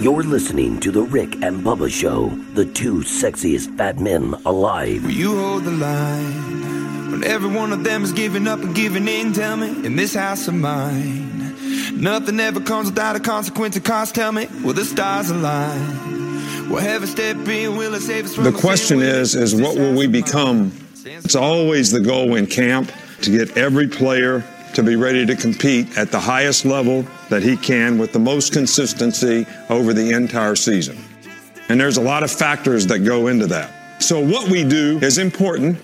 You're listening to The Rick and Bubba Show, the two sexiest fat men alive. Will You hold the line when every one of them is giving up and giving in. Tell me, in this house of mine, nothing ever comes without a consequence of cost. Tell me, will the stars align? Will heaven step in? Will it save us from The question is, is what will we become? It's always the goal in camp to get every player to be ready to compete at the highest level that he can with the most consistency over the entire season. And there's a lot of factors that go into that. So what we do is important,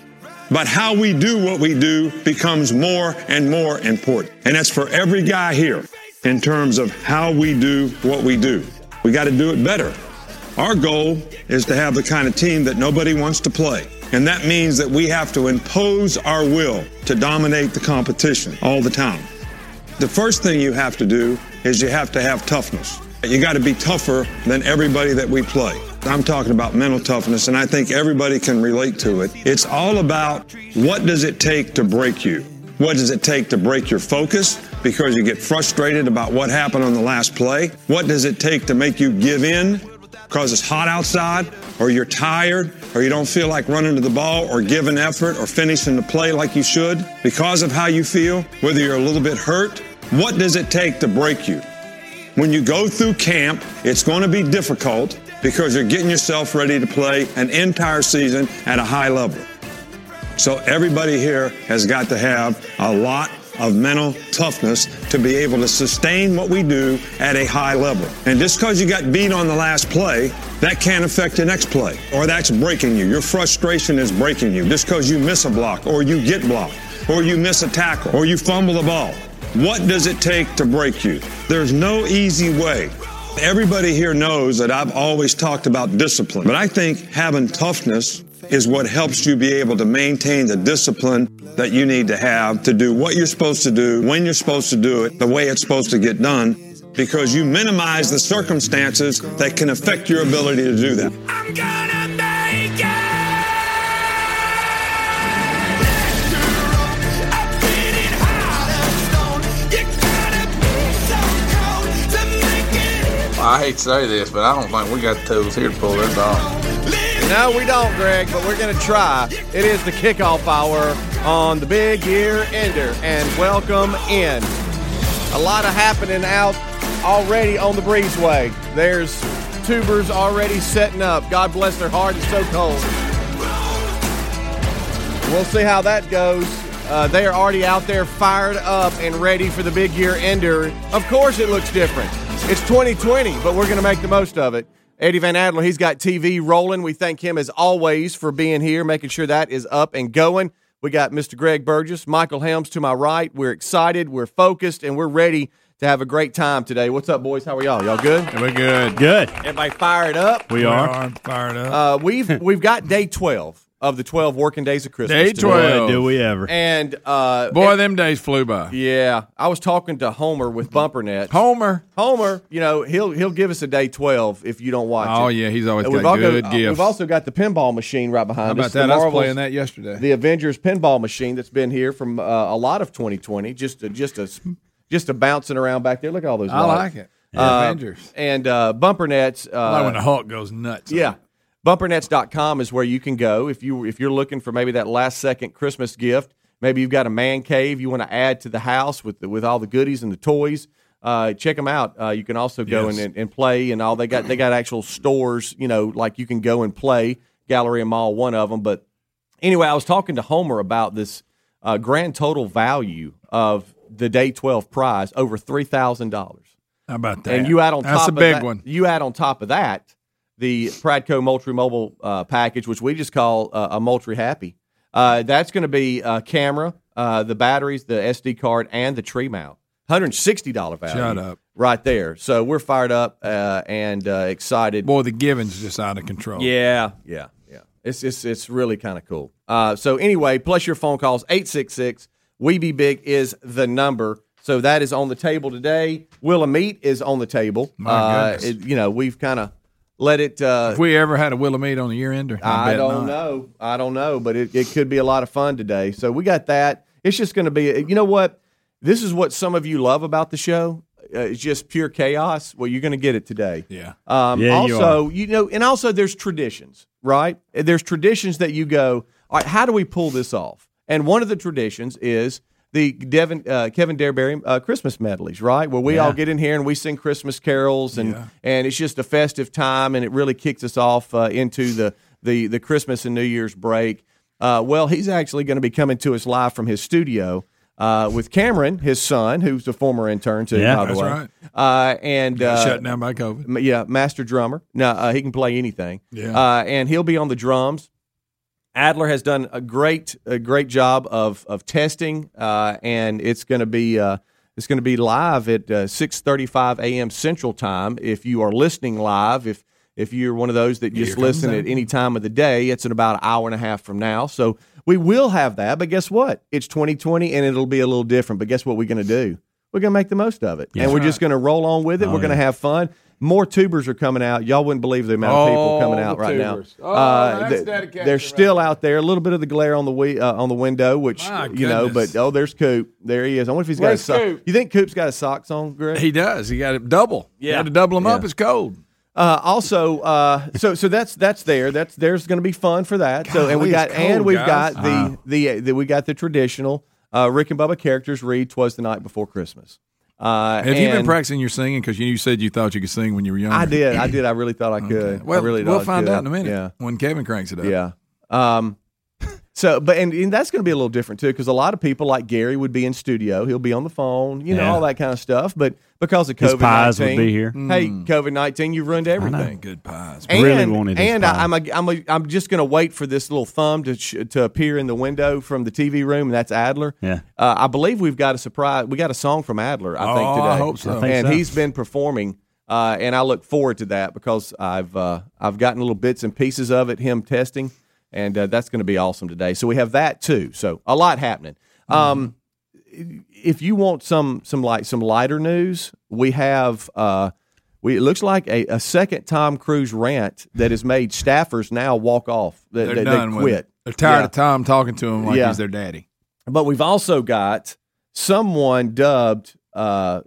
but how we do what we do becomes more and more important. And that's for every guy here in terms of how we do what we do. We got to do it better. Our goal is to have the kind of team that nobody wants to play. And that means that we have to impose our will to dominate the competition all the time. The first thing you have to do is you have to have toughness. You got to be tougher than everybody that we play. I'm talking about mental toughness, and I think everybody can relate to it. It's all about what does it take to break you? What does it take to break your focus because you get frustrated about what happened on the last play? What does it take to make you give in because it's hot outside, or you're tired, or you don't feel like running to the ball, or giving effort, or finishing the play like you should, because of how you feel, whether you're a little bit hurt, what does it take to break you? When you go through camp, it's going to be difficult because you're getting yourself ready to play an entire season at a high level. So everybody here has got to have a lot of mental toughness to be able to sustain what we do at a high level. And just because you got beat on the last play, that can't affect the next play, or that's breaking you. Your frustration is breaking you just because you miss a block, or you get blocked, or you miss a tackle, or you fumble the ball. What does it take to break you? There's no easy way. Everybody here knows that I've always talked about discipline, but I think having toughness is what helps you be able to maintain the discipline that you need to have to do what you're supposed to do, when you're supposed to do it, the way it's supposed to get done, because you minimize the circumstances that can affect your ability to do that. I'm gonna make it. I hate to say this, but I don't think we got the tools here to pull this off. No, we don't, Greg, but we're going to try. It is the kickoff hour on the Big Year Ender, and welcome in. A lot of happening out already on the breezeway. There's tubers already setting up. God bless their heart, it's so cold. We'll see how that goes. Uh, they are already out there fired up and ready for the Big Year Ender. Of course, it looks different. It's 2020, but we're going to make the most of it. Eddie Van Adler, he's got TV rolling. We thank him as always for being here, making sure that is up and going. We got Mr. Greg Burgess, Michael Helms to my right. We're excited, we're focused, and we're ready to have a great time today. What's up, boys? How are y'all? Y'all good? We're good. Good. Everybody fired up? We are fired up. Uh, we've we've got day twelve of the twelve working days of Christmas. Day today. 12. Boy, do we ever. And uh, Boy, and- them days flew by. yeah, I was talking to Homer with BumperNet. Homer. Homer, you know he'll he'll give us a day twelve if you don't watch it. Oh yeah, he's always And got we've, good also, uh, gifts. we've also got the pinball machine right behind How about us. that? The I was playing that yesterday. The Avengers pinball machine that's been here from uh, a lot of 2020, just a, just a just a bouncing around back there. Look at all those. I lights. like it. Uh, Avengers. and uh, BumperNets. Uh, I like when the Hulk goes nuts. on yeah. Bumpernets.com is where you can go if you if you're looking for maybe that last second Christmas gift. Maybe you've got a man cave you want to add to the house with the, with all the goodies and the toys. Uh, check them out. Uh, you can also go Yes. and, and play and all. They got they got actual stores. You know, like you can go and play. Galleria Mall, one of them. But anyway, I was talking to Homer about this uh, grand total value of the day twelve prize over three thousand dollars. How about that? And you add on That's top a big that, one. You add on top of that the Pradco Moultrie Mobile uh, package, which we just call uh, a Moultrie Happy. Uh, that's going to be a camera, uh, the batteries, the SD card, and the tree mount. hundred sixty dollar value. Shut up. right there. So we're fired up uh, and uh, excited. Boy, the giving's just out of control. Yeah, yeah, yeah. It's it's it's really kind of cool. Uh, so anyway, plus your phone calls eight six six. We be big is the number. So that is on the table today. Willa Meat is on the table. My uh, goodness. it- you know, we've kind of let it. Uh, If we ever had a Willamette on the year ender, I, I don't not. know. I don't know, but it, it could be a lot of fun today. So we got that. It's just going to be. You know what? This is what some of you love about the show. Uh, it's just pure chaos. Well, you're going to get it today. Yeah. Um, Yeah, you also, you, know, and also there's traditions, right? There's traditions that you go, all right, how do we pull this off? And one of the traditions is the Devin, uh, Kevin Derryberry uh, Christmas medleys, right? Where we Yeah. all get in here and we sing Christmas carols, and Yeah. and it's just a festive time, and it really kicks us off uh, into the, the the Christmas and New Year's break. Uh, well, he's actually going to be coming to us live from his studio. Uh, with Cameron, his son, who's a former intern too, Yeah. by the That's way, right. uh, and uh, Shut down by COVID. Yeah, master drummer. No, uh, he can play anything. Yeah. uh, and he'll be on the drums. Adler has done a great, a great job of of testing, uh, and it's going to be uh, it's going to be live at uh, six thirty five a.m. Central Time. If you are listening live, if if you're one of those that just Here listen at any time of the day, it's in about an hour and a half from now. So we will have that. But guess what? It's 2020, and it'll be a little different. But guess what we're going to do? We're going to make the most of it, and we're just going to roll on with it. we're going to have fun. More tubers are coming out. Y'all wouldn't believe the amount of people Oh, coming out right tubers. now. Oh, that's th- dedication they're right still out there. A little bit of the glare on the we, uh, on the window, which My you know. But oh, there's Coop. There he is. I wonder if he's got Where's his sock. Coop? You think Coop's got his socks on, Greg? He does. He got it double. Yeah. You had to double him up. It's cold. Uh, also, uh, so so that's that's there. That's there's going to be fun for that. so and we got cold, and we've guys. got the, the the we got the traditional uh, Rick and Bubba characters read "Twas the Night Before Christmas." Uh, Have you been practicing your singing? Because you said you thought you could sing when you were young. I did. I did. I really thought I could. Well, I really we'll find out in a minute Yeah. when Kevin cranks it up. Yeah. Um, so, but and, and that's going to be a little different too, because a lot of people like Gary would be in studio. He'll be on the phone, you know, Yeah. all that kind of stuff. But because of His COVID pies would nineteen, be here. Hey, COVID nineteen, you've ruined everything. Good pies. And, Really wanted his and pie. I, I'm a, I'm a, I'm just going to wait for this little thumb to sh- to appear in the window from the TV room, and that's Adler. Yeah. uh, I believe we've got a surprise. We got a song from Adler. I think Oh, today. I hope so. I think and so. he's been performing, uh, and I look forward to that because I've uh, I've gotten little bits and pieces of it, him testing, and uh, that's going to be awesome today. So we have that too. So a lot happening. Um, if you want some some like some lighter news, we have uh we it looks like a, a second Tom Cruise rant that has made staffers now walk off. They, They're they, they done with quit. it. They're tired Yeah. of Tom talking to him like Yeah. he's their daddy. But we've also got someone dubbed uh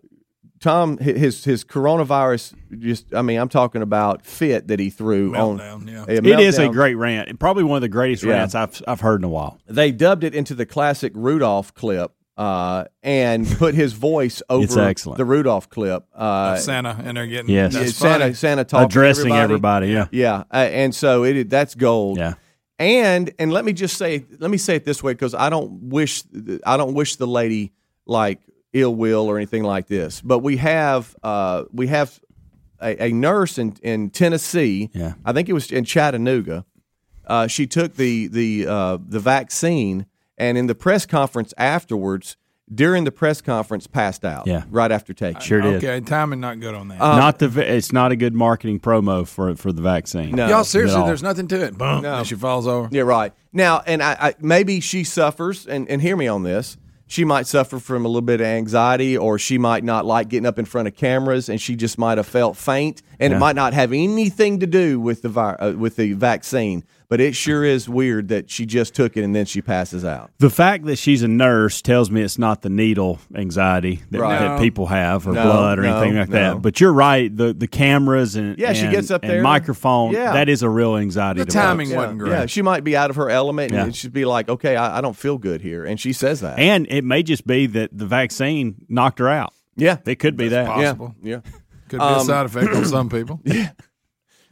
Tom his his coronavirus just I mean I'm talking about fit that he threw Meltdown, on yeah. It is a great rant. Probably one of the greatest Yeah. rants I've I've heard in a while. they dubbed it into the classic Rudolph clip uh, and put his voice over excellent. the Rudolph clip. Uh, Santa and they're getting Yes. That's Santa funny. Santa talking to Addressing everybody. everybody. Yeah. Yeah, uh, and so it that's gold. Yeah. And and let me just say let me say it this way because I don't wish I don't wish the lady like ill will or anything like this. But we have uh, we have a, a nurse in in Tennessee. Yeah. I think it was in Chattanooga. Uh, she took the the uh, the vaccine, and in the press conference afterwards, during the press conference, passed out. Yeah. right after taking. Sure did. Okay, timing not good on that. not the. It's not a good marketing promo for for the vaccine. No. Y'all seriously, there's nothing to it. Boom. No. And she falls over. Yeah, right. Now, and I, I maybe she suffers, and, and hear me on this. She might suffer from a little bit of anxiety, or she might not like getting up in front of cameras, and she just might have felt faint, and it might not have anything to do with the vi- uh, with the vaccine. But it sure is weird that she just took it and then she passes out. The fact that she's a nurse tells me it's not the needle anxiety that, Right. that No. people have or No, blood or no, anything like no. that. But you're right. The the cameras and Yeah, she gets up and there. microphone. Yeah. That is a real anxiety. The device. timing Yeah, wasn't great. yeah, she might be out of her element, and Yeah. she'd be like, "Okay, I, I don't feel good here," and she says that. And it may just be that the vaccine knocked her out. yeah, It could be that. yeah, possible. yeah. Could be a side effect on some people.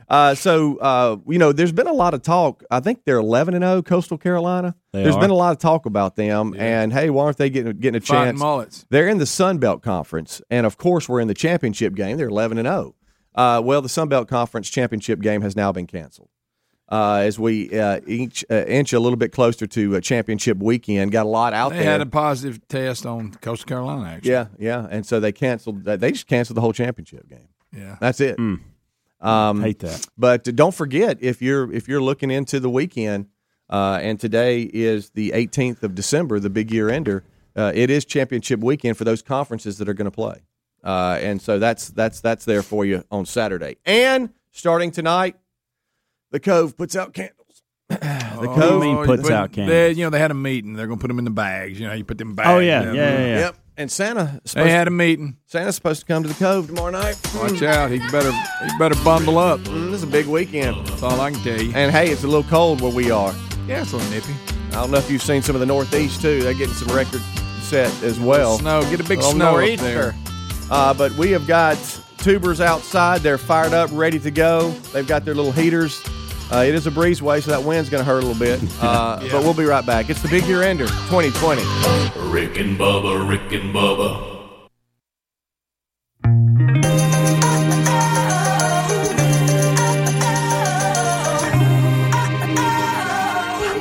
Uh, so uh, you know, there's been a lot of talk. I think they're 11 and 0, Coastal Carolina. They There's are. been a lot of talk about them, and hey, why aren't they getting getting a Fighting chance? mullets. They're in the Sun Belt Conference, and of course, we're in the championship game. They're 11 and 0. Uh, well, the Sun Belt Conference championship game has now been canceled. Uh, as we uh, inch, uh, inch a little bit closer to uh, championship weekend. Got a lot out They there. had a positive test on Coastal Carolina. Actually, yeah, yeah, and so they canceled. They just canceled the whole championship game. yeah. That's it. Um, Hate that. But don't forget if you're if you're looking into the weekend, uh, and today is the 18th of December, the big year ender. Uh, it is championship weekend for those conferences that are going to play, uh, and so that's that's that's there for you on Saturday. And starting tonight, the Cove puts out candles. the do you Cove, mean puts out candles? They, you know, they had a meeting. They're going to put them in the bags. You know, you put them bags. Oh yeah, you yeah, yeah. yeah. Yep. And Santa, They had a meeting. Santa's supposed to come to the Cove tomorrow night. Watch out. He better he better bundle up. Mm, this is a big weekend. That's all I can tell you. And hey, it's a little cold where we are. Yeah, it's a little nippy. I don't know if you've seen some of the Northeast too. They're getting some record set as well. Snow. Get a big Little snow up there. Uh, but we have got tubers outside. They're fired up, ready to go. They've got their little heaters. Uh, it is a breezeway, so that wind's going to hurt a little bit. Uh, But we'll be right back. It's the big year ender 2020. Rick and Bubba, Rick and Bubba.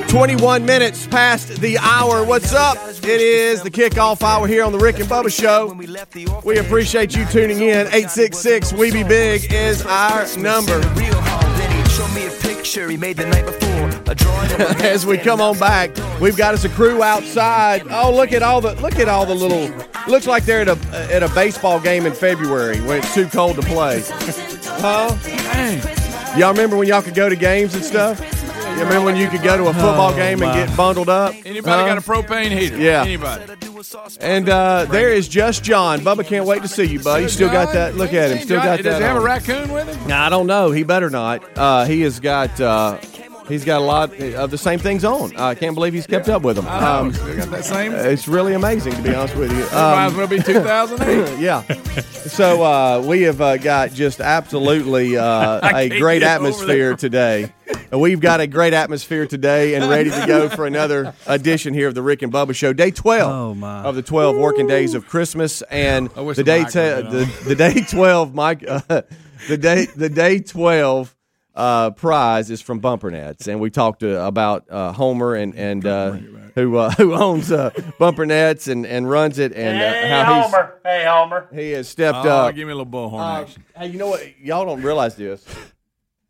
21 minutes past the hour. What's up? It is the kickoff hour here on the Rick and Bubba Show. We appreciate you tuning in. 866 We Be Big is our number. As we come on back, we've got us a crew outside. Oh, look at all the look at all the little. Looks like they're at a at a baseball game in February when it's too cold to play. Huh? Y'all remember when y'all could go to games and stuff? You remember when you could go to a football game and get bundled up? Anybody Huh? got a propane heater? Yeah. Anybody? And uh, there is just John. Bubba can't wait to see you, buddy. Still got that. Look at him. Still got that. Does that. he have a raccoon with him? No, I don't know. He better not. Uh, he has got. Uh, he's got a lot of the same things on. I can't believe he's kept up with them. I. Um, Still got that same. it's really amazing, to be honest with you. Might as Um, well be 2008. yeah. So uh, we have uh, got just absolutely uh, a great atmosphere today. And We've got a great atmosphere today and ready to go for another edition here of the Rick and Bubba Show. Day 12 Oh, my. of the 12 working days of Christmas. And the the day, mic te- would have been the, the day 12, Mike, uh, the day the day 12 uh, prize is from Bumper Nets. And we talked uh, about uh, Homer and, and uh, who uh, who owns uh, Bumper Nets and, and runs it and uh, how he's, Hey, Homer. he has stepped Oh, up. give me a little bullhorn Uh, hey, you know what? Y'all don't realize this.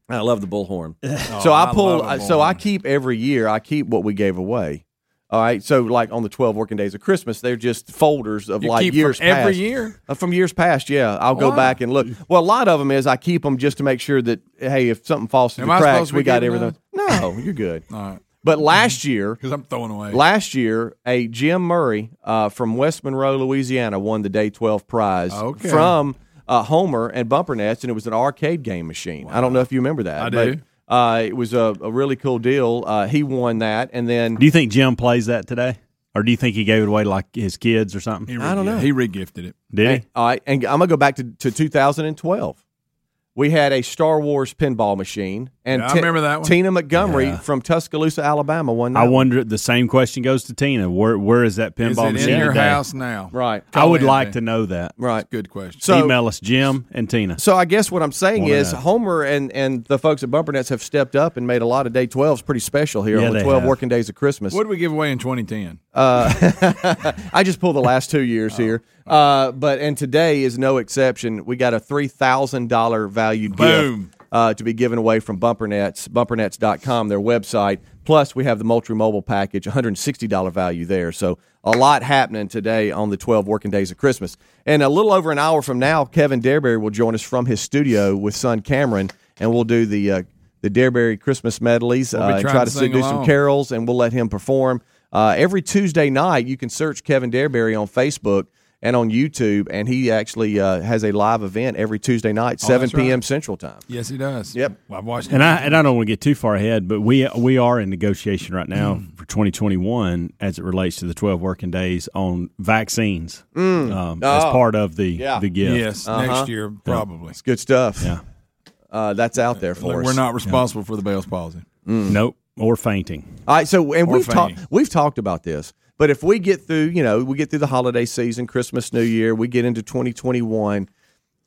I love the bullhorn. so Oh, I I pull. so I keep every year. I keep what we gave away. All right. So like on the twelve working days of Christmas, they're just folders of You like years every year? Uh, from years past. Yeah, I'll go Wow. back and look. Well, a lot of them is I keep them just to make sure that hey, if something falls through Am the cracks, we got everything. No, you're good. All right. But last year, Because I'm throwing away. Last year, a Jim Murray uh, from West Monroe, Louisiana, won the Day 12 prize Okay. from uh, Homer and Bumper Nets, and it was an arcade game machine. I don't know if you remember that. I but, do. Uh, it was a, a really cool deal. Uh, he won that, and then Do you think Jim plays that today, or do you think he gave it away to like his kids or something? I don't know. He regifted it. Did he? all right, and I'm gonna go back to, to 2012. We had a Star Wars pinball machine, and Yeah, I remember that one. Tina Montgomery Yeah. from Tuscaloosa, Alabama, One, that. I wonder. The same question goes to Tina. Where where is that pinball it machine in your today? house now? Right, I would like Dan. to know that. right. Good question. So Email us, Jim and Tina. So I guess what I'm saying is know. Homer and, and the folks at Bumper Nets have stepped up and made a lot of day 12s pretty special here Yeah, on the 12 have. working days of Christmas. what did we give away in 2010? Uh, I just pulled the last two years oh. here. Uh, but and today is no exception. We got a $3,000 valued Boom. gift uh, to be given away from Bumper Nets, bumpernets.com, their website. Plus, we have the Moultrie Mobile package, $160 value there. So a lot happening today on the 12 working days of Christmas. And a little over an hour from now, Kevin Derryberry will join us from his studio with son Cameron, and we'll do the uh, the Derryberry Christmas medleys We'll uh, and try to to do some carols, and we'll let him perform. Uh, every Tuesday night, you can search Kevin Derryberry on Facebook and on YouTube, and he actually uh, has a live event every Tuesday night, 7 Oh, that's right. p.m. Central Time. Yes, he does. Yep. Well, I've watched. And I and I don't want to get too far ahead, but we we are in negotiation right now Mm. for 2021 as it relates to the 12 working days on vaccines um, as Oh. part of the Yeah. the gift. yes, Uh-huh. next year probably. It's good stuff. Yeah. Uh, that's out there for Look, us. we're not responsible for the Bell's palsy. Nope. Or fainting. All right, so and Or we've talked we've talked about this, but if we get through, you know, we get through the holiday season, Christmas, New Year, we get into 2021.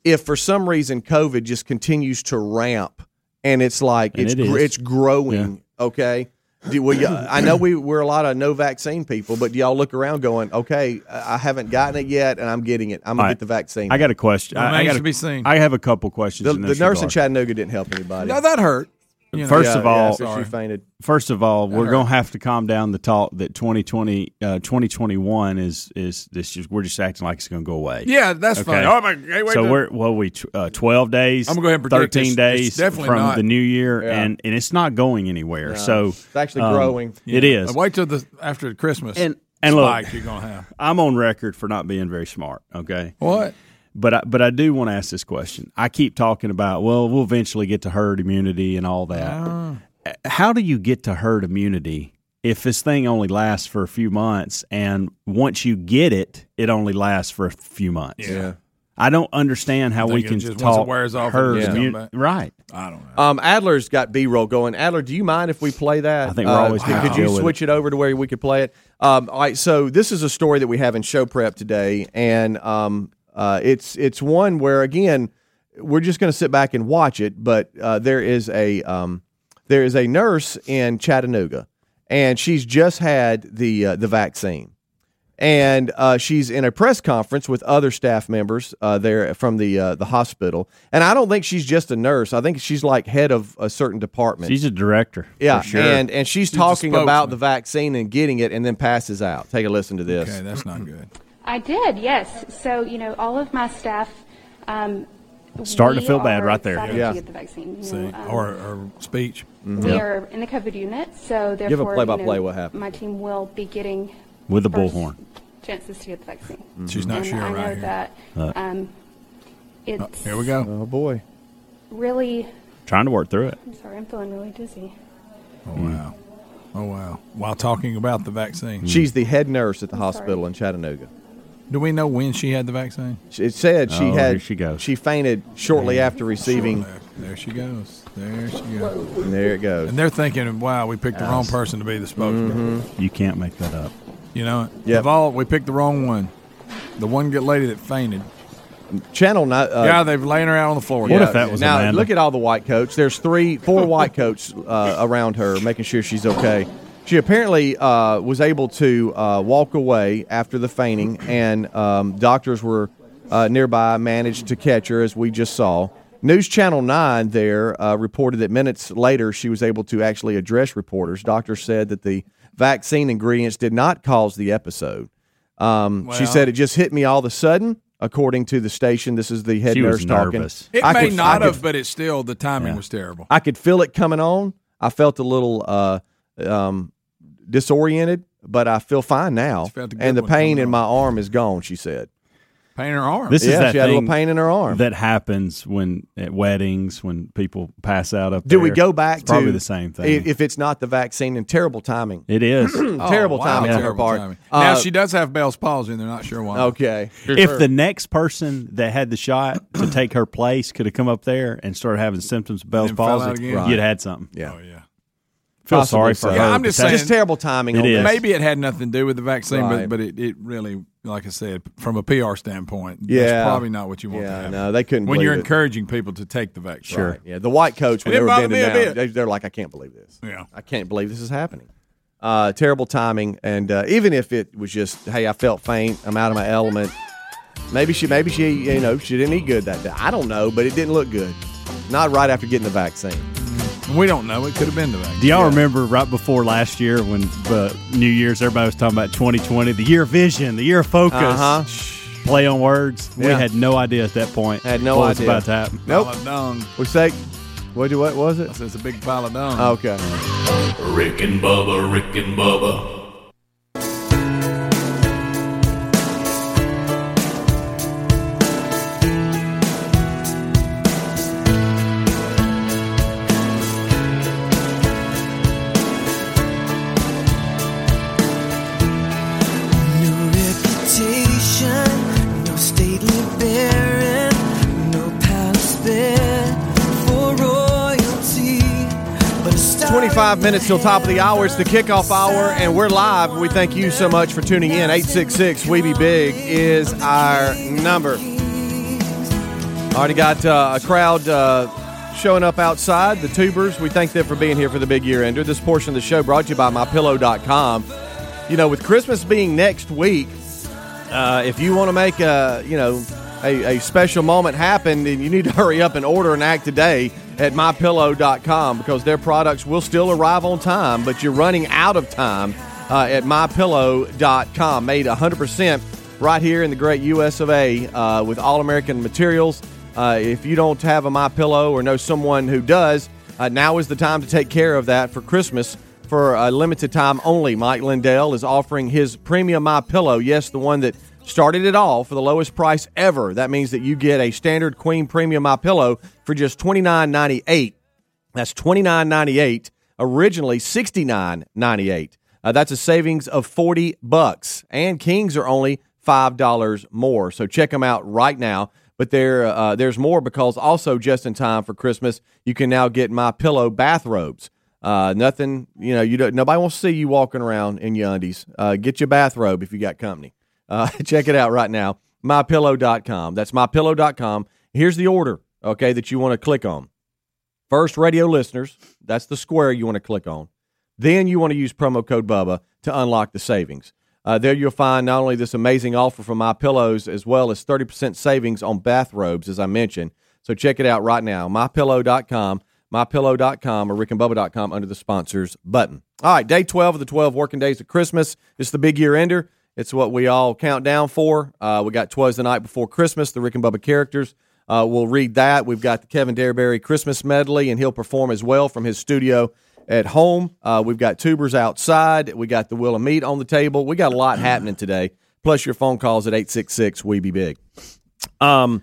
If for some reason COVID just continues to ramp and it's like And it's it gr- it's growing. Okay. Do, well, I know we we're a lot of no vaccine people, but do y'all look around going, okay, I I haven't gotten it yet, and I'm getting it. I'm gonna All right. get the vaccine. I got a question. I, I got to be seen. I have a couple questions. the, in the this nurse in. Chattanooga didn't help anybody. No, that hurt. You know, First Yeah, of all, yeah, so she fainted. First of all, we're gonna have to calm down the talk that 2020, uh, 2021 is is this just we're just acting like it's gonna go away. Yeah, that's fine. Oh, my- hey, wait so a- we're well, we uh, twelve days. I'm gonna go ahead and predict thirteen it's- days it's definitely from not- the new year, Yeah. and and it's not going anywhere. No, so it's actually um, growing. It is. Wait till the after the Christmas And and look, spike you're gonna have. I'm on record for not being very smart. Okay. What? But I, but I do want to ask this question. I keep talking about well, we'll eventually get to herd immunity and all that. Ah. How do you get to herd immunity if this thing only lasts for a few months and once you get it, it only lasts for a few months? Yeah. I don't understand how we can just once it talk wears off, herd it just immu- come back? right. I don't know. Um, Adler's got B roll going. Adler, do you mind if we play that? I think we're Uh, always gonna Could you deal with switch it. over to where we could play it? Um, all right. So this is a story that we have in show prep today, and um, uh, it's it's one where again we're just going to sit back and watch it. But uh, there is a um, there is a nurse in Chattanooga, and she's just had the uh, the vaccine and uh, she's in a press conference with other staff members uh, there from the uh, the hospital. And I don't think she's just a nurse. I think she's like head of a certain department. She's a director. yeah, for sure. and and she's, She's talking about the vaccine and getting it, and then passes out. Take a listen to this. Okay, that's not good. I did, yes. So, you know, all of my staff. Um, Starting to feel bad right there. excited Yeah. To get the vaccine. You See, know, um, or, or speech. we are in the COVID unit, so therefore, Give a play-by-play know, what happened. My team will be getting With the first bullhorn. chances to get the vaccine. She's not and sure I know right here. that Uh, um, it's Here we go. Oh boy. really. Trying to work through it. I'm sorry, I'm feeling really dizzy. Oh wow. Oh wow. While talking about the vaccine, She's the head nurse at the I'm hospital sorry. in Chattanooga. Do we know when she had the vaccine? It said she Oh, had here she goes. she fainted shortly after receiving. There, there she goes. There she goes. And there it goes. And they're thinking, "Wow, we picked the wrong person to be the spokesman." You can't make that up. You know, Yep. of all, we picked the wrong one. The one good lady that fainted. Channel nine. Uh, yeah, they've laying her out on the floor. What Yeah. if that was now Amanda? look at all the white coats. There's three, four white coats uh, around her, making sure she's okay. She apparently uh, was able to uh, walk away after the fainting, and um, doctors were uh, nearby, managed to catch her, as we just saw. News Channel 9 there uh, reported that minutes later she was able to actually address reporters. Doctors said that the vaccine ingredients did not cause the episode. Um, she said it just hit me all of a sudden, according to the station. This is the head She was nurse talking. It I may could- not I have, could- but it's still the timing Yeah. was terrible. I could feel it coming on. I felt a little uh, um, disoriented, but I feel fine now. She felt a good And the pain in my arm is gone, she said. Pain in her arm. This is yeah, that she had a little pain in her arm. that happens when at weddings when people pass out up Do there. we go back It's to probably the same thing? i- If it's not the vaccine, and terrible timing. it is. terrible Oh, wow, timing on her terrible part. timing. Uh, now she does have Bell's palsy, and they're not sure why. Okay. if the next person that had the shot to take her place could have come up there and started having symptoms of Bell's then fell out palsy, again? you'd had something. Yeah. Oh yeah. Feel Possibly sorry so. for Yeah, her. I'm just saying- Just terrible timing It on is. Maybe it had nothing to do with the vaccine, Right. but but it, it really, like I said, from a PR standpoint, Yeah. that's probably not what you want to Yeah, no, they couldn't when you're it. encouraging people to take the vaccine. Right, Yeah, the white coats when they were didn't bending bother me a down, bit. they, they're like, I can't believe this. Yeah. I can't believe this is happening. Uh, terrible timing, and uh, even if it was just, hey, I felt faint, I'm out of my element. Maybe she, maybe she, you know, she didn't eat good that day. I don't know, but it didn't look good. Not right after getting the vaccine. We don't know. It could have been the vaccine. Do y'all remember right before last year when the New Year's everybody was talking about 2020, the year of vision, the year of focus, Uh huh. play on words? We had no idea at that point. Had no what idea. about to happen. Nope. Pile dung. We say, what? What was it? I said It's a big pile of dung. Okay. Rick and Bubba, Rick and Bubba. 25 minutes till top of the hour. It's the kickoff hour, and we're live. We thank you so much for tuning in. 866 We Be Big is our number. Already got uh, a crowd uh, showing up outside. The tubers, we thank them for being here for the big year ender. This portion of the show brought to you by mypillow.com. You know, with Christmas being next week, uh, if you want to make a, you know, a, a special moment happen, then you need to hurry up and order and act today at mypillow.com because their products will still arrive on time, but you're running out of time uh, at mypillow.com. Made 100% right here in the great US of A uh, with all American materials. Uh, if you don't have a My Pillow or know someone who does, uh, now is the time to take care of that for Christmas. For a limited time only, Mike Lindell is offering his premium My Pillow. Yes, the one that started it all for the lowest price ever. That means that you get a standard Queen Premium My Pillow for just twenty nine ninety eight. That's twenty nine ninety eight. Originally sixty nine ninety eight. Uh, that's a savings of forty bucks, and Kings are only five dollars more. So check them out right now. But there, uh, there's more because also just in time for Christmas, you can now get my pillow bathrobes. Uh, nothing, you know, you don't, nobody to see you walking around in your undies. Uh, get your bathrobe if you got company. Uh, check it out right now. MyPillow.com. That's MyPillow.com. Here's the order, okay, that you want to click on. First, radio listeners. That's the square you want to click on. Then you want to use promo code BUBBA to unlock the savings. Uh, there you'll find not only this amazing offer from My Pillows as well as 30% savings on bathrobes, as I mentioned. So check it out right now. MyPillow.com, MyPillow.com, or RickandBubba.com under the sponsors button. All right, day 12 of the 12 working days of Christmas. It's the big year ender. It's what we all count down for. Uh, we got Twas the Night Before Christmas, the Rick and Bubba characters. Uh, we'll read that. We've got the Kevin Derryberry Christmas medley, and he'll perform as well from his studio at home. Uh, we've got tubers outside. We got the will of meat on the table. We got a lot happening today. Plus your phone calls at eight six six we be big. Um,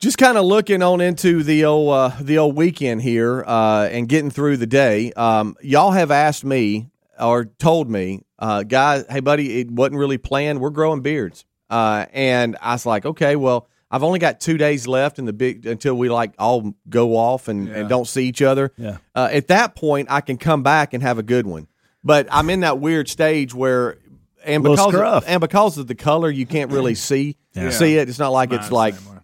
just kind of looking on into the old uh, the old weekend here uh, and getting through the day. Um, y'all have asked me or told me, uh, guys, hey buddy, it wasn't really planned. We're growing beards, uh, and I was like, okay, well. I've only got two days left in the big until we like all go off and, and don't see each other. Yeah. Uh, at that point, I can come back and have a good one. But I'm in that weird stage where, and because of, and because of the color, you can't really see Yeah. see it. It's not like it's like way.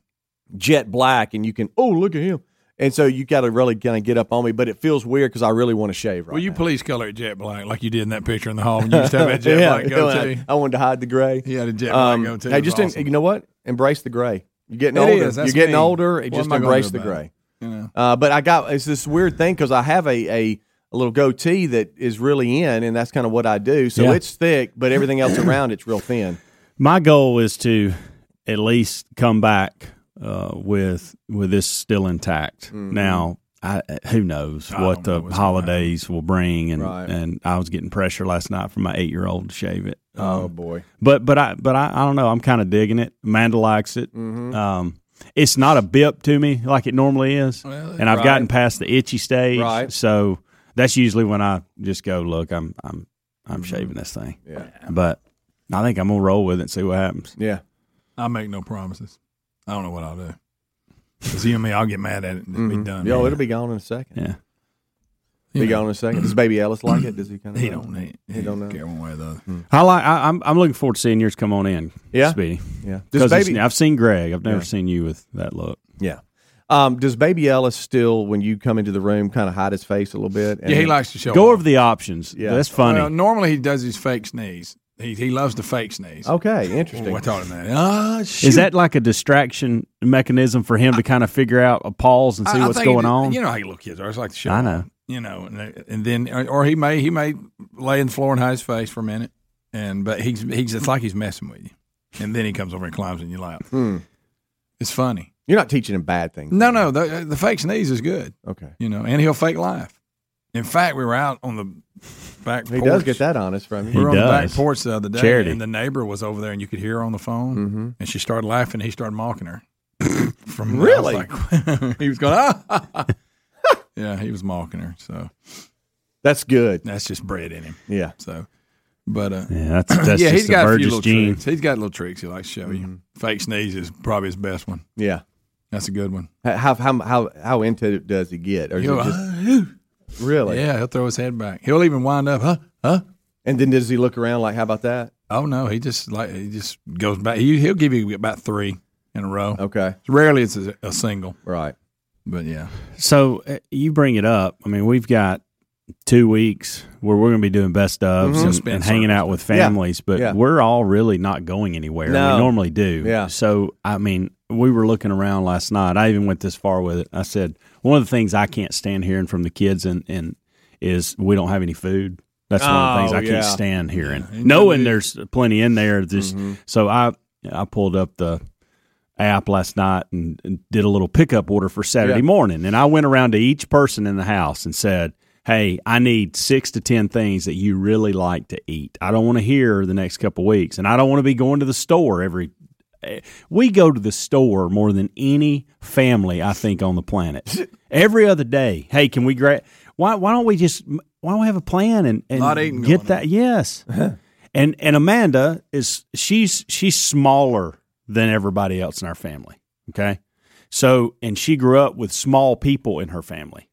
jet black, and you can oh look at him. And so you got to really kind of get up on me, but it feels weird because I really want to shave right Will you now. please color it jet black like you did in that picture in the hall when you used to have that jet Yeah, black goatee? I, I wanted to hide the gray. He had a jet black goatee. Hey, just en- awesome. you know what? Embrace the gray. You're getting It older. is. You're getting me. older. It What just am I gonna embrace the gray. You know. Uh, but I got it's this weird thing because I have a, a a little goatee that is really in, and that's kind of what I do. So Yeah. it's thick, but everything else around it's real thin. My goal is to at least come back uh, with with this still intact. Mm-hmm. Now, I, who knows I what don't know the holidays will bring, and Right. and I was getting pressure last night from my eight year old to shave it. Oh Um, boy, but but I but I, I don't know. I'm kind of digging it. Amanda likes it. Mm-hmm. Um, it's not a bip to me like it normally is, Well, and I've right. gotten past the itchy stage. Right. So that's usually when I just go, look, I'm I'm I'm shaving this thing. Mm-hmm. yeah, But I think I'm gonna roll with it and see what happens. yeah. I make no promises. I don't know what I'll do. Because you and me, I'll get mad at it and it'll be done. Yo, it'll be gone in a second. Yeah. Be You know, gone in a second. Does Baby Ellis like it? Does he kind of? He don't need. He, don't know. care one way or the other. I like. I, I'm I'm looking forward to seeing yours come on in. Yeah? Speedy. Yeah. Does 'Cause it's- Baby? I've seen Greg. I've never Yeah. seen you with that look. Yeah. Um, does Baby Ellis still, when you come into the room, kind of hide his face a little bit? Yeah, he likes to show. Go off. over the options. Yeah. That's funny. Well, normally he does his fake sneeze. He he loves to fake sneeze. Okay, interesting. I taught him that. Ah, shoot. Is that like a distraction mechanism for him to kind of figure out a pause and see I- I what's think going it- on? You know how little kids are. It's like the show. I know. You know, and, and then or, or he may he may lay in the floor and hide his face for a minute, and but he's he's it's like he's messing with you, and then he comes over and climbs in your lap. Hmm. It's funny. You're not teaching him bad things. No, no, the the fake sneeze is good. Okay. You know, and he'll fake laugh. In fact, we were out on the back. He porch. does get that honest from We you. were on the back does. porch the other day, Charity. and the neighbor was over there, and you could hear her on the phone, Mm-hmm. and she started laughing. and He started mocking her. From Really? I was like- he was going, ah. yeah, he was mocking her. So That's good. that's just bred in him. Yeah. So, but uh, yeah, that's that's yeah, just he's the got a few Burgess little gene. tricks. He's got little tricks he likes to show Mm-hmm. you. Fake sneeze is probably his best one. Yeah. That's a good one. How how how how into it does he get? Or is He'll, just, "Ah, really? yeah, he'll throw his head back. He'll even wind up, huh, huh. And then does he look around like, how about that? Oh no, he just like he just goes back. He, he'll give you about three in a row. Okay. Rarely it's a, a single. Right. But yeah, So uh, you bring it up. I mean, we've got two weeks where we're going to be doing best ofs Mhm. and, and hanging out with Yeah. families, but Yeah. we're all really not going anywhere. No. We normally do. Yeah. So I mean, we were looking around last night. I even went this far with it. I said one of the things I can't stand hearing from the kids and and is we don't have any food. That's one of the things Oh, I yeah. can't stand hearing. Yeah. Knowing there's plenty in there. Just Mm-hmm. so I I pulled up the app last night and, and did a little pickup order for Saturday Yeah. morning. And I went around to each person in the house and said, Hey, I need six to 10 things that you really like to eat. I don't want to hear the next couple weeks. And I don't want to be going to the store every. We go to the store more than any family, I think, on the planet. every other day. Hey, can we grab. Why, why don't we just. Why don't we have a plan and, and Lot eating get going that? Yes. and and Amanda is she's she's smaller than everybody else in our family. Okay, so and she grew up with small people in her family.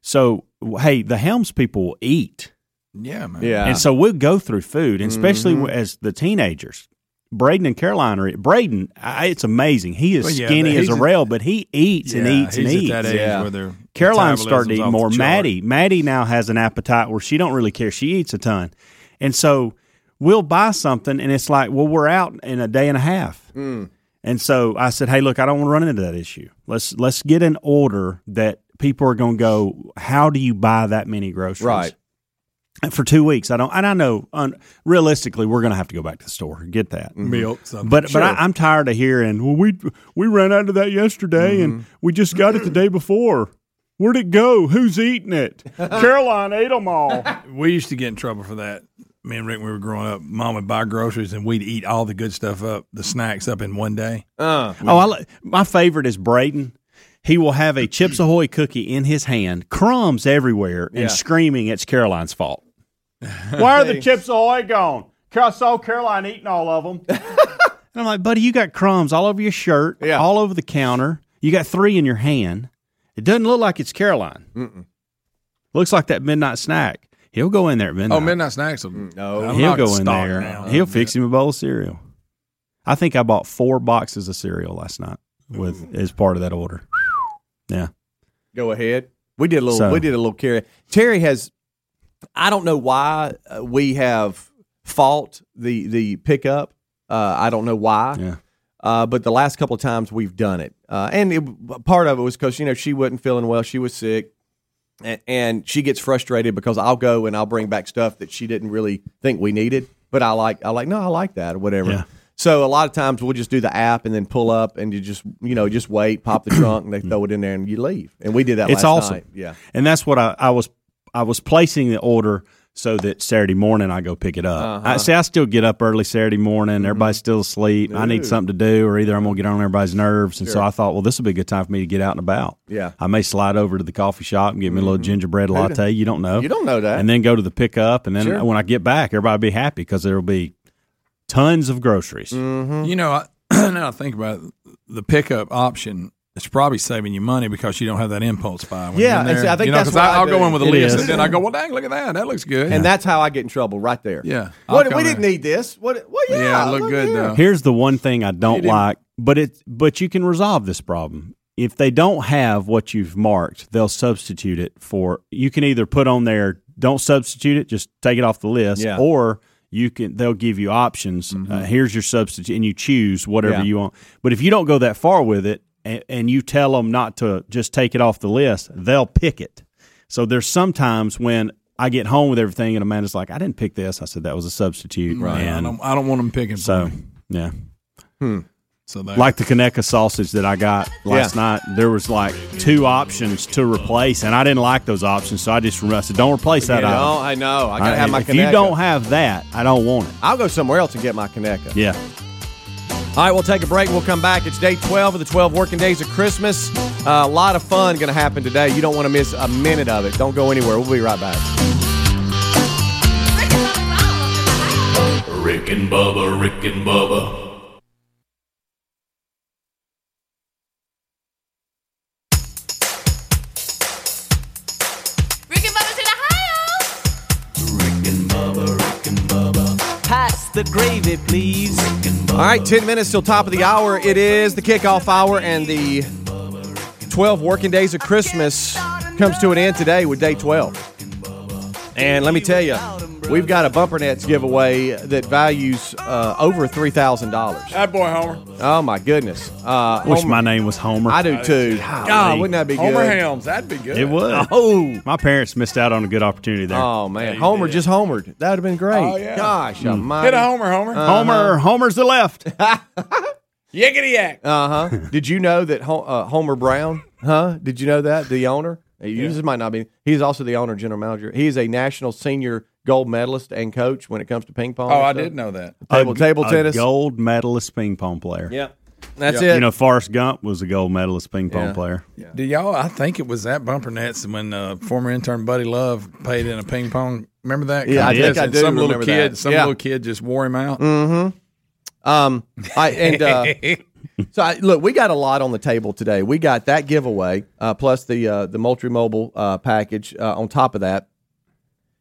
So hey, the Helms people will eat, yeah, man. Yeah. and so we'll go through food, and especially Mm-hmm. as the teenagers. Braden and Caroline are Braden. I, it's amazing. He is Well, yeah, skinny as a a- rail, but he eats and Yeah, eats and eats. At that age Yeah. where their Caroline's starting to metabolism's eat more. Maddie, Maddie now has an appetite where she don't really care. She eats a ton, and so we'll buy something, and it's like, well, we're out in a day and a half. Hmm. And so I said, hey, look, I don't want to run into that issue. Let's let's get an order that people are going to go. How do you buy that many groceries? Right. And for two weeks, I don't, and I know un, realistically we're going to have to go back to the store. And get that milk. Something. but but I, I'm tired of hearing. Well, we we ran out of that yesterday, and we just got it the day before. Where'd it go? Who's eating it? Caroline ate them all. we used to get in trouble for that. Me and Rick, when we were growing up, Mom would buy groceries and we'd eat all the good stuff up, the snacks up in one day. Uh, Oh, I, my favorite is Braden. He will have a Chips Ahoy cookie in his hand, crumbs everywhere, and Yeah. screaming it's Caroline's fault. Why are the Chips Ahoy gone? I saw Caroline eating all of them. and I'm like, buddy, you got crumbs all over your shirt, Yeah. all over the counter. You got three in your hand. It doesn't look like it's Caroline. Looks like that midnight snack. He'll go in there at midnight. Oh, midnight snacks. Will, mm, no. I'm He'll go in there. now. He'll fix him a bowl of cereal. I think I bought four boxes of cereal last night with mm. as part of that order. Yeah. Go ahead. We did a little. So- we did a little carry. Terry has. I don't know why uh, we have fought the the pickup. Uh, I don't know why. Yeah. Uh, but the last couple of times we've done it, uh, and it, part of it was because you know she wasn't feeling well. She was sick, and, and she gets frustrated because I'll go and I'll bring back stuff that she didn't really think we needed. But I like I like no, I like that or whatever. Yeah. So a lot of times we'll just do the app and then pull up and you just you know just wait, pop the trunk, and they throw it in there and you leave. And we did that. It's last awesome. night. Yeah. And that's what I, I was I was placing the order so that Saturday morning I go pick it up. Uh-huh. I see I still get up early Saturday morning, everybody's still asleep. I need something to do or either I'm gonna get on everybody's nerves. And so I thought, well, this will be a good time for me to get out and about. Yeah. I may slide over to the coffee shop and get me a little gingerbread latte. You don't know. You don't know that. and then go to the pickup, and then Sure. when I get back, everybody will be happy because there will be tons of groceries. Mm. You know, I, now I think about it, the pickup option. It's probably saving you money because you don't have that impulse buy. When Yeah, you're in see, there. I think you know, that's 'cause what I I'll go in with a It list, is. and then I go, "Well, dang, look at that! That looks good." And that's how I get in trouble right there. Yeah. What, I'll we didn't in. need this. What? Well, yeah. Yeah, it looked look good, here. though. Here's the one thing I don't didn't- like, but it but you can resolve this problem. If they don't have what you've marked, they'll substitute it for you can either put on there don't substitute it, just take it off the list, Yeah. or you can they'll give you options. Uh, here's your substitute and you choose whatever Yeah. you want. But if you don't go that far with it and, and you tell them not to just take it off the list, they'll pick it. So there's sometimes when I get home with everything and a Amanda's like, I didn't pick this. I said that was a substitute. Right. I And don't, I don't want them picking. so for me. yeah. Hmm. so they, Like the Conecuh sausage that I got last Yeah. night, there was like two options to replace, and I didn't like those options, so I just I said, "Don't replace that You know, item." I know. I gotta have my if you don't have that, I don't want it. I'll go somewhere else and get my Conecuh. Yeah, All right, we'll take a break. We'll come back. It's day 12 of the 12 working days of Christmas. Uh, a lot of fun going to happen today. You don't want to miss a minute of it. Don't go anywhere. We'll be right back. Rick and Bubba, Rick and Bubba. The gravy, please. All right, 10 minutes till top of the hour. It is the kickoff hour and the 12 working days of Christmas comes to an end today with day 12. And let me tell you, we've got a Bumper Nets giveaway that values uh, over $3,000. That boy Homer. Oh, my goodness. Uh, Wish Homer- my name was Homer. I do too. God, wouldn't that be good? Homer good? Helms. That'd be good. It would. Oh. My parents missed out on a good opportunity there. Oh, man. Homer just homered. That would have been great. Oh, yeah. Gosh, Mm. almighty. Hit a Homer, Homer. Homer, Homer's the left. Yickety yak. Uh huh. Did you know that Ho- uh, Homer Brown? Huh? Did you know that the owner? you- This might not be. He's also the owner, general manager. He is a national senior gold medalist and coach when it comes to ping pong. Oh, I stuff. did know that. Table A- table a tennis. gold medalist ping pong player. Yep. That's Yeah. it. You know, Forrest Gump was a gold medalist ping pong Yeah. player. Do y'all? I think it was that bumper nets when uh, former intern Buddy Love played in a ping pong. Remember that? Yeah, I contest? think I do Some little kid, that. some Yeah. little kid just wore him out. Mm-hmm. Um, I and uh, so I, look, we got a lot on the table today. We got that giveaway uh, plus the uh, the Moultrie Mobile uh, package. Uh, on top of that,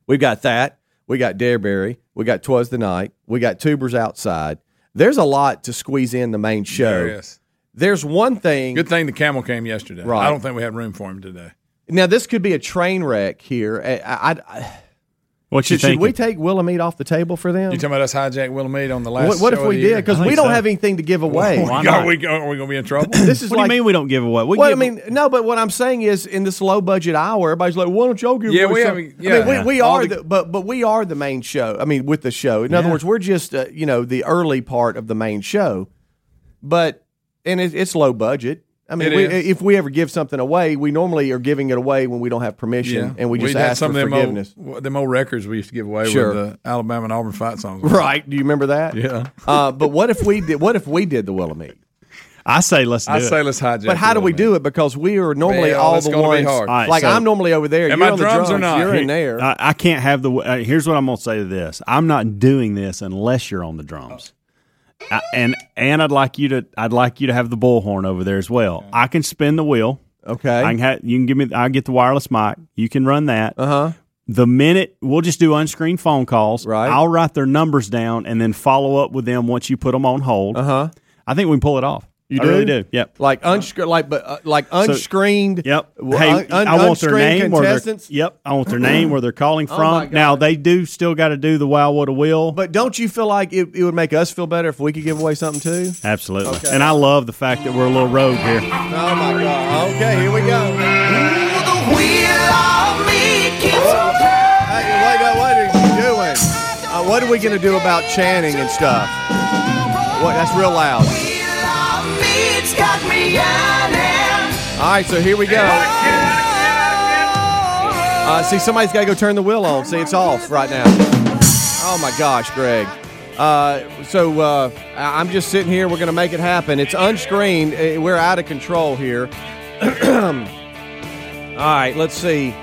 we've got that. We got Derryberry. We got Twas the Night. We got Tubers outside. There's a lot to squeeze in the main show. There is. There's one thing. Good thing the camel came yesterday. Right. I don't think we had room for him today. Now this could be a train wreck here. I, I, I, What you should, should we take Willamette off the table for them? You talking about us hijack Willamette on the last? What, what if show of we the did? Because we don't so. have anything to give away. Why Are not? we, are we going to be in trouble? This is What like do you mean we don't give away? We Well, I give mean, no, but what I'm saying is, in this low budget hour, everybody's like, "Why don't y'all give?" Yeah, away we some-" have- I yeah. mean, we, we are, the- the, but but we are the main show. I mean, with the show. In other words, we're just uh, you know the early part of the main show, but and it, it's low budget. I mean, we, if we ever give something away, we normally are giving it away when we don't have permission, and we just We'd had ask some for of them forgiveness. Old, them old records we used to give away Sure. with the Alabama and Auburn fight songs. Right? Do you remember that? Yeah. Uh, but what if we did? What if we did the Willamette? I say let's do I it. say let's hijack. But how do we do it? Because we are normally Well, all the gonna be ones. hard. All right, like so- I'm normally over there. Am you're I on the drums drums or not? You're in there. I, I can't have the. Uh, here's what I'm going to say to this: I'm not doing this unless you're on the drums. I, and and I'd like you to. I'd like you to have the bullhorn over there as well. I can spin the wheel. okay. I can have. You can give me. I get the wireless mic. You can run that. Uh huh. The minute we'll just do unscreened phone calls. Right. I'll write their numbers down and then follow up with them once you put them on hold. Uh huh. I think we can pull it off. You I do? really do. Yep. Like unscreen, like but uh, like unscreened. Yep. Hey, un- un- I want their unscreened name. Where they're, contestants. yep. I want their name where they're calling Oh, from. my God. now they do still got to do the wow what a will. But don't you feel like it, it would make us feel better if we could give away something too? Absolutely. Okay. And I love the fact that we're a little rogue here. Oh my God! Okay, here we go. Hey, wait, no, what are you doing? Uh, what are we going to do about chanting and stuff? What? That's real loud. All right, so here we go. Uh, see, somebody's got to go turn the wheel on. See, it's off right now. Oh my gosh, Greg. Uh, so uh, I'm just sitting here. We're going to make it happen. It's unscreened. Uh, We're out of control here. all right, let's see.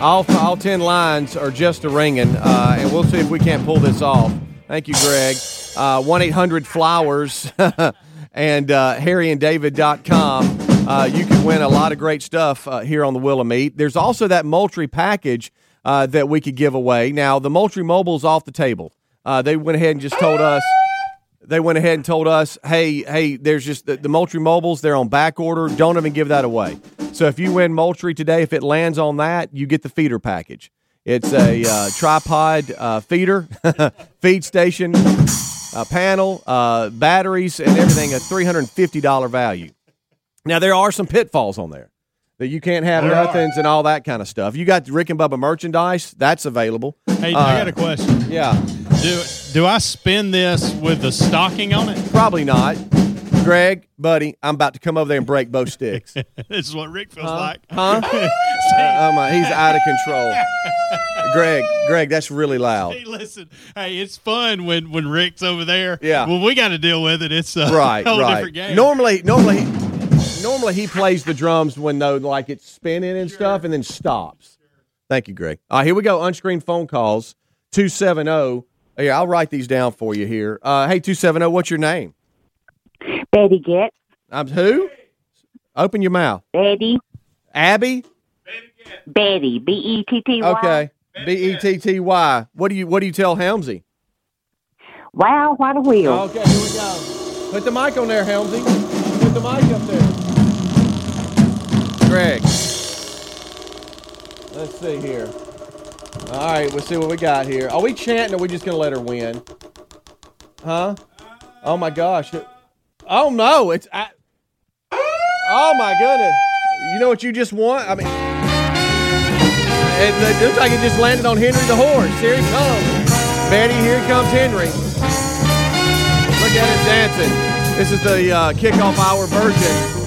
All, all 10 lines are just a ringing, uh, and we'll see if we can't pull this off. Thank you, Greg. Uh, 1 800 Flowers and uh, harryanddavid.com. Uh, you can win a lot of great stuff uh, here on the Willamette. There's also that Moultrie package uh, that we could give away. Now, the Moultrie Mobile's off the table. Uh, they went ahead and just told us they went ahead and told us, hey, hey, there's just the, the Moultrie mobiles, they're on back order. Don't even give that away. So if you win Moultrie today, if it lands on that, you get the feeder package. It's a uh, tripod uh, feeder, feed station, uh, panel, uh, batteries, and everything, a $350 value. Now, there are some pitfalls on there that you can't have There are. nothings and all that kind of stuff. You got Rick and Bubba merchandise, that's available. Hey, Uh, I got a question. Yeah. Do do I spin this with the stocking on it? Probably not. Greg, buddy, I'm about to come over there and break both sticks. this is what Rick feels like. Huh? oh my, he's out of control. Greg, Greg, that's really loud. Hey, listen. Hey, it's fun when when Rick's over there. Yeah. When we got to deal with it, it's a Right, whole right. different game. Normally, normally, normally he plays the drums when though like it's spinning and stuff, and then stops. Thank you, Greg. All right, here we go. Unscreened phone calls two seven zero. Here, I'll write these down for you here. Uh, hey, two seven zero. What's your name? Betty Getz. I'm who? Open your mouth. Betty. Abby. Betty. B E T T Y. Okay. B E T T Y. What do you What do you tell Helmsy? Wow, what a wheel! Okay, here we go. Put the mic on there, Helmsy. Put the mic up there, Greg. Let's see here. All right, we'll see what we got here. Are we chanting? Or are we just gonna let her win? Huh? Oh my gosh! Oh no! It's I, oh my goodness! You know what you just want? I mean it, looks like it just landed on Henry the horse. Here he comes. Betty, here comes Henry. Look at him dancing. This is the uh, kickoff hour version.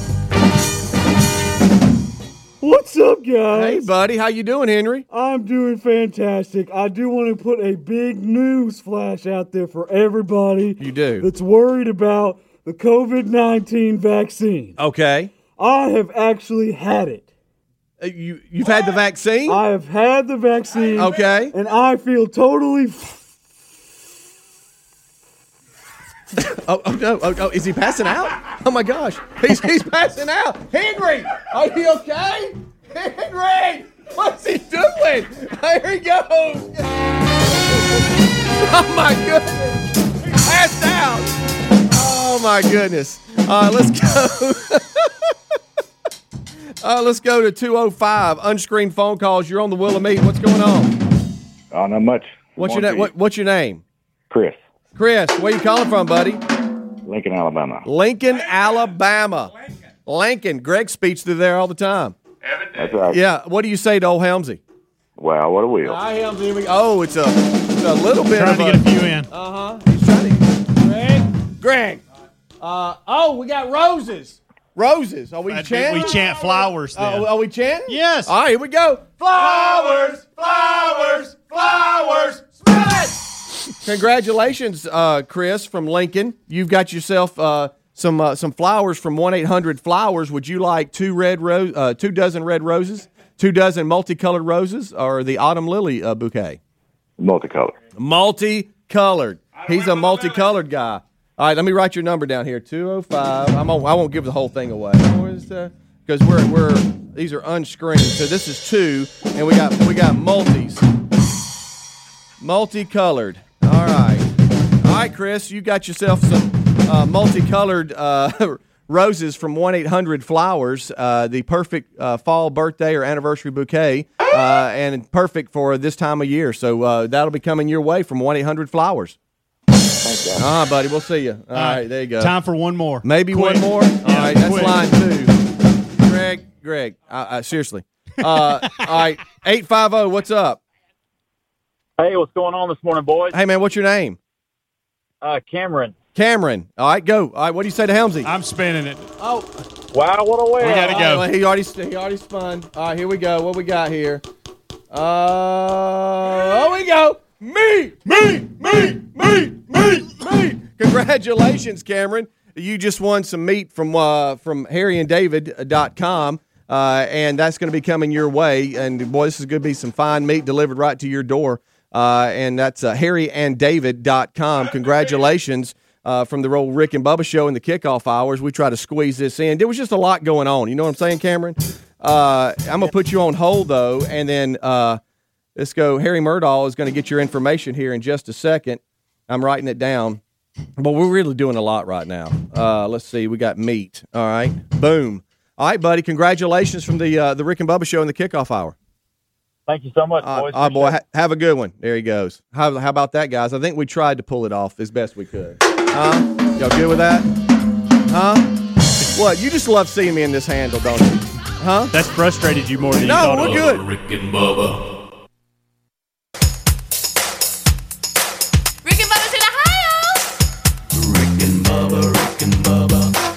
What's up, guys? Hey, buddy, how you doing, Henry? I'm doing fantastic. I do want to put a big news flash out there for everybody You do. that's worried about the COVID 19 vaccine. Okay. I have actually had it. Uh, you you've had the vaccine? I have had the vaccine. Okay. And I feel totally. Oh, oh no! Oh, oh, is he passing out? Oh my gosh! He's he's passing out. Henry, are you okay? Henry, what's he doing? There he goes. Oh my goodness! He passed out. Oh my goodness! Uh, let's go. uh, let's go to 205 unscreened phone calls. You're on the Willamette. What's going on? Oh, not much. What's your One name? What, what's your name? Chris, Chris. Where you calling from, buddy? Lincoln, Alabama. Lincoln, Alabama. Lincoln. Lincoln. Greg speaks through there all the time. That's right. Yeah. What do you say to old Helmsy? Wow, what a wheel. Hi, Helmsy. Here we- Oh, it's a, it's a little bit Trying of to a, get a few in. Uh huh. He's trying to. Greg. Greg. Uh, oh, we got roses. Roses. Are we I chanting? we chant flowers then. Oh, are we chanting? Yes. All right, here we go. Flowers, flowers, flowers. Smell it. Congratulations, uh, Chris from Lincoln. You've got yourself uh, some uh, some flowers from one eight hundred flowers. Would you like two red ro- uh, two dozen red roses, two dozen multicolored roses, or the autumn lily uh, bouquet? Multicolored. Multicolored. He's a multicolored guy. All right, let me write your number down here. Two oh five. I'm on, I won't give the whole thing away. Because we're we're these are unscreened. So this is two, and we got we got multis. Multicolored. All right. All right, Chris, you got yourself some uh, multicolored uh, roses from 1 800 Flowers, uh, the perfect uh, fall birthday or anniversary bouquet, uh, and perfect for this time of year. So uh, that'll be coming your way from 1 800 Flowers. Thanks, guys. Ah, buddy, we'll see you. All right, there you go. Time for one more. Maybe Quick. one more. All Yeah, right, that's quick. line two. Greg, Greg, uh, uh, seriously. Uh, all right, 850, what's up? Hey, what's going on this morning, boys? Hey, man, what's your name? Uh, Cameron. Cameron. All right, go. All right, what do you say to Helmsy? I'm spinning it. Oh, Wow, what a whale. We gotta go. right, well, he already he already spun. All right, here we go. What we got here? Uh, oh, we go. Me, me, me, me, me, me. Congratulations, Cameron. You just won some meat from uh, from harryanddavid.com. Uh, and that's going to be coming your way. And boy, this is going to be some fine meat delivered right to your door. Uh, and that's uh, harryanddavid.com. Congratulations uh, from the old Rick and Bubba show in the kickoff hours. We try to squeeze this in. There was just a lot going on. You know what I'm saying, Cameron? Uh, I'm going to put you on hold, though, and then uh, let's go. Harry Murdahl is going to get your information here in just a second. I'm writing it down. But we're really doing a lot right now. Uh, let's see. We got meat. All right. Boom. All right, buddy. Congratulations from the uh, the Rick and Bubba show in the kickoff hour. Thank you so much, Uh, boys. oh boy, ha- have a good one. There he goes. How, how about that, guys? I think we tried to pull it off as best we could. Huh? Y'all good with that? Huh? What? You just love seeing me in this handle, don't you? Huh? That's frustrated you more than you No, thought we're it would. good. Rick and Bubba.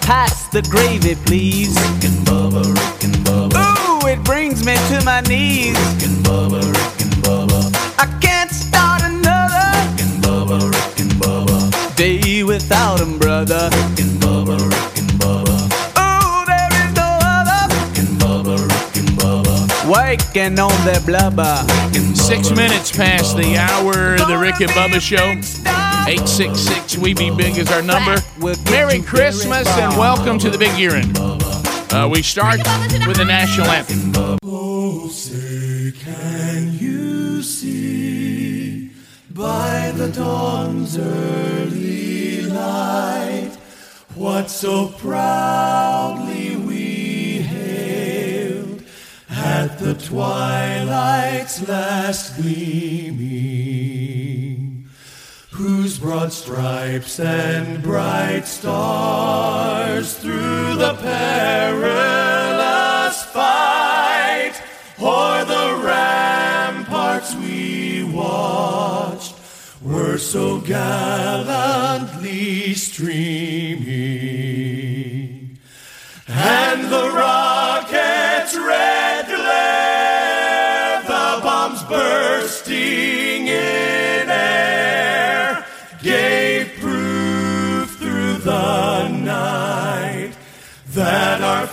Pass the gravy, please. Rick and Bubba, Rick and Bubba. Ooh, it brings me to my knees. Rick and Bubba, Rick and Bubba. I can't start another Rick and Bubba, Rick and Bubba. day without 'em, brother. Rick and Bubba, Rick and Bubba. Ooh, there is no other Rick and Bubba, Rick and Bubba. waking on their blubber. Six minutes past the hour of the Rick and Bubba Show. 866 We Be Big is our number. Merry Christmas and welcome to the Big Year End. Uh, we start with the national anthem. Oh, say, can you see by the dawn's early light what so proudly we hailed at the the twilight's last gleaming, whose broad stripes and bright stars through the perilous fight o'er the ramparts we watched were so gallantly streaming, and the rocket's red glare,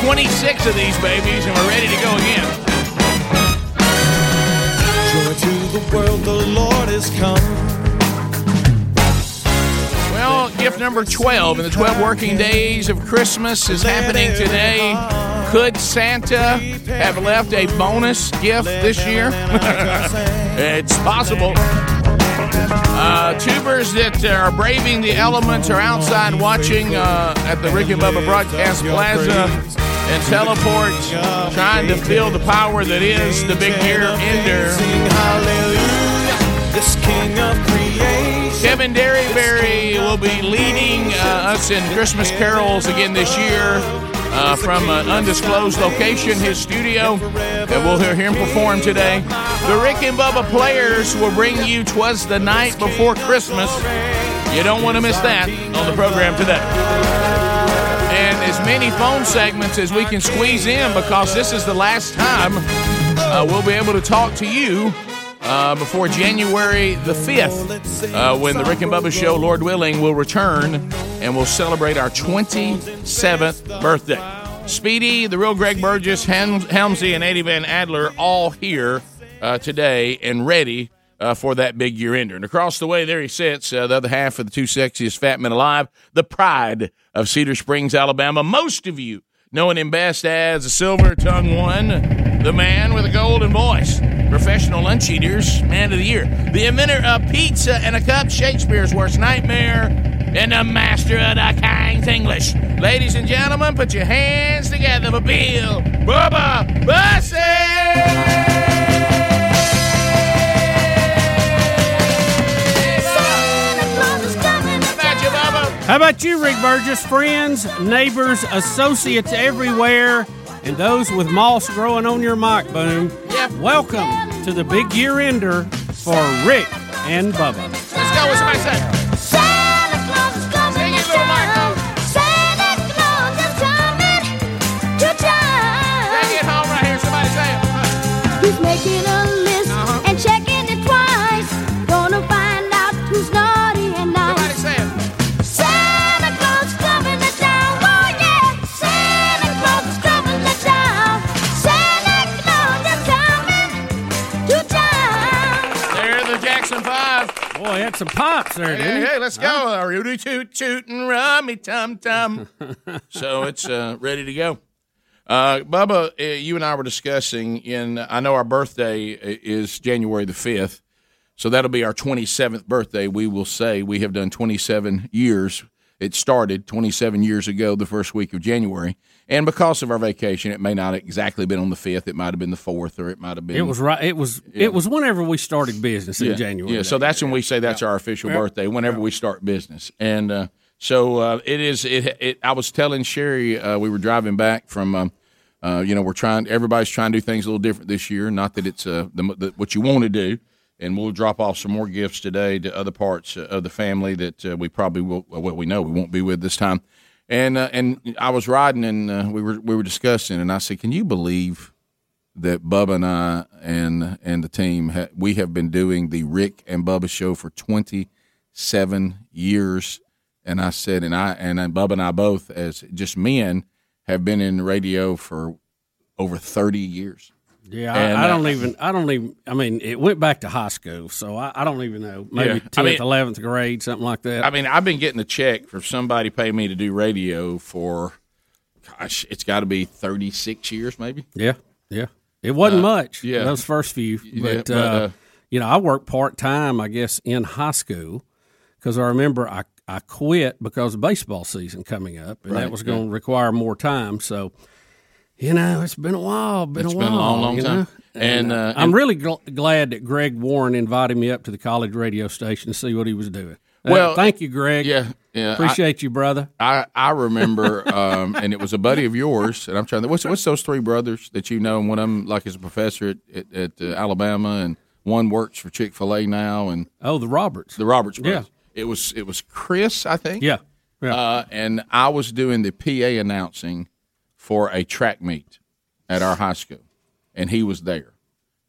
26 of these babies, and we're ready to go again. Joy to the world, the Lord is come. Well, gift number 12 in the 12 working days of Christmas is happening today. Could Santa have left a bonus gift this year? it's possible. Uh, tubers that are braving the elements are outside watching uh, at the Rick and Bubba Broadcast Plaza and teleport, trying to feel the power that is the big year ender. Kevin Derryberry will be leading uh, us in Christmas carols again this year uh, from an undisclosed location, his studio. And we'll hear him perform today. The Rick and Bubba players will bring you Twas the Night Before Christmas. You don't want to miss that on the program today. Many phone segments as we can squeeze in because this is the last time uh, we'll be able to talk to you uh, before January the 5th, uh, when the Rick and Bubba Show, Lord willing, will return and we'll celebrate our 27th birthday. Speedy, the real Greg Burgess, Helm- Helmsy, and Eddie Van Adler all here uh, today and ready uh, for that big year ender. And across the way, there he sits, uh, the other half of the two sexiest fat men alive, the pride of Cedar Springs, Alabama. Most of you knowing him best as the silver tongue one, the man with a golden voice, professional lunch eaters, man of the year, the inventor of pizza and a cup, Shakespeare's worst nightmare, and the master of the King's English. Ladies and gentlemen, put your hands together for Bill Bubba Bussey! How about you, Rick Burgess? Friends, neighbors, associates everywhere, and those with moss growing on your mic boom. Welcome to the big year ender for Rick and Bubba. Let's go. What's somebody say? Sing it, some pops there, Hey, didn't hey, hey, let's go. Rudy toot toot and rummy tum tum. so it's uh, ready to go. Uh, Bubba, uh, you and I were discussing in. I know our birthday is January the fifth, so that'll be our twenty seventh birthday. We will say we have done twenty seven years. It started twenty seven years ago, the first week of January, and because of our vacation, it may not exactly been on the fifth. It might have been the fourth, or it might have been. It was right. It was. It was whenever we started business in yeah, January. Yeah, so that's when we say that's our official Yeah. birthday. Whenever we start business, and uh, so uh, it is. It, it. I was telling Sherry uh, we were driving back from. Um, uh, you know, we're trying. Everybody's trying to do things a little different this year. Not that it's uh, the, the, what you want to do. and we'll drop off some more gifts today to other parts of the family that uh, we probably will. Well, we know we won't be with this time. And uh, and I was riding, and uh, we were we were discussing, and I said, "Can you believe that Bubba and I and and the team ha- we have been doing the Rick and Bubba show for twenty seven years?" And I said, and I and Bubba and I both, as just men, have been in radio for over thirty years. Yeah, And, I, I uh, don't even. I don't even. I mean, it went back to high school, so I, I don't even know. Maybe Yeah, tenth, eleventh grade, something like that. I mean, I've been getting a check for somebody paying me to do radio for, gosh, it's got to be thirty six years, maybe. Yeah, yeah. It wasn't Uh, much. yeah. those first few. Yeah, But, but, uh, uh, you know, I worked part time. I guess in high school because I remember I I quit because of baseball season coming up, and Right, that was going to require more time. So, you know, it's been a while. Been It's a been a long, long time. know? And, uh, I'm and- really gl- glad that Greg Warren invited me up to the college radio station to see what he was doing. Uh, Well, thank you, Greg. Yeah, yeah. Appreciate you, brother. I I remember, um, and it was a buddy of yours, and I'm trying to. What's what's those three brothers that you know? And one of them, like, is a professor at at, at uh, Alabama, and one works for Chick Fil A now, and oh, the Roberts, the Roberts Yeah. It was it was Chris, I think. Yeah, yeah. Uh, and I was doing the PA announcing for a track meet at our high school, and he was there.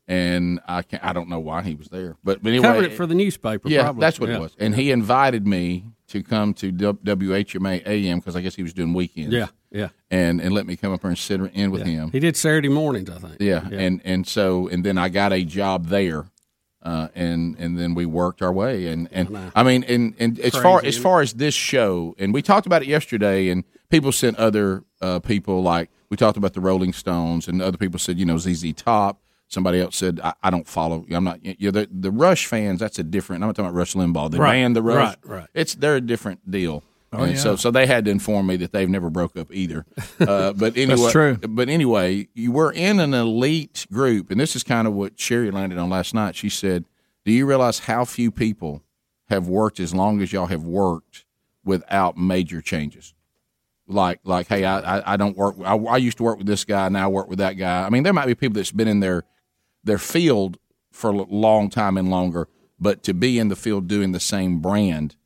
And I can I don't know why he was there, but, but anyway, Covered it for the newspaper. yeah, probably. that's what Yeah. it was. And he invited me to come to W- WHMA AM because I guess he was doing weekends. Yeah, yeah. And and let me come up here and sit in with him. He did Saturday mornings, I think. Yeah, and and so and then I got a job there, uh, and and then we worked our way, and and I mean, and and as far Crazy, as isn't far as this show, and we talked about it yesterday, and people sent other uh, people like we talked about the Rolling Stones, and other people said you know ZZ Top. Somebody else said I, I don't follow. I'm not. You know, the the Rush fans. That's a different. I'm not talking about Rush Limbaugh. The Right, band, the Rush. right, right. It's they're a different deal. Oh, and yeah. so so they had to inform me that they've never broke up either. Uh, but anyway, true. But anyway, you were in an elite group, and this is kind of what Sherry landed on last night. She said, "Do you realize how few people have worked as long as y'all have worked without major changes?" Like, like, hey, I, I, I don't work. I, I used to work with this guy, now I work with that guy. I mean, there might be people that's been in their their field for a long time and longer, but to be in the field doing the same brand,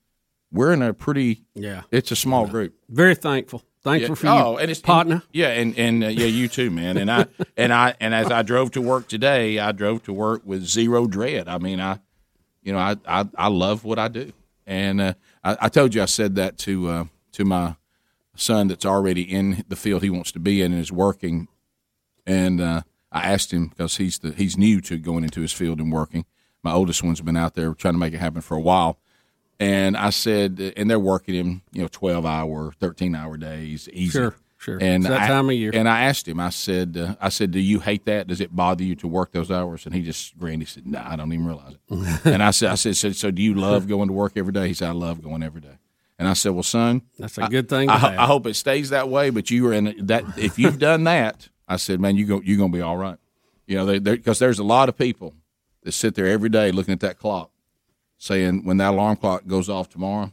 we're in a pretty Yeah. It's a small group. Very thankful. Thankful for you, oh, and it's partner. yeah, and and uh, yeah, you too, man. And I and I and as I drove to work today, I drove to work with zero dread. I mean, I, you know, I I, I love what I do, and uh, I, I told you I said that to uh, to my son that's already in the field he wants to be in and is working, and uh, I asked him because he's the he's new to going into his field and working. My oldest one's been out there trying to make it happen for a while. And I said, and they're working him, you know, twelve hour, thirteen hour days, easy. Sure, sure. And It's that I, time of year. And I asked him, I said, uh, I said, do you hate that? Does it bother you to work those hours? And he just grinned. He said, No, I don't even realize it. and I said, I said, so, so do you love going to work every day? He said, I love going every day. And I said, well, son, That's a good thing to I. I hope it stays that way. But you were in that. If you've done that, I said, man, you go, you're going to be all right. You know, because there's a lot of people that sit there every day looking at that clock, saying when that alarm clock goes off tomorrow,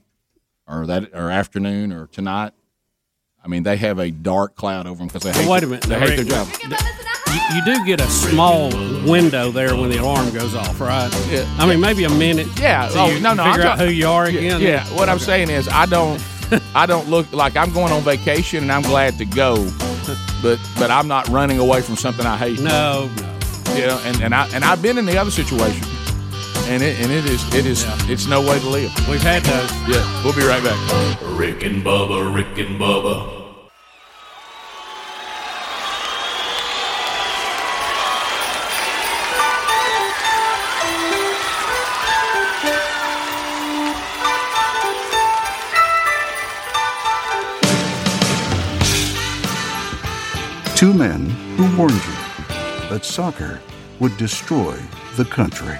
or that or afternoon or tonight. I mean, they have a dark cloud over them because they hate. Well, wait a minute. They now, hate their Rick, job. You, you do get a small window there when the alarm goes off, right? Yeah. I mean, maybe a minute. Yeah. till oh you no, no. I'm Figure out talk- who you are again. Yeah. What I'm saying is, I don't, I don't look like I'm going on vacation and I'm glad to go, but but I'm not running away from something I hate. No. You know, and, and I and I've been in the other situation, and it and it is it is it's no way to live. We've had those. Yeah. We'll be right back. Rick and Bubba, Rick and Bubba. Two men who warned you that soccer would destroy the country.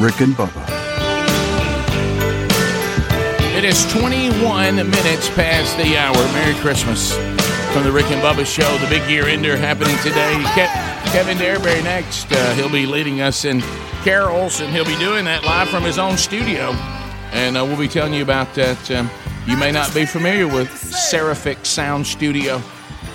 Rick and Bubba. It is 21 minutes past the hour. Merry Christmas from the Rick and Bubba Show. The big year ender happening today. Ke- Kevin Derryberry next. Uh, he'll be leading us in carols, and he'll be doing that live from his own studio. And uh, we'll be telling you about that. Um, you may not be familiar with Seraphic Sound Studio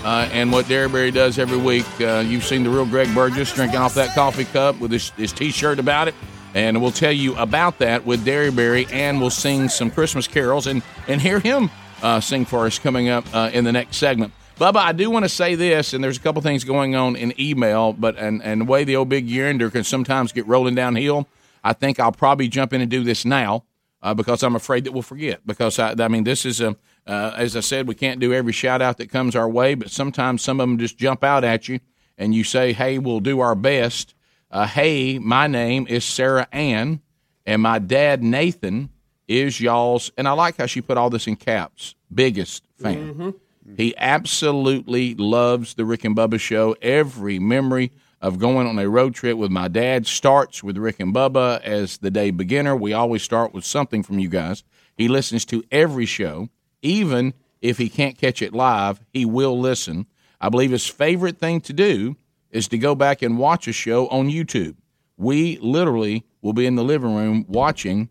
uh, and what Derryberry does every week. Uh, you've seen the real Greg Burgess drinking off that coffee cup with his, his T-shirt about it. And we'll tell you about that with Derryberry, and we'll sing some Christmas carols and, and hear him uh, sing for us coming up uh, in the next segment. Bubba, I do want to say this, and there's a couple things going on in email, but and, and the way the old big year can sometimes get rolling downhill, I think I'll probably jump in and do this now uh, because I'm afraid that we'll forget. Because I, I mean, this is a, uh, as I said, we can't do every shout out that comes our way, but sometimes some of them just jump out at you, and you say, "Hey, we'll do our best." Uh, hey, my name is Sarah Ann, and my dad Nathan is y'all's, and I like how she put all this in caps. Biggest fan. Mm-hmm. He absolutely loves the Rick and Bubba show. Every memory of going on a road trip with my dad starts with Rick and Bubba as the day beginner. We always start with something from you guys. He listens to every show, even if he can't catch it live, he will listen. I believe his favorite thing to do is to go back and watch a show on YouTube. We literally will be in the living room watching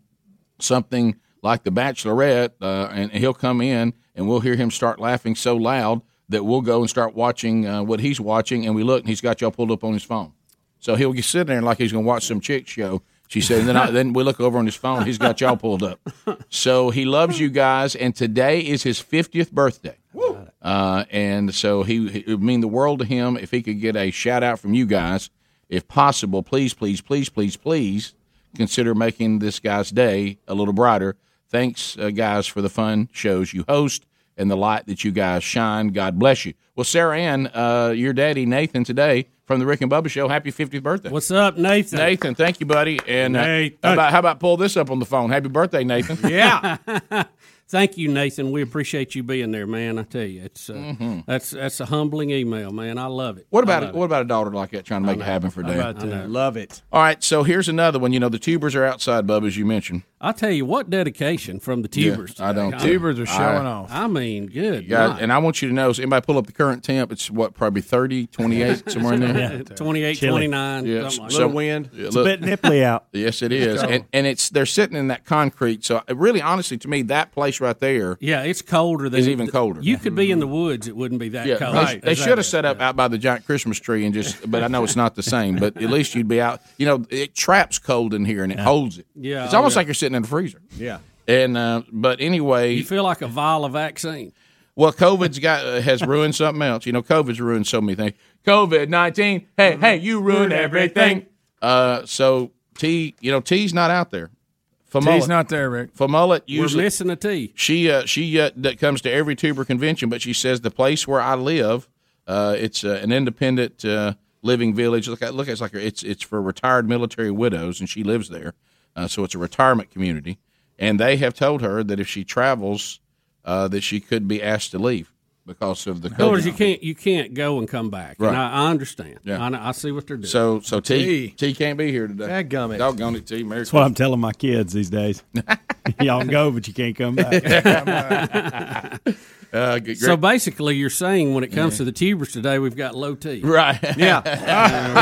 something like The Bachelorette, uh, and he'll come in and we'll hear him start laughing so loud that we'll go and start watching uh, what he's watching, and we look and he's got y'all pulled up on his phone. So he'll get sitting there like he's going to watch some chick show. She said, and then, I, then we look over on his phone. He's got y'all pulled up. So he loves you guys, and today is his 50th birthday. Uh, and so he it would mean the world to him if he could get a shout out from you guys, if possible. Please, please, please, please, please consider making this guy's day a little brighter. Thanks, uh, guys, for the fun shows you host and the light that you guys shine. God bless you. Well, Sarah Ann, uh, your daddy Nathan today from the Rick and Bubba Show. Happy 50th birthday. What's up, Nathan? Nathan, thank you, buddy. And uh, how about how about pull this up on the phone? Happy birthday, Nathan. yeah. Thank you, Nathan. We appreciate you being there, man. I tell you, it's uh, Mhm. that's that's a humbling email, man. I love it. What about love what about a daughter like that trying to make it happen for Dad? I. Love it. All right, so here's another one. You know, the tubers are outside, Bubba, as you mentioned. I tell you what, dedication from the Yeah, tubers. I don't. today. Tubers are showing off. I mean, good. Yeah, and I want you to know, so anybody pull up the current temp, it's what, probably 30, 28, somewhere in there? Yeah, 28, Chilly. 29, Yeah, something like so- that. yeah, It's a bit nipply out. Yes, it is. Go. And, and it's they're sitting in that concrete. So, really, honestly, to me, that place right there Yeah, it's colder than is even colder. You could be in the mm-hmm. woods; it wouldn't be that Yeah, cold. they, they should have set up out by the giant Christmas tree and just. But I know it's not the same. But at least you'd be out. You know, it traps cold in here and it holds it. Yeah, it's oh, almost yeah. like you're sitting in the freezer. Yeah. And uh, but anyway, You feel like a vial of vaccine. Well, COVID's got uh, has ruined something else. You know, COVID's ruined so many things. COVID nineteen. Hey, hey, you ruined everything. Uh, so T, you know, T's not out there. For T's not there, Rick. For mullet, We're usually missing a T. she uh, she uh, that comes to every tuber convention, but she says the place where I live, uh, it's uh, an independent uh, living village. Look, at look, it's like it's it's for retired military widows, and she lives there. Uh, so it's a retirement community, and they have told her that if she travels, uh, that she could be asked to leave because of the In other words, you can't you can't go and come back. Right. And I, I understand. Yeah. I, I see what they're doing. So so T T can't be here today. That Dadgummit. Doggone it, T. Merry That's what I'm telling my kids these days. Y'all can go, but you can't come back. Uh, So basically, you're saying when it comes to the tubers today, we've got low T. Right. Yeah.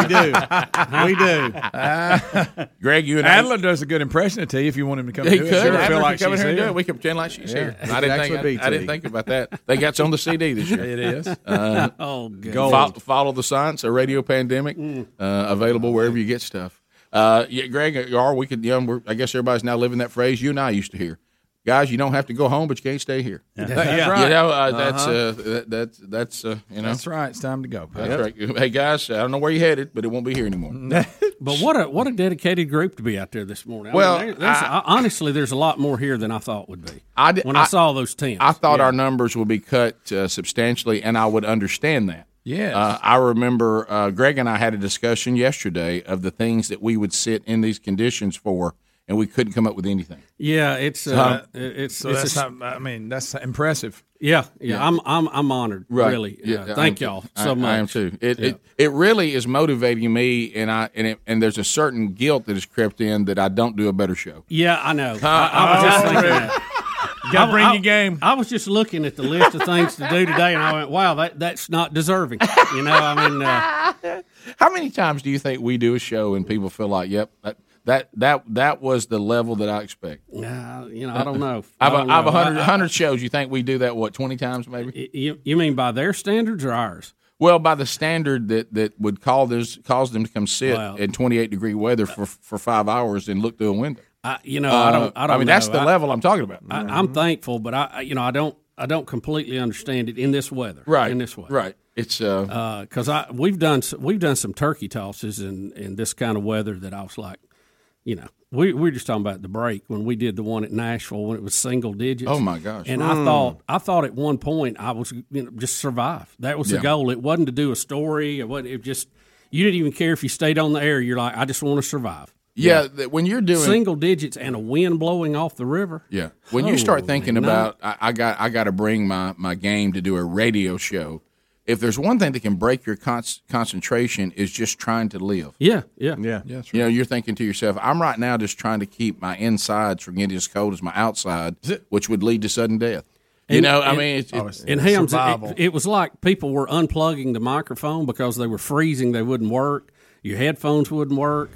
we do. We do. Greg, you and I- Adler does a good impression of T if you want him to come He do could. it. Sure, feel could like come she's here here. We can pretend like she's Yeah. here. I didn't think. I, I didn't think about that. They got it's on the CD this year. It is. Uh, Oh, good. fo- follow the science. A radio pandemic Mm. uh, available wherever you get stuff. Uh, yeah, Greg, or we could. You know, we're, I guess everybody's now living that phrase you and I used to hear. Guys, you don't have to go home, but you can't stay here. Yeah. That's You right. know, uh, that's Uh-huh. uh, that, that's that's uh, you know That's right. It's time to go. That's right. Hey guys, I don't know where you headed, but it won't be here anymore. But what a what a dedicated group to be out there this morning. I Well, mean, there's- I- I- honestly, there's a lot more here than I thought would be. I did, when I, saw those tents. I thought Yeah. our numbers would be cut uh, substantially, and I would understand that. Yes. Uh, I remember uh, Greg and I had a discussion yesterday of the things that we would sit in these conditions for, and we couldn't come up with anything. Yeah, it's So- uh, it's So it's that's a- not, I mean, that's impressive. yeah, yeah, Yeah. I'm I'm I'm honored. Really, Yeah. Uh, I thank am y'all too. so I, much. I am too. It, Yeah. it it really is motivating me, and I and it, and there's a certain guilt that has crept in that I don't do a better show. Yeah, I know. I, I was just thinking that. You got to bring I- your game. I was just looking at the list of things to do today, and I went, "Wow, that that's not deserving." You know, I mean, uh, How many times do you think we do a show and people feel like, "Yep, that that that, that was the level that I expect"? uh, you know, I don't know. I I've a hundred I- I- hundred shows. You think we do that what twenty times maybe? You, you mean by their standards or ours? Well, by the standard that, that would call this, cause them to come sit Well- in 28 degree weather for, for five hours and look through a window. I, you know, I don't. I don't. Uh, mean, that's the I- level I'm talking about. I, I'm thankful, but I, I- you know, I don't. I don't completely understand it in this weather. Right. In this weather. Right. It's uh, because I we've done we've done some turkey tosses in in this kind of weather that I was like, you know, we we were just talking about the break when we did the one at Nashville when it was single digits. Oh, my gosh. And Mm. I thought I thought at one point I was you know just survive. That was Yeah. the goal. It wasn't to do a story. It wasn't. It just you didn't even care if you stayed on the air. You're like, I just want to survive. Yeah, that when you're doing- single digits and a wind blowing off the river. Yeah. When you start thinking night. about, I, I got, I got to bring my my game to do a radio show. If there's one thing that can break your con- concentration, is just trying to live. Yeah, yeah, yeah. You know, you're thinking to yourself, I'm right now just trying to keep my insides from getting as cold as my outside, which would lead to sudden death. You And- know, I mean, it's, it's in Hams, survival. it, it was like people were unplugging the microphone because they were freezing. They wouldn't work. Your headphones wouldn't work.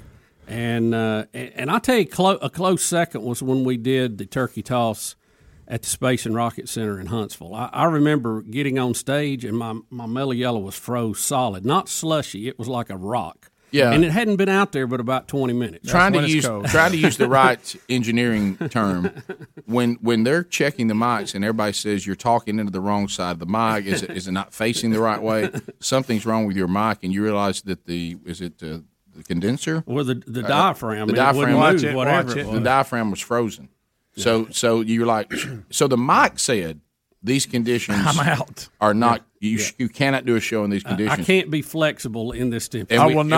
And uh, and, and I tell you, clo- a close second was when we did the turkey toss at the Space and Rocket Center in Huntsville. I, I remember getting on stage and my my Mello Yello was froze solid, not slushy. It was like a rock. Yeah. and it hadn't been out there but about twenty minutes. trying to use trying to use the right engineering term when when they're checking the mics and everybody says you're talking into the wrong side of the mic is it, is it not facing the right way something's wrong with your mic and you realize that the is it the, the condenser Or the- the Uh, diaphragm, the it diaphragm Watch move, it, whatever watch it it. the diaphragm was frozen so so you're like so the mic said these conditions I'm out. are not you you cannot do a show in these conditions I can't be flexible in this temperature. And we- and-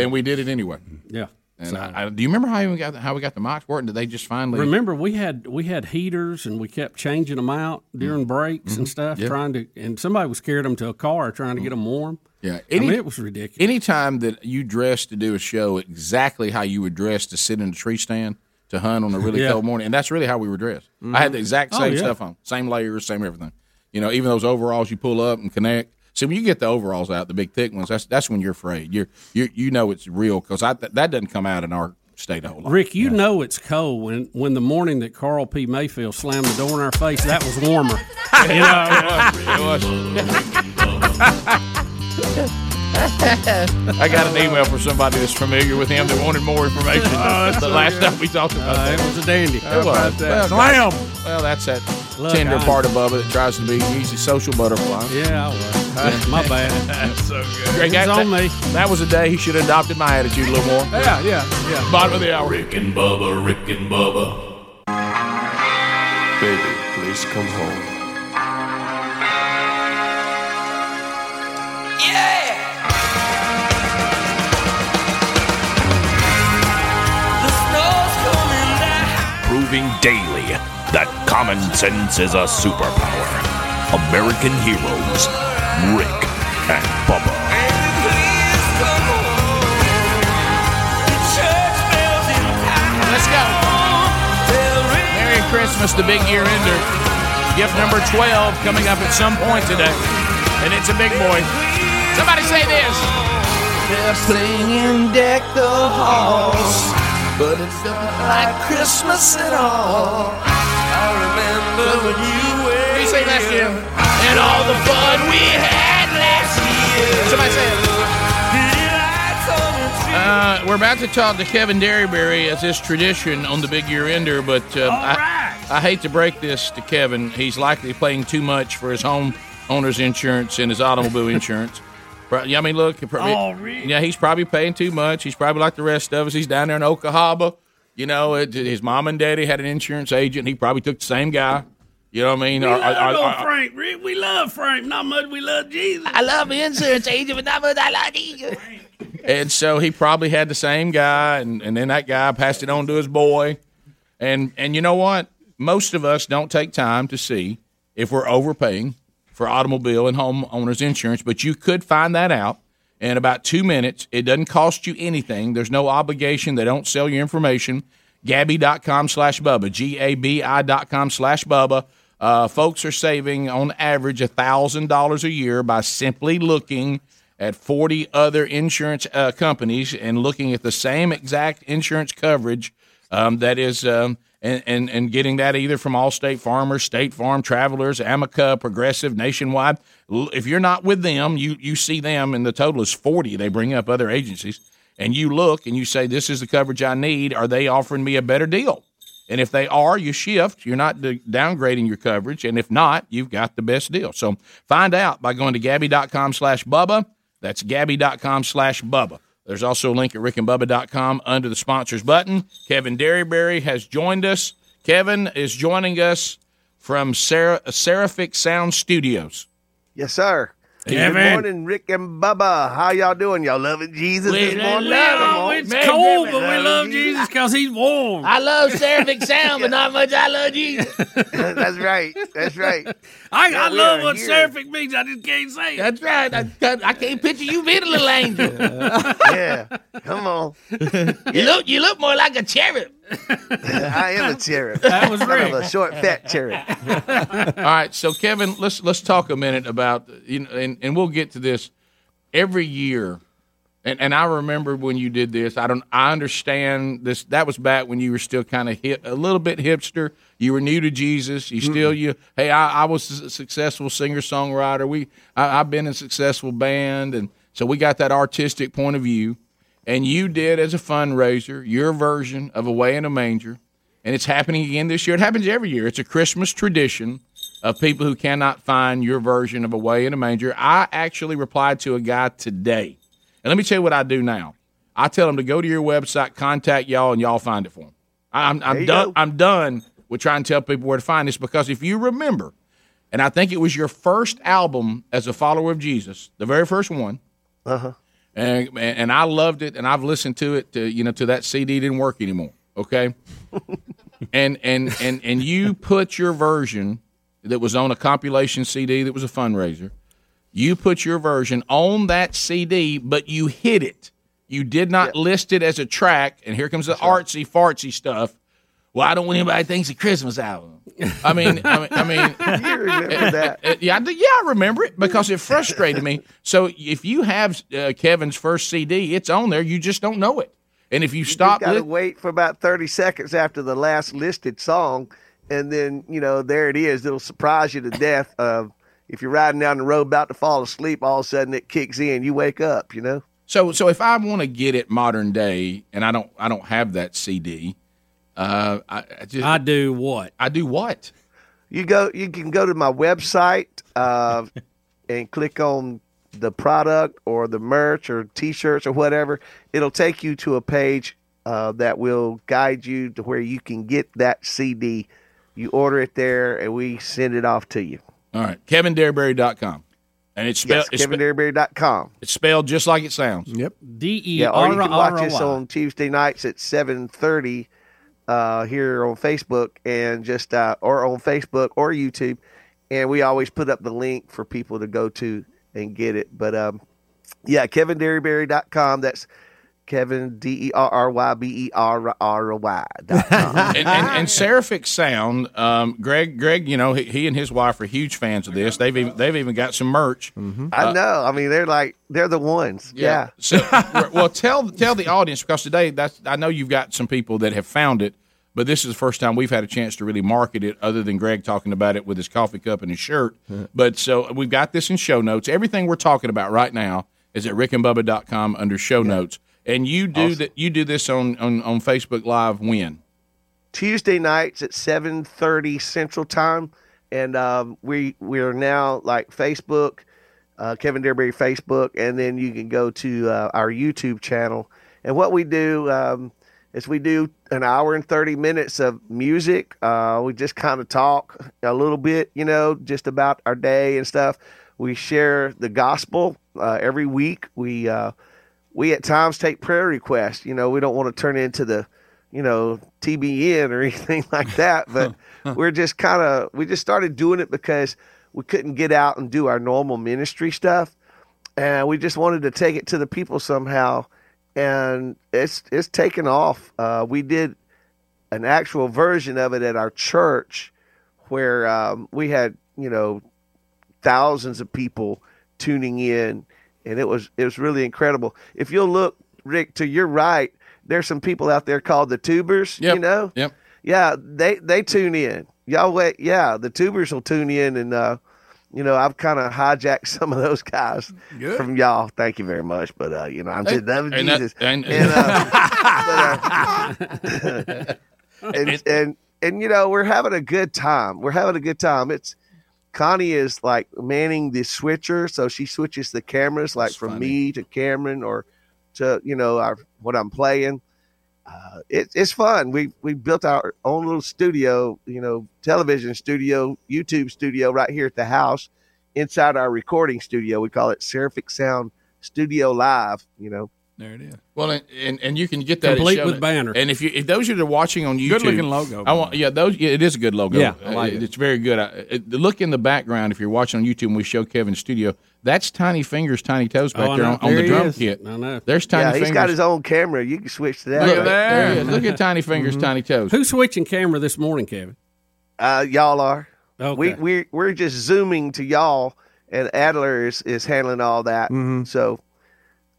And we did it anyway. Mm-hmm. Yeah. And I, I, do you remember how we got how we got the mics working? Did they just finally Remember, we had we had heaters and we kept changing them out mm-hmm. during breaks and mm-hmm. stuff, Mm-hmm. Yeah. trying to. And somebody was carrying them to a car trying to get them warm. Yeah, I mean, it was ridiculous. Anytime that you dress to do a show exactly how you would dress to sit in a tree stand to hunt on a really Yeah. cold morning, and that's really how we were dressed. I had the mm-hmm. exact Oh, same yeah. stuff on, same layers, same everything. You know, even those overalls you pull up and connect. See, when you get the overalls out, the big thick ones, that's that's when you're afraid. You're you you know it's real because that that doesn't come out in our state a whole lot. Rick, you know it's cold when when the morning that Carl P. Mayfield slammed the door in our face. That was warmer. you know, I got an email from somebody that's familiar with him that wanted more information. Oh, that's the so last good. time we talked about Uh, that. it was a dandy. It How was. about that? Well, Slam. Well, that's that Look, tender I- part of Bubba that tries to be an easy social butterfly. Yeah, I was. My bad. That's so good. It's that, on me. That was a day he should have adopted my attitude a little more. Yeah, yeah, yeah. Bottom of the hour. Rick and Bubba, Rick and Bubba. Baby, please come home. Proving daily that common sense is a superpower. American heroes, Rick and Bubba. Let's go. Merry Christmas, the big year ender. Gift number 12 coming up at some point today. And it's a big boy. Somebody say this. They're playing deck the halls, but it felt like Christmas at all. I remember when you were You say last year. and all the fun we had last year. Somebody say it. Uh, we're about to talk to Kevin Derryberry as is tradition on the Big Year Ender, but uh, I, I hate to break this to Kevin. He's likely paying too much for his home owner's insurance and his automobile insurance. Pro- yeah, I mean, look. Probably, Oh, really? Yeah, he's probably paying too much. He's probably like the rest of us. He's down there in Okahaba. You know, it, his mom and daddy had an insurance agent. He probably took the same guy. You know what I mean? We Or- love or- old Frank. Rick, we love Frank. Not much we love Jesus. I love insurance agent, but not much I like you. And so he probably had the same guy, and, and then that guy passed it on to his boy. And and you know what? Most of us don't take time to see if we're overpaying for automobile and homeowners insurance, but you could find that out in about two minutes. It doesn't cost you anything. There's no obligation. They don't sell your information. Gabi.com slash Bubba, G A B I dot com slash Bubba. Uh, folks are saving on average $1,000 a year by simply looking at 40 other insurance uh, companies and looking at the same exact insurance coverage um, that is um, and, and, and getting that either from Allstate Farmers, State Farm, Travelers, Amica, Progressive, Nationwide. If you're not with them, you, you see them, and the total is 40. They bring up other agencies, and you look and you say, This is the coverage I need. Are they offering me a better deal? And if they are, you shift. You're not downgrading your coverage. And if not, you've got the best deal. So find out by going to Gabi.com slash Bubba. That's Gabi.com slash Bubba. There's also a link at rickandbubba.com under the sponsors button. Kevin Derryberry has joined us. Kevin is joining us from Ser- Seraphic Sound Studios. Yes, sir. Kevin. Good morning, Rick and Bubba. How y'all doing? Y'all loving Jesus We this morning? love, it's cold, but we love Jesus because he's warm. I love Seraphic Sound, but not much I love Jesus. That's right. That's right. I, Yeah, I love what here. Seraphic means. I just can't say it. That's right. I, I can't picture you being a little angel. yeah. Come on. You look you look more like a cherub. I am a cherub. That was Kind Rick. a short, fat cherub. All right, so Kevin, let's let's talk a minute about you know, and, and we'll get to this every year. And and I remember when you did this. I don't. I understand this. That was back when you were still kind of hip, a little bit hipster. You were new to Jesus. You still you. Hey, I, I was a successful singer songwriter. We I, I've been in a successful band, and so we got that artistic point of view. And you did as a fundraiser your version of Away in a Manger, and it's happening again this year. It happens every year. It's a Christmas tradition of people who cannot find your version of Away in a Manger. I actually replied to a guy today, and let me tell you what I do now. I tell them to go to your website, contact y'all, and y'all find it for them. I'm, I'm done. go. I'm done with trying to tell people where to find this because if you remember, and I think it was your first album as a follower of Jesus, the very first one Uh huh. and and and I loved it, and I've listened to it. To you know, to that CD didn't work anymore. Okay, and and and and you put your version that was on a compilation CD that was a fundraiser. You put your version on that CD, but you hid it. You did not list it as a track. And here comes the artsy fartsy stuff. Well, I don't want anybody to think it's a Christmas album. I mean, I mean, I mean, You remember that? uh, yeah, I yeah, I remember it because it frustrated me. So if you have uh, Kevin's first CD, it's on there. You just don't know it. And if you stop, You got to li- wait for about 30 seconds after the last listed song, and then, you know, there it is. It'll surprise you to death. Uh, if you're riding down the road about to fall asleep, all of a sudden it kicks in. You wake up, you know? so so if I want to get it modern day, and I don't I don't have that CD, uh, I, I just I do what? I do what? You go. You can go to my website uh, and click on the product or the merch or T-shirts or whatever. It'll take you to a page uh, that will guide you to where you can get that CD. You order it there, and we send it off to you. All right, KevinDerryberry.com. and it's spelled Yes, KevinDerryberry.com. It's spelled just like it sounds. Yep. D E Yeah, or you can watch R us on Tuesday nights at seven thirty uh, here on Facebook and just uh, or on Facebook or YouTube, and we always put up the link for people to go to and get it. But um, yeah, KevinDerryberry.com. That's Kevin D E R R Y B E R R Y and, and, and Seraphic Sound, um, Greg, Greg, you know, he, he and his wife are huge fans of this. They've even, they've even got some merch. I know. I mean, they're like they're the ones. Yeah. So, well, tell tell the audience because today that's I know you've got some people that have found it, but this is the first time we've had a chance to really market it, other than Greg talking about it with his coffee cup and his shirt. But so we've got this in show notes. Everything we're talking about right now is at rickandbubba.com under show notes. And you do Awesome. that. You do this on, on, on Facebook Live when? Tuesday nights at seven thirty Central Time, and um, we we are now like Facebook, uh, Kevin Derryberry Facebook, and then you can go to uh, our YouTube channel. And what we do um, is we do an hour and thirty minutes of music. Uh, we just kind of talk a little bit, you know, just about our day and stuff. We share the gospel uh, every week. We uh, we at times take prayer requests. You know, we don't want to turn into the, you know, TBN or anything like that, but we're just kind of we just started doing it because we couldn't get out and do our normal ministry stuff, and we just wanted to take it to the people somehow, and it's it's taken off. Uh, we did an actual version of it at our church, where um, we had you know thousands of people tuning in, and it was it was really incredible. If you'll look, Rick, to your right, there's some people out there called the Tubers. You know, yep. yeah, they they tune in. Y'all wait. Yeah, the tubers will tune in, and uh, you know I've kind of hijacked some of those guys Good. from y'all. Thank you very much. But uh, you know I'm just loving and that- Jesus. and- uh, but, uh, and, and and you know we're having a good time. We're having a good time. It's Connie is like manning the switcher, so she switches the cameras like from me to Cameron or to you know our what I'm playing. Uh, it, it's fun. We we built our own little studio, you know, television studio, YouTube studio right here at the house, inside our recording studio. We call it Seraphic Sound Studio Live. You know, There it is. Well, and, and, and you can get that Complete Shownet. with banner. And if you if those of you that are watching on YouTube, Good-looking logo. I want yeah those yeah, it is a good logo. Yeah, I like Uh, it. It's very good. I, it, look in the background if you're watching on YouTube and we show Kevin's studio. That's Tiny Fingers, Tiny Toes back Oh, there know. on, on the drum is. kit. I know. There's Tiny yeah, Fingers. he's got his own camera. You can switch to that. Look at right there. he is. Look at Tiny Fingers, Tiny Toes. Who's switching camera this morning, Kevin? Uh, y'all are. Okay. We we we're just zooming to y'all, and Adler is is handling all that. So.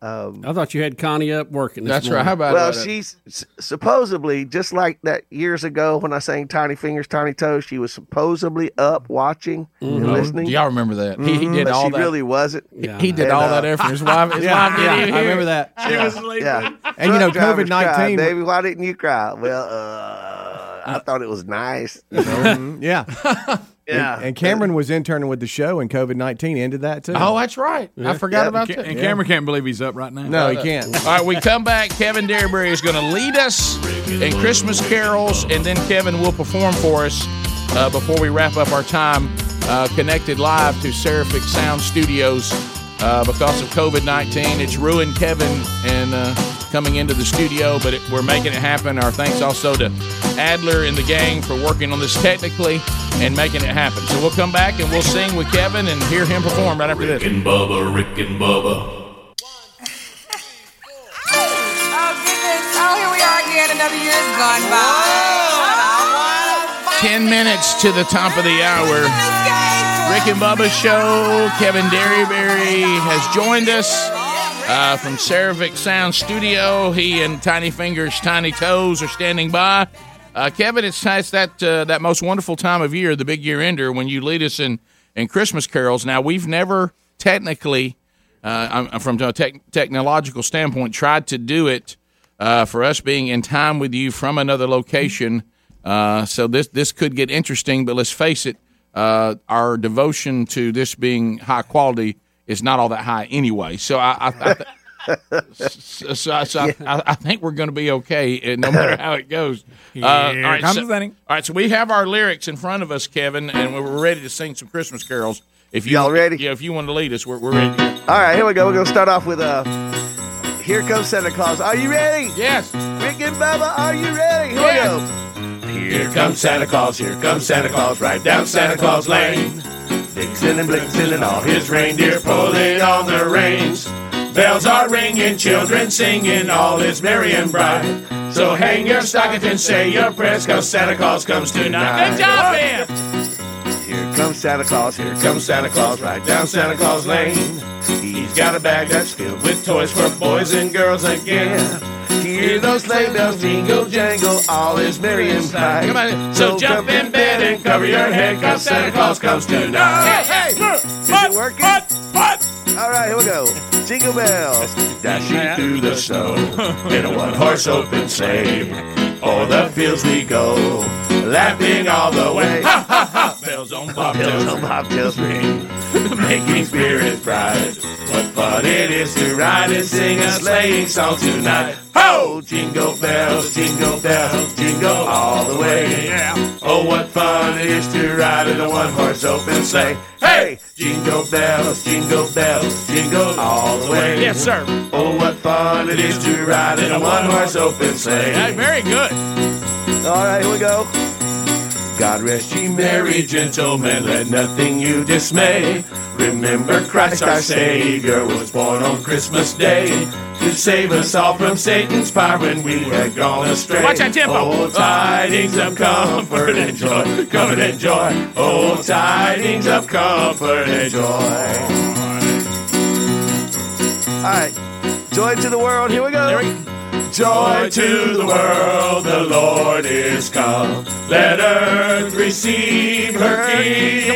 Um, I thought you had Connie up working. This That's right. How about well, that? she's s- supposedly just like that years ago when I sang "Tiny Fingers, Tiny Toes." She was supposedly up watching and Mhm. listening. Do y'all remember that? He, he Mhm. did But all she that. really wasn't. He, he did And, all uh, that effort. His wife, his Yeah, wife didn't yeah, even I remember that. She Yeah, was sleeping. Yeah. And, you know, Truck drivers cry, COVID-19 baby, why didn't you cry? Well, uh, I thought it was nice. You know? Mhm, yeah. Yeah. And, and Cameron was interning with the show, and COVID nineteen ended that too. Oh, that's right. I forgot Yeah. about Ca- that. And Cameron can't believe he's up right now. No, he can't. All right, we come back. Kevin Derryberry is going to lead us in Christmas carols, and then Kevin will perform for us uh, before we wrap up our time uh, connected live to Seraphic Sound Studios. Uh, because of COVID 19, it's ruined Kevin and uh, coming into the studio, but it, we're making it happen. Our thanks also to Adler and the gang for working on this technically and making it happen. So we'll come back and we'll sing with Kevin and hear him perform right after this. Rick and Bubba, Rick and Bubba. Oh. Oh, here we are again. Another year's gone by. 10 minutes to the top of the hour. Rick and Bubba Show. Kevin Derryberry has joined us uh, from Seraphic Sound Studio. He and Tiny Fingers, Tiny Toes are standing by. Uh, Kevin, it's, it's that uh, that most wonderful time of year, the big year ender, when you lead us in, in Christmas carols. Now, we've never technically, uh, from a tech technological standpoint, tried to do it uh, for us being in time with you from another location. Uh, so this this could get interesting, but let's face it, uh, our devotion to this being high quality is not all that high anyway. So I. I, I th- so, so, so I, I think we're going to be okay, uh, no matter how it goes. Here all right, comes so, the all right, so we have our lyrics in front of us, Kevin, and we're ready to sing some Christmas carols. If you Y'all ready? Yeah, if you want to lead us, we're, we're ready. All right, here we go. We're gonna start off with uh, "Here Comes Santa Claus." Are you ready? Yes. Rick and Bubba, are you ready? Here Yes. we go. Here comes Santa Claus, here comes Santa Claus, right down Santa Claus Lane. Vixen and Blitzen and all his reindeer pulling on the reins. Bells are ringing, children singing, all is merry and bright. So hang your stockings and say your prayers, cause Santa Claus comes tonight. Good job, man. Here comes Santa Claus. Here Here comes Santa Claus right down Santa Claus Lane. He's got a bag that's filled with toys for boys and girls again. Hear those sleigh bells jingle jangle, all is merry and bright. Come on. So jump in bed and cover your head, cause Santa Claus comes tonight. Hey, hey. Is it working? All right, here we go. Jingle bells. Dashing through the snow in a one horse open sleigh. O'er the fields we go, laughing all the way. Ha ha ha! Bells on Bells on bobtails bobtails ring. ring, making spirits bright. What fun it is to ride and sing a sleighing song tonight. Ho! Jingle bells, jingle bells, jingle all the way. Oh, what fun it is to ride in a one horse open sleigh. Hey! Jingle bells, jingle bells, jingle all the way. Yes, sir. Oh, what fun it is to ride in a one horse open sleigh. Hey, very good. All right, here we go. God rest ye merry gentlemen, let nothing you dismay. Remember Christ our Savior was born on Christmas Day to save us all from Satan's power when we had gone astray. Watch that tempo. Oh, tidings of comfort and joy, comfort and joy. Oh, tidings of comfort and joy. All right, joy to the world. Here we go. Joy to the world, the Lord is come. Let earth receive her King.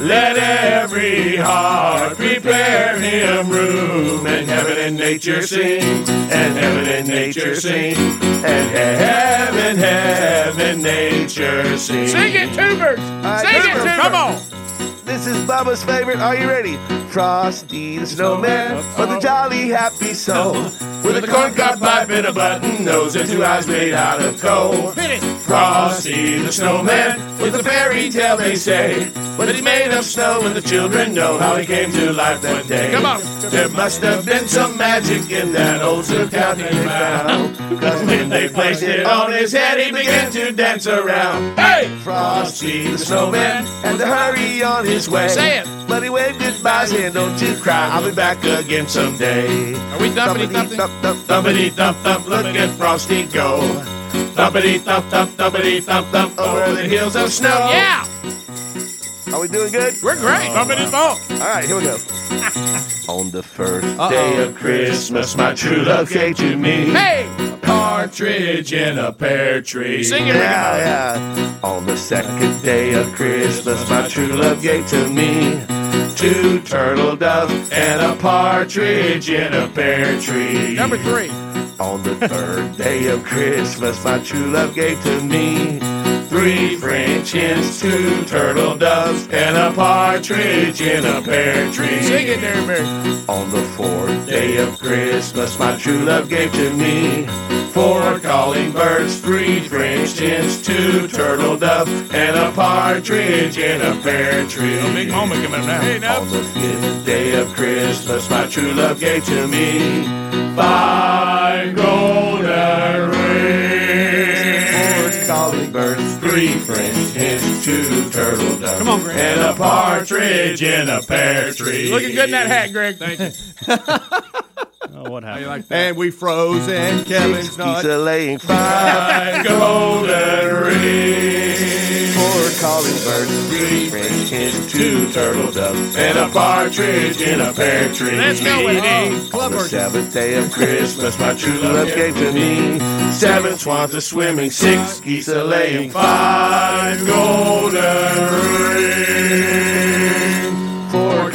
Let every heart prepare him room, and heaven and nature sing, and heaven and nature sing, and heaven, heaven, nature sing. Sing it, Tubers. Sing it, Tubers. Tubers. Come on. This is Bubba's favorite. Are you ready? Frosty the snowman for the jolly happy soul. With a corncob pipe and a button nose and two eyes made out of coal. Frosty the snowman with a fairy tale they say. But he's made of snow and the children know how he came to life that day. Come on. There must have been some magic in that old silk hat they found. Cause when they placed it on his head, he began to dance around. Hey! Frosty the snowman and to hurry on his way. Say it. But he waved goodbye saying, don't you cry, I'll be back again someday. Are we thumpity thumping? Thumpity thump thump, look at Frosty go. Thumpity thump thump, thumpity thump thump, over the hills of snow. Yeah. Are we doing good? We're great. Thumpity thump. Oh. All right, here we go. On the first day of Christmas, my true love gave to me. Hey. A partridge in a pear tree. Sing it, yeah, yeah. On the second day of Christmas, my true love gave to me. Two turtle doves and a partridge in a pear tree. Number three. On the third day of Christmas, my true love gave to me three French hens, two turtle doves, and a partridge in a pear tree. Sing it. On the fourth day of Christmas, my true love gave to me four calling birds, three French hens, two turtle doves, and a partridge in a pear tree. A big moment coming up now. Hey, On the fifth day of Christmas, my true love gave to me five golden three French hens, two turtle doves, Come on, Greg. and a partridge in a pear tree. Looking good in that hat, Greg. Thank you. Oh, what happened? like? And we froze and Kevin's not. He's a laying Five golden rings, four calling birds, three French hens, two turtle doves, and a partridge in a pear tree. Let's go with it. On the seventh day of Christmas, my true love gave to me seven swans a swimming, six geese a laying, five golden rings,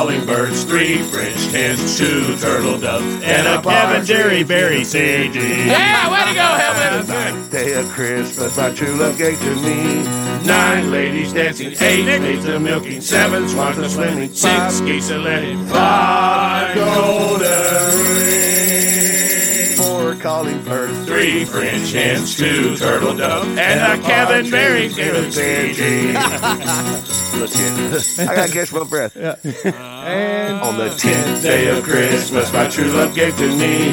four calling birds, three French hens, two turtle doves, and a Derryberry CD. Yeah, way to go, Heaven. Ninth day of Christmas, my true love gave to me. Nine ladies dancing, eight maids a milking, seven swans a swimming, six geese a laying, five golden rings, calling birds, three French hens, two turtle doves, and a Kevin Berry CD. Look. I gotta catch my breath. And On the tenth day of Christmas, my true love gave to me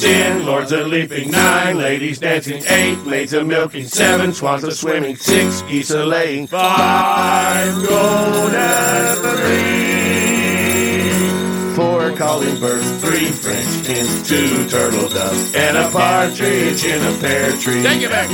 ten lords a leaping, nine ladies dancing, eight maids a milking, seven swans a swimming, six geese a laying, five golden rings, four calling birds, three French hens, two turtle doves, and a partridge in a pear tree. Take it back.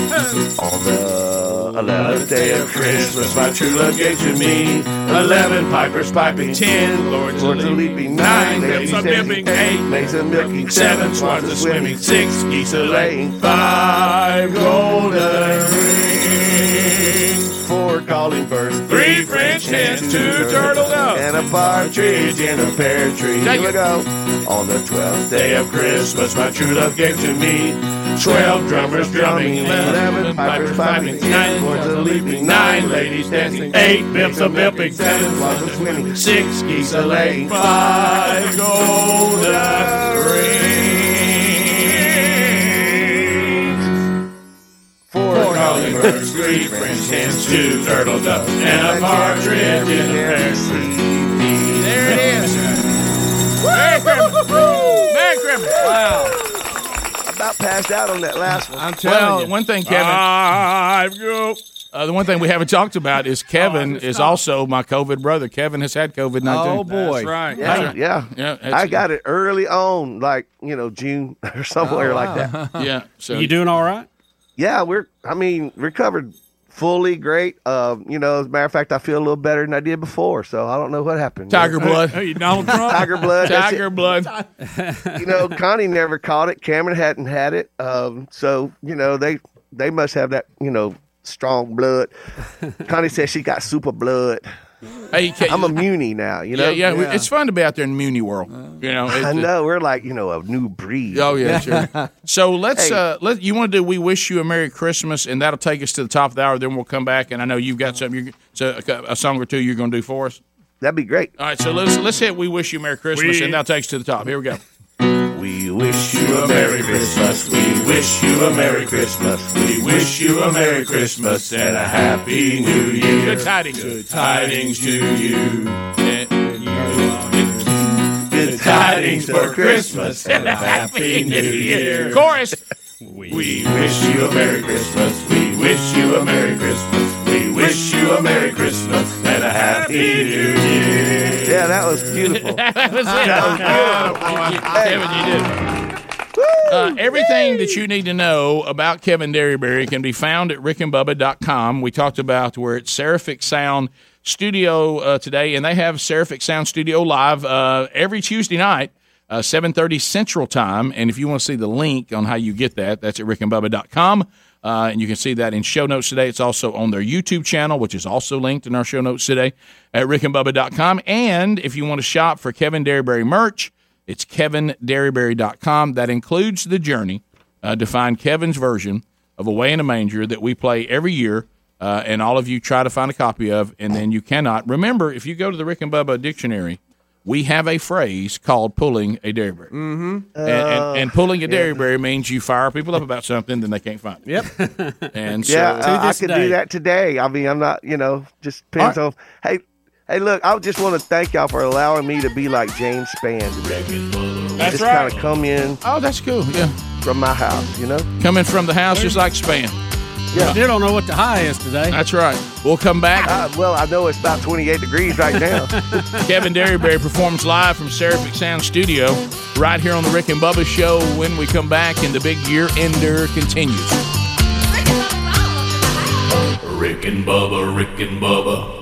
On the eleventh day of Christmas, my true love gave to me eleven pipers piping, ten lords a leaping, nine ladies a dipping, eight maids a milking, seven swans a swimming, six geese a laying, five golden rings, four calling birds, three French hens, two turtle doves, and a partridge in a pear tree. Take Here we go. On the twelfth day of Christmas, my true love gave to me twelve drummers drumming, eleven pipers piping, nine lords a leaping, nine ladies dancing, eight bips a bipping, seven swans a swimming, six geese a laying, five golden rings, birds, three French hens, two turtle doves, and a partridge in a pear tree. There it is. Merry Christmas. Merry Christmas. Wow. About passed out on that last one. I'm telling Well, you. one thing, Kevin. I've go. Uh, the one thing we haven't talked about is Kevin is also my COVID brother. Kevin has had COVID nineteen. Oh, boy. That's right. Yeah, That's right. yeah. yeah. I got it early on, like you know June or somewhere Oh, like that. Yeah. So You doing all right? Yeah, we're. I mean, recovered fully great. Um, you know, as a matter of fact, I feel a little better than I did before. So I don't know what happened. Tiger blood. Hey, Donald Trump. Tiger blood. Tiger blood. you know, Connie never caught it. Cameron hadn't had it. Um, so you know, they they must have that. You know, strong blood. Connie says she got super blood. Hey, Ke- I'm a muni now. You know. yeah, yeah, It's fun to be out there in Muni world. You know. I know. We're like you know a new breed. Oh yeah, sure. So let's Hey. uh let you want to do we wish you a merry Christmas and that'll take us to the top of the hour. Then we'll come back and I know you've got something you so a, a song or two you're going to do for us. That'd be great. All right, so let's let's hit we wish you merry Christmas We- and that takes us to the top. Here we go. We wish you a Merry Christmas. We wish you a Merry Christmas. We wish you a Merry Christmas and a Happy New Year. Good tidings. Good tidings to you. Good tidings for Christmas and a Happy New Year. Chorus. We wish you a Merry Christmas. We wish you a Merry Christmas. We wish you a Merry Christmas and a Happy New Year. Yeah, that was beautiful. that was it. That was beautiful. Kevin, you did. Uh, everything that you need to know about Kevin Derryberry can be found at rickandbubba.com. We talked about we're at Seraphic Sound Studio uh, today, and they have Seraphic Sound Studio live uh, every Tuesday night, uh, 7.30 Central Time. And if you want to see the link on how you get that, that's at rickandbubba.com. Uh, and you can see that in show notes today. It's also on their YouTube channel, which is also linked in our show notes today at rickandbubba.com. And if you want to shop for Kevin Derryberry merch, it's kevinderryberry.com. That includes the journey uh, to find Kevin's version of Away in a Manger that we play every year. Uh, and all of you try to find a copy of, and then you cannot. Remember, if you go to the Rick and Bubba dictionary, we have a phrase called pulling a Derryberry. Mm-hmm. And, and, and pulling a Derryberry means you fire people up about something, then they can't find it. Yep. And so, yeah, uh, I could do that today. I mean, I'm not, you know, just depends on. Hey, hey, look, I just want to thank y'all for allowing me to be like James Spann today. That's just right. kind of come in. Oh, that's cool. Yeah, from my house, you know. Coming from the house just like Spann. Yeah. Still don't know what the high is today. That's right. We'll come back. Uh, well, I know it's about 28 degrees right now. Kevin Derryberry performs live from Seraphic Sound Studio right here on the Rick and Bubba Show. When we come back, and the big year ender continues. Rick and Bubba, Rick and Bubba.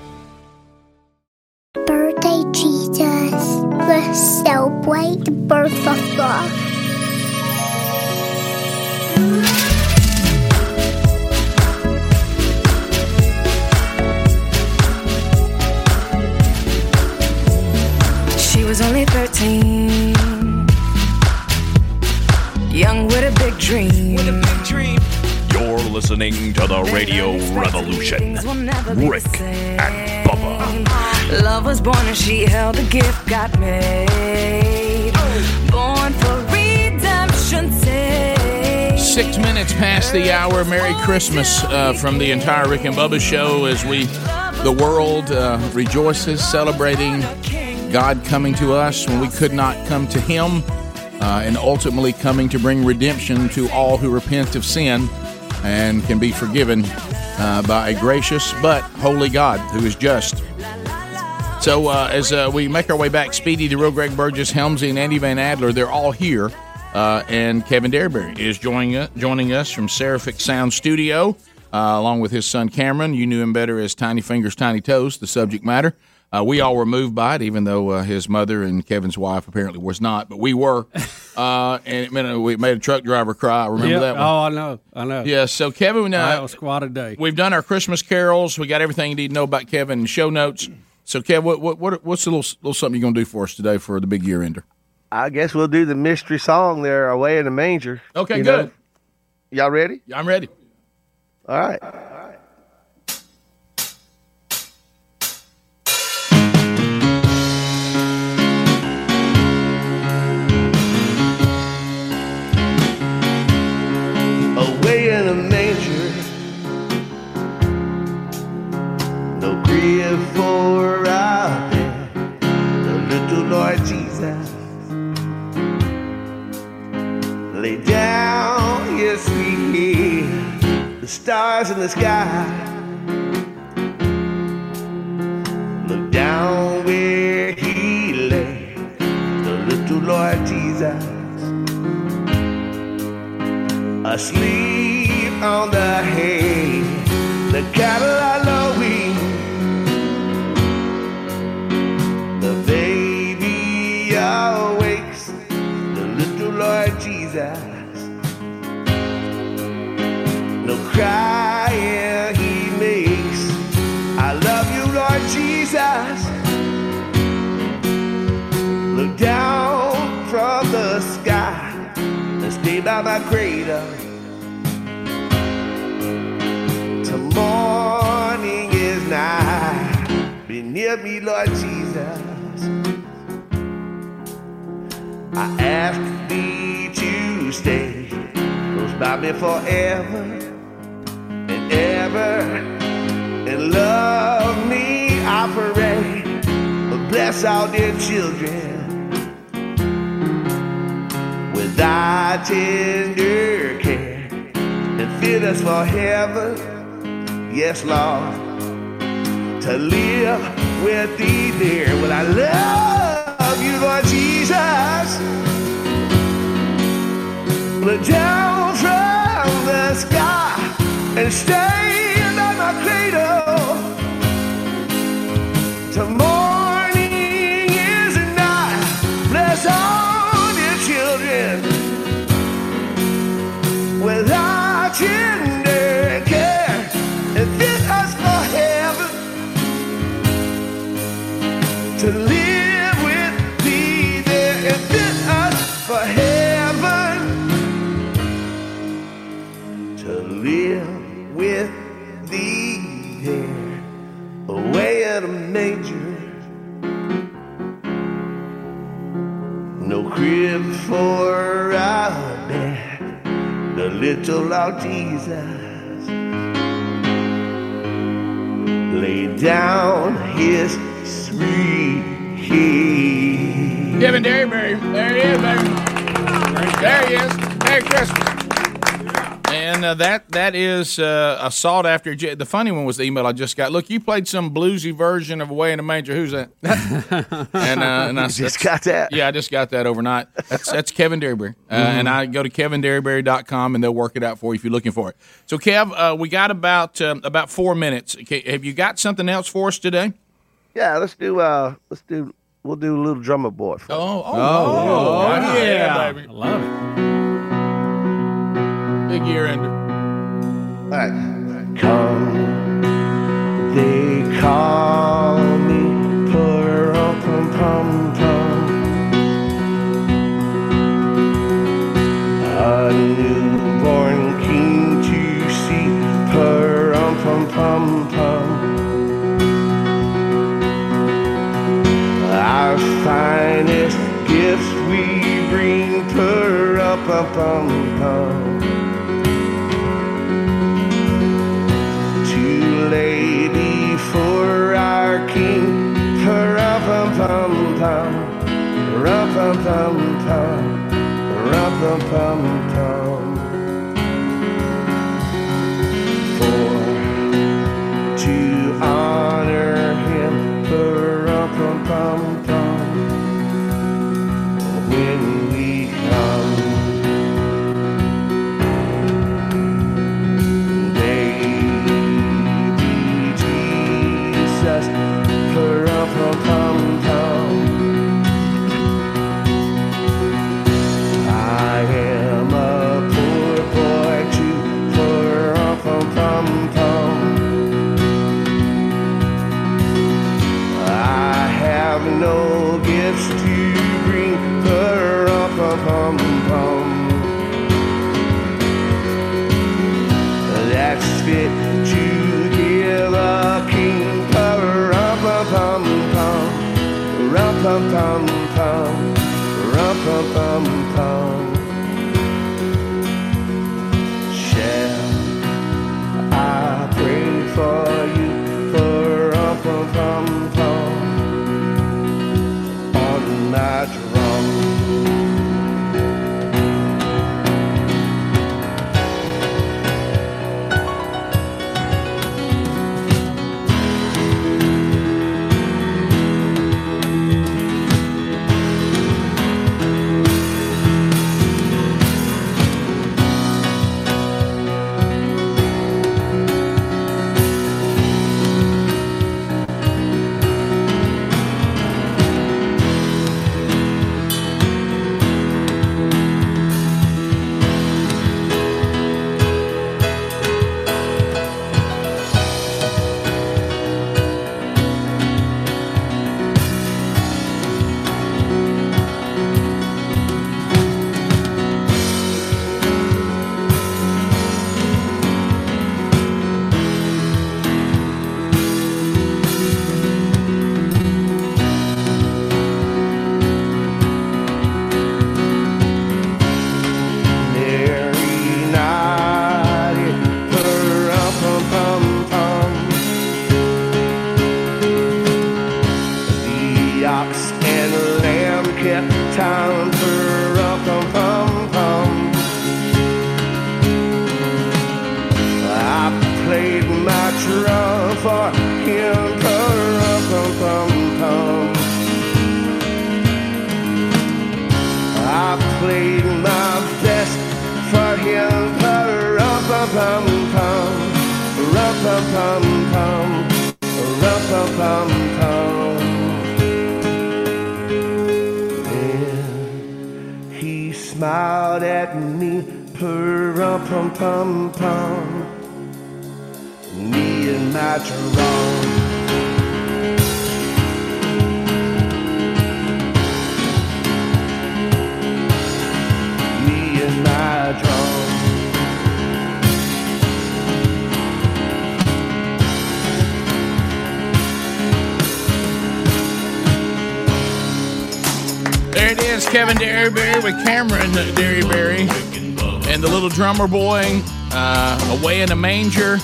Celebrate the birth of God. She was only 13. Young with a big dream. With a big dream. You're listening to the Radio Revolution. Rick and Bubba. Love was born and she held a gift, got made. Born for redemption's sake. Six minutes past the hour. Merry Christmas uh, from the entire Rick and Bubba Show as we, the world, uh, rejoices, celebrating God coming to us when we could not come to Him, uh, and ultimately coming to bring redemption to all who repent of sin and can be forgiven uh, by a gracious but holy God who is just. So uh, as uh, we make our way back, Speedy, the real Greg Burgess, Helmsy, and Andy Van Adler, they're all here. Uh, and Kevin Derryberry is joining us, joining us from Seraphic Sound Studio, uh, along with his son Cameron. You knew him better as Tiny Fingers, Tiny Toes, the subject matter. Uh, we all were moved by it, even though uh, his mother and Kevin's wife apparently was not, but we were. Uh, and it, meant, we made a truck driver cry. Remember Yeah. that one? Oh, I know. I know. Yeah, so Kevin, uh, that was quite a day. We've done our Christmas carols. We got everything you need to know about Kevin in show notes. So, Kev, what, what, what what's the little, little something you're going to do for us today for the big year ender? I guess we'll do the mystery song there, Away in the Manger. Okay, good. know? Y'all ready? I'm ready. All right. For our bed. The little Lord Jesus lay down his sweet head. The stars in the sky look down where he lay. The little Lord Jesus asleep on the hay. The cattle are lowing. Lord Jesus. No crying he makes. I love you, Lord Jesus. Look down from the sky and stay by my cradle. Till morning is nigh. Be near me, Lord Jesus. I ask thee to stay close by me forever and ever. And love me, I pray. Bless our dear children with thy tender care and fit us for heaven. Yes, Lord, to live with thee there. Well, I love Lord Jesus. Look down from the sky and stay by my cradle. Till for our bed the little Lord Jesus laid down his sweet head. Kevin Derryberry. There he is, baby. There he is. Merry Christmas. And uh, that that is uh, a sought after. The funny one was the email I just got. Look, you played some bluesy version of "Away in a Manger." Who's that? and uh, and I just got that? Yeah, I just got that overnight. That's that's Kevin Derryberry, uh, Mhm. and I go to kevinderryberry.com and they'll work it out for you if you're looking for it. So, Kev, uh, we got about um, about four minutes. Okay, have you got something else for us today? Yeah, let's do. Uh, let's do. We'll do a little drummer boy. For Oh, oh, oh, oh, yeah. baby. I love it. Big year ender. All right. Come, they call me pum pum pum pum. A newborn king to see, pum pum pum pum. Our finest gifts we bring, pum pum pum pum. Rum pum pum pum, rum pum pum pum, rum pum pum pum. For to honor Him, rum pum pum pum. When in a manger.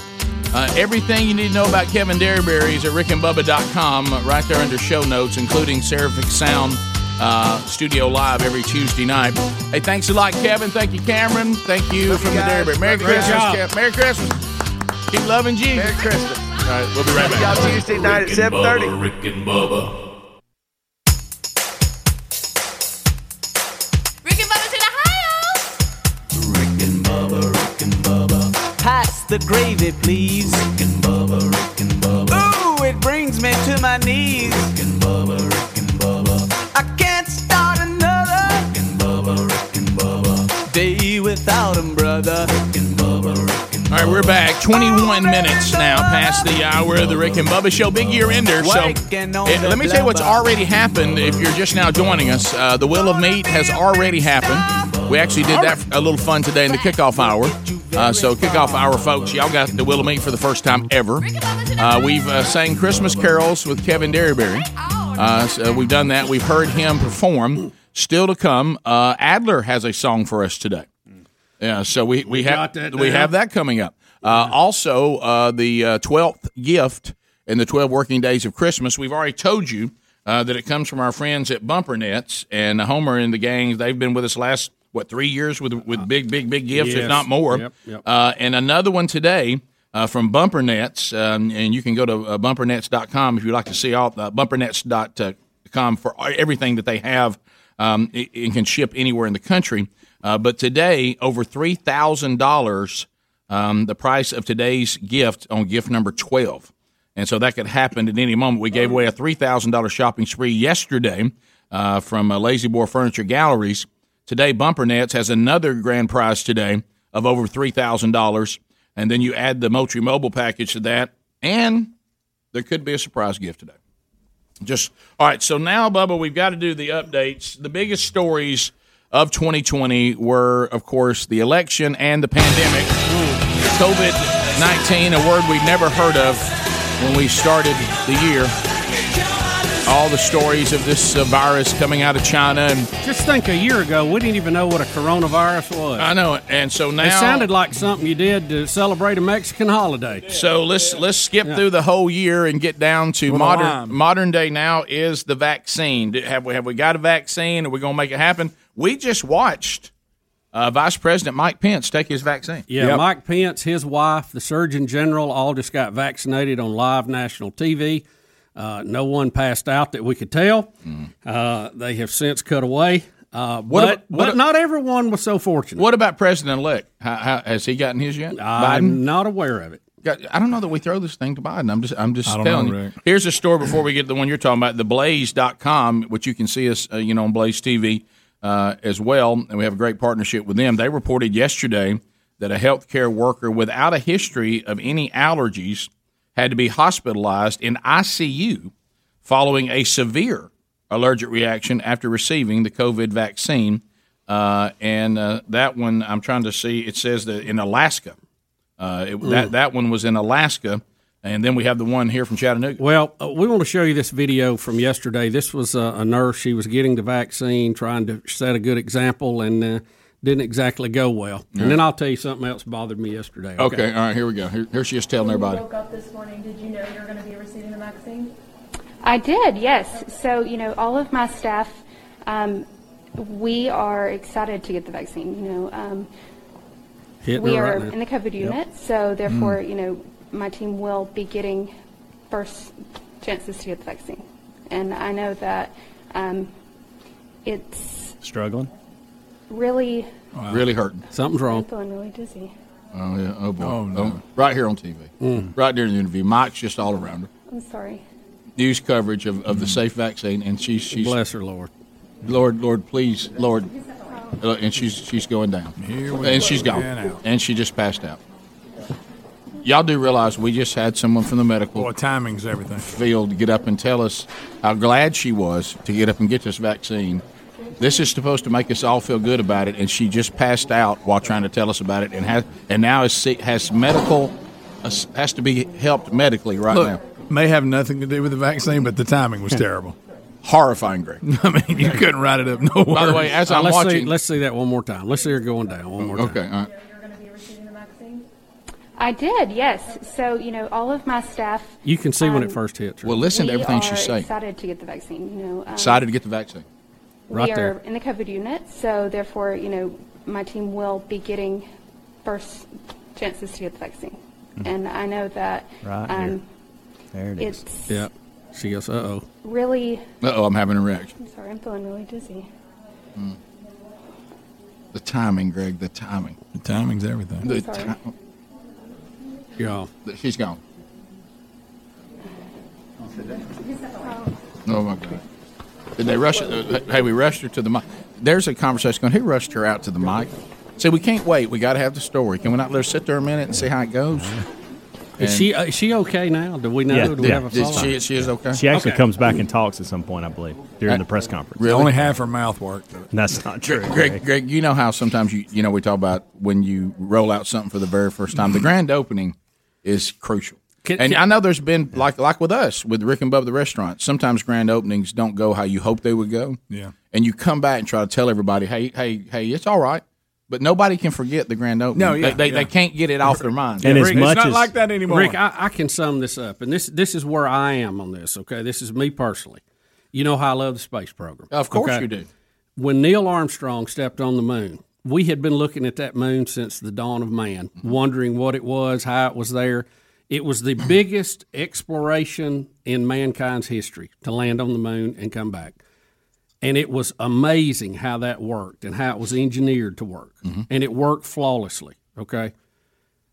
Uh, everything you need to know about Kevin Derryberry is at rickandbubba.com, uh, right there under show notes, including Seraphic Sound uh, Studio Live every Tuesday night. Hey, thanks a lot, Kevin. Thank you, Cameron. Thank you from the Derryberry. Merry Love. Christmas, Good Kev. Merry Christmas. Keep loving Jesus. Merry Christmas. All right, we'll be right back. Y'all Tuesday night at Rick and 7:30. Bubba, Rick and Bubba. The gravy, please. Rick and Bubba, Rick and Bubba. Ooh, it brings me to my knees. Rick and Bubba, Rick and Bubba. I can't start another. Rick and Bubba, Rick and Bubba. Day without 'em, brother. Rick and Bubba, Rick and All right, we're back. 21 minutes now past the hour of the Rick and Bubba Show. Big year ender. So, Working on eh, the let me tell you what's already happened. If you're just now joining us, uh, the Will of Meat has already happened. We actually did that a little fun today in the kickoff hour. Uh, so, kickoff hour, folks, y'all got the Meat for the first time ever. Uh, we've uh, sang Christmas carols with Kevin Derryberry. Uh, so we've done that. We've heard him perform. Still to come, uh, Adler has a song for us today. Yeah, so we, we, have that we have that coming up. Uh, also, uh, the uh, twelfth gift in the twelve working days of Christmas. We've already told you uh, that it comes from our friends at Bumper Nets and Homer and the gang. They've been with us last what three years with with big, big, big gifts, if not more. Yep, yep. Uh, and another one today. Uh, from Bumper Nets, um, and you can go to uh, bumpernets.com if you'd like to see all uh, bumpernets.com for everything that they have um, it can ship anywhere in the country. Uh, but today, over three thousand dollars, um, the price of today's gift on gift number twelve, and so that could happen at any moment. We gave away a three thousand dollars shopping spree yesterday uh, from uh, La-Z-Boy Furniture Galleries. Today, Bumper Nets has another grand prize today of over three thousand dollars, and then you add the Moultrie Mobile package to that, and there could be a surprise gift today. Just all right. So now, Bubba, we've got to do the updates. The biggest stories of 2020 were, of course, the election and the pandemic. COVID 19, a word we'd never heard of when we started the year. All the stories of this uh, virus coming out of China, and Just think a year ago, we didn't even know what a coronavirus was. I know it. And so now it sounded like something you did to celebrate a Mexican holiday. So let's let's skip through the whole year and get down to With modern modern day. Now is the vaccine. Have we have we got a vaccine? Are we going to make it happen? We just watched uh, Vice President Mike Pence take his vaccine. Yeah, Mike Pence, his wife, the Surgeon General, all just got vaccinated on live national TV. Uh, no one passed out that we could tell. Uh, they have since cut away. Uh, What but about- what but a- not everyone was so fortunate. What about President elect? How, how, has he gotten his yet? I'm not aware of it. I don't know that we throw this thing to Biden. I'm just I'm just telling know, you. Rick. Here's a story before we get to the one you're talking about, theblaze.com, which you can see us uh, you know on Blaze TV uh, as well, and we have a great partnership with them. They reported yesterday that a healthcare worker without a history of any allergies had to be hospitalized in ICU following a severe allergic reaction after receiving the COVID vaccine. Uh, and uh, that one, I'm trying to see. It says that in Alaska, uh, it, that Mm. that one was in Alaska, and then we have the one here from Chattanooga. Well, uh, we want to show you this video from yesterday. This was uh, a nurse. She was getting the vaccine, trying to set a good example, and uh, didn't exactly go well. Yeah. And then I'll tell you something else bothered me yesterday. Okay, all right, here we go. Here, here she is telling When everybody. you woke up this morning, did you know you were going to be receiving the vaccine? I did, yes. So, you know, all of my staff, um, we are excited to get the vaccine. You know, um, we her are right now. in the COVID Yep. unit, so therefore, Mm. you know, my team will be getting first chances to get the vaccine. And I know that um, it's Struggling? Really. Really hurting. Something's I'm feeling really dizzy. Oh yeah. Oh boy. Oh, no. Right here on TV. Mm. Right during the interview, Mike's just all around her. I'm sorry. News coverage of, of the safe vaccine, and she's she's Bless her, Lord. Lord, Lord, please, Lord, Uh, and she's she's going down, Here we and go she's gone, again out. and she just passed out. Y'all do realize we just had someone from the medical Boy, timing's everything. field get up and tell us how glad she was to get up and get this vaccine. This is supposed to make us all feel good about it, and she just passed out while trying to tell us about it, and has and now is sick, has medical has to be helped medically right Look, now. may have nothing to do with the vaccine, but the timing was terrible. Horrifying, Greg. I mean, you couldn't write it up no By the way, as Uh, I'm let's watching, see, let's see that one more time. Let's see her going down one more time. okay, all right. I did, yes. So, you know, all of my staff. You can see when um, it first hits. her. Well, listen to everything are she's saying. excited to get the vaccine. You know, um, Excited to get the vaccine. Right we there. are in the COVID unit, so therefore, you know, my team will be getting first chances to get the vaccine. And I know that Right um, here. There it is. it's Yeah. She goes, uh oh. really. Uh oh, I'm having a reaction. I'm sorry, I'm feeling really dizzy. The timing, Greg. The timing. The timing's everything. The sorry. ti- Yeah. she's gone. Oh my God! Did they rush? Uh, hey, we rushed her to the mic. There's a conversation going. Who rushed her out to the mic? Say we can't wait. We got to have the story. Can we not let her sit there a minute and see how it goes? Is she uh, is she okay now? Do we know? Yeah, Do we yeah. have a Is follow-up? she, she is okay. She actually Okay. comes back and talks at some point, I believe, during the press conference. Really? Only half her mouth worked. That's not true. Greg, Greg, Greg, you know how sometimes you you know we talk about when you roll out something for the very first time. The grand opening is crucial. Can- and can- I know there's been like like with us with Rick and Bub the restaurant. Sometimes grand openings don't go how you hope they would go. Yeah. And you come back and try to tell everybody, hey, hey, hey, it's all right. But nobody can forget the grand opening. No, yeah, they, they, yeah. they can't get it off their mind. And as Rick, much It's not as like that anymore. Rick, I, I can sum this up, and this this is where I am on this. Okay, this is me personally. You know how I love the space program. Of course okay? you do. When Neil Armstrong stepped on the moon, we had been looking at that moon since the dawn of man, mm-hmm. wondering what it was, how it was there. It was the biggest exploration in mankind's history to land on the moon and come back. And it was amazing how that worked and how it was engineered to work. And it worked flawlessly, okay?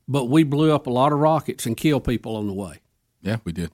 But we blew up a lot of rockets and killed people on the way. Yeah, we did.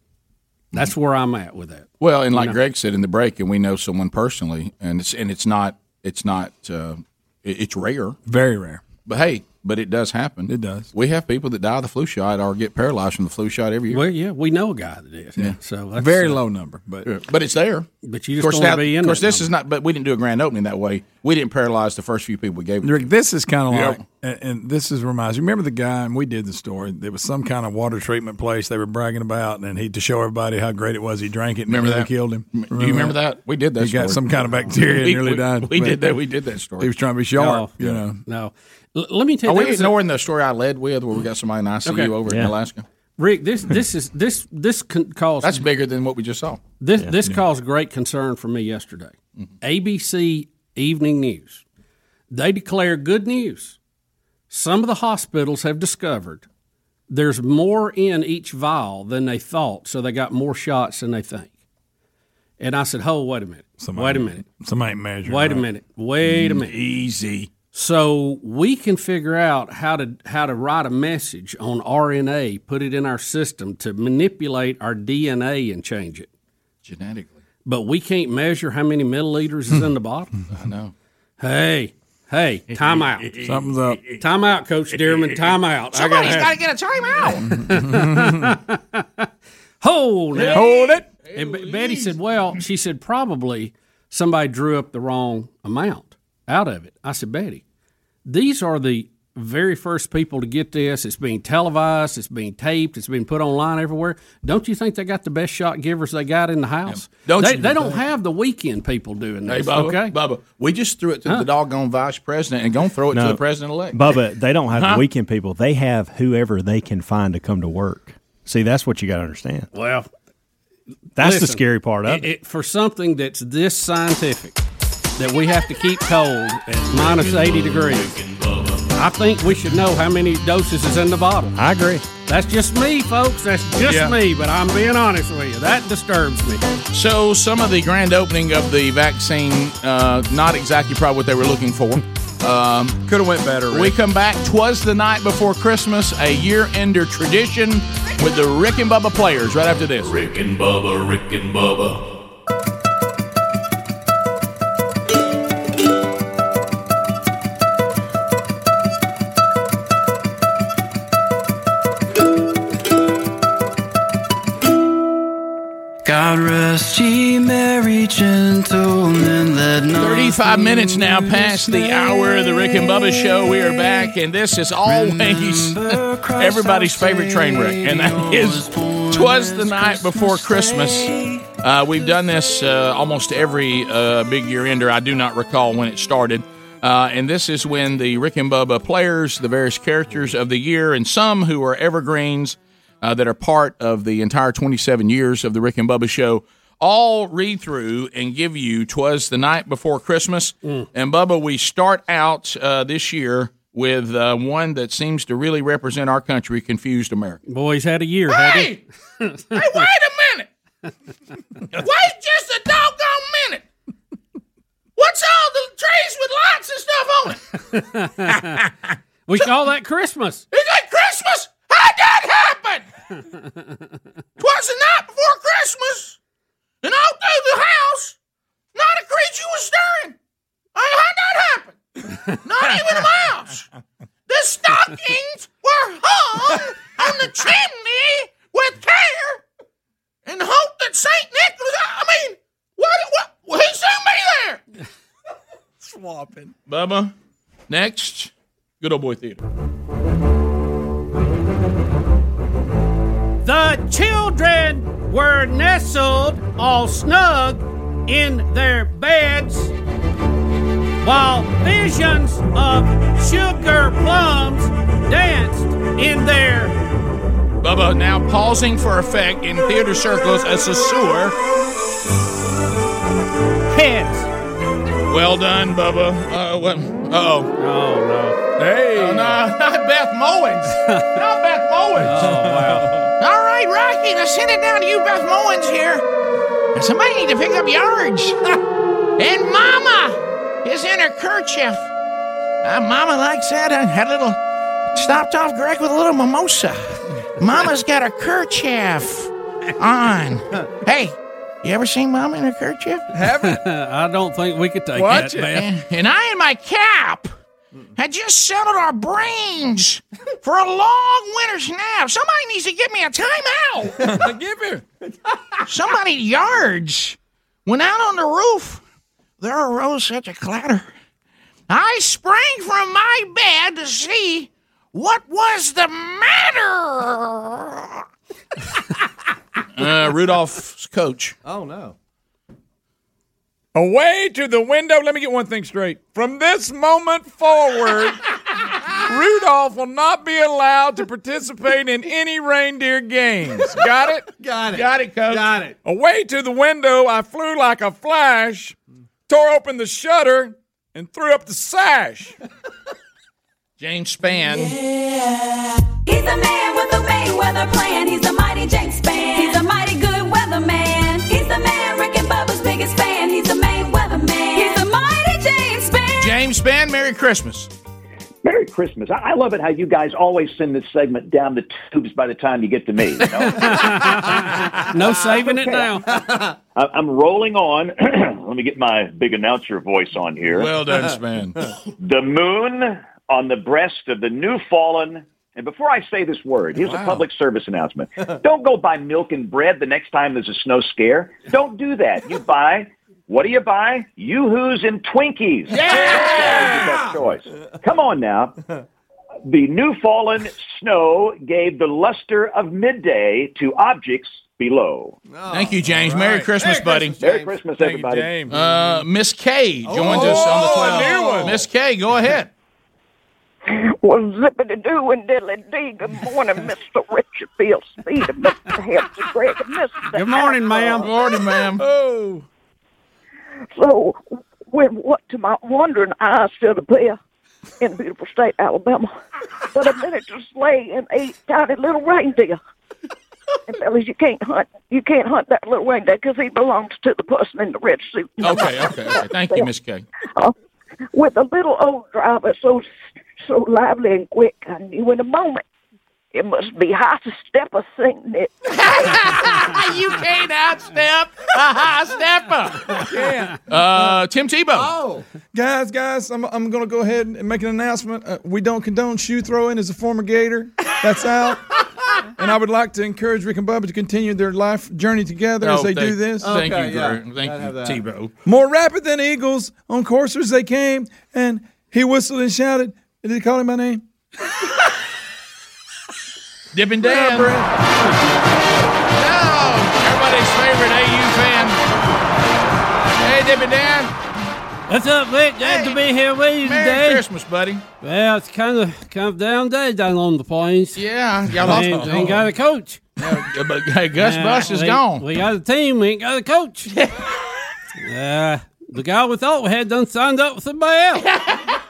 That's where I'm at with that. Well, and You like know? Greg said in the break, and we know someone personally, and it's and it's not it's not uh, it's rare, Very rare. but hey, but it does happen. It does. We have people that die of the flu shot or get paralyzed from the flu shot every year. Well, yeah, we know a guy that is. Yeah. So Very uh, low number, but but it's there. But you just course, don't now- be in of course, this number. is not. But we didn't do a grand opening that way. We didn't paralyze the first few people we gave it. Rick, this is kind of Yeah. like, and, and this is reminds you. Remember the guy, and we did the story. There was some kind of water treatment place they were bragging about, and he to show everybody how great it was. He drank it. and Remember that? killed him. Do you remember that? We did that. He got some kind of bacteria We- and nearly we- died. We did that. We did that story. He was trying to be sharp. No, you know. No. L- let me tell Are you. we there was a- ignoring the story I led with, where we got somebody in ICU Okay. over in Alaska? Rick, this this is this this con- caused That's bigger than what we just saw. this this caused great concern for me yesterday. Mm-hmm. ABC Evening News. They declare good news. Some of the hospitals have discovered there's more in each vial than they thought, so they got more shots than they think. And I said, "Hold, wait a minute. wait a minute. Somebody measured. Wait a minute. Wait a minute. Easy. So we can figure out how to how to write a message on RNA, put it in our system to manipulate our DNA and change it. Genetically. But we can't measure how many milliliters is in the bottle. I know. Hey, hey, time out. Something's up. Time out, Coach Dearman. Time out. I gotta got to get a timeout. Hold it. Hold it. And Be- Betty said, "Well, she said probably somebody drew up the wrong amount out of it." I said, "Betty, these are the very first people to get this. It's being televised. It's being taped. It's being put online everywhere. Don't you think they got the best shot givers they got in the house? Don't they, you they don't think? have the weekend people doing Hey, this. Bubba, okay, Bubba, we just threw it to Huh? the doggone vice president and gonna throw it to the president elect. Bubba, they don't have Huh? the weekend people. They have whoever they can find to come to work. See, that's what you got to understand. Well, That's the scary part of it. it, For something that's this scientific, that we have to keep cold at minus 80 degrees, I think we should know how many doses is in the bottle. I agree. That's just me, folks. That's just Yeah. me. But I'm being honest with you. That disturbs me. So, some of the grand opening of the vaccine, uh, not exactly probably what they were looking for. Um, Could have went better. we come back. Twas the night before Christmas, a year-ender tradition with the Rick and Bubba players. Right after this. Rick and Bubba, Rick and Bubba. God rest ye merry gentlemen, let not 35 minutes now past the hour of the Rick and Bubba show. We are back, and this is always everybody's favorite train wreck, and that is Twas the Night Before Christmas. Uh, we've done this uh, almost every uh, big year ender. I do not recall when it started. Uh, and this is when the Rick and Bubba players, the various characters of the year, and some who are evergreens uh, that are part of the entire 27 years of the Rick and Bubba show, all read through and give you "Twas the Night Before Christmas." And Bubba, we start out uh, this year with uh, one that seems to really represent our country, "Confused America." Boys had a year. Hey! Hey, wait a minute! wait just a doggone minute! What's all the trays with lights and stuff on it? we call that Christmas. Is that Christmas? How'd that happen? Twas the night before Christmas, and all through the house, not a creature was stirring. I had that happen? Not even a mouse. The stockings were hung on the chimney with care, and hope that Saint Nicholas. I mean, what? What? Well, he soon be there. Swapping. Bubba, next, good old boy theater. The children were nestled all snug in their beds while visions of sugar plums danced in their Bubba now pausing for effect in theater circles as a sewer. heads. Well done, Bubba. Uh, what? Uh-oh. Oh, no. Hey. Oh, no, not Beth Mowins. not Beth Mowins. Oh, wow. All right, Rocky, let's send it down to you, Beth Mowins here. And somebody need to pick up yards. and Mama is in her kerchief. Uh, Mama likes that. I had a little stopped off Greg with a little mimosa. Mama's got a kerchief on. Hey, you ever seen Mama in her kerchief? Haven't. I don't think we could take Watch that, it. man. And, and I in my cap had just settled our brains for a long winter's nap. Somebody needs to give me a timeout. Give her. Somebody yards went out on the roof. There arose such a clatter. I sprang from my bed to see what was the matter. uh, Rudolph's coach. Oh no. Away to the window. Let me get one thing straight. From this moment forward, Rudolph will not be allowed to participate in any reindeer games. Got it? Got it. Got it, coach. Got it. Away to the window, I flew like a flash, tore open the shutter, and threw up the sash. James Spann. He's a man with a Mayweather plan. He's a mighty James Spann. He's a mighty good weatherman. James Spann, Merry Christmas. Merry Christmas. I, I love it how you guys always send this segment down the tubes by the time you get to me. you know? No saving it now. I, I'm rolling on. Let me get my big announcer voice on here. Well done, Spann. the moon on the breast of the new fallen. And before I say this word, here's a public service announcement. Don't go buy milk and bread the next time there's a snow scare. Don't do that. You buy, what do you buy? Yoo-hoos and Twinkies. Yeah! choice. Come on now. The new fallen snow gave the luster of midday to objects below. Thank you, James. Merry Christmas, buddy. Merry Christmas, everybody. Uh, Miss K joins us on the 12. a new one. Miss K, go ahead. Well, zippity doo and diddly dee. Good morning, Mr. Richard Bill Speed and Mr. Hampton Gregg and Mr. Good morning, ma'am. Good morning, ma'am. Oh. So, with what to my wondering eyes still appear, in the beautiful state Alabama, but a miniature sleigh and eight tiny little reindeer. And fellas, you can't hunt. You can't hunt that little reindeer because he belongs to the person in the red suit. Okay, okay, okay. Thank you, Miss Kay. Uh, with a little old driver so so lively and quick, I knew in a moment it must be high stepper singing it. you can't outstep a high stepper. Yeah. Uh, Tim Tebow. Oh, guys, guys, I'm, I'm going to go ahead and make an announcement. Uh, we don't condone shoe throwing as a former Gator. That's out. and I would like to encourage Rick and Bubba to continue their life journey together as Oh, they thank- do this. Thank you, Greg. Thank you, Tebow. More rapid than eagles on coursers they came, and he whistled and shouted. Did he call him by name? Dipping Dan. No, everybody's favorite AU fan. Hey, Dipping Dan. What's up, Rick? Glad to be here with you Merry today. Christmas, buddy. Well, it's kind of kind of down day down on the plains. Yeah, y'all lost- ain't, ain't got a coach. Yeah, but hey, Gus Yeah, Bus is we- gone. We got a team. We ain't got a coach. uh, the guy we thought we had done signed up with somebody else.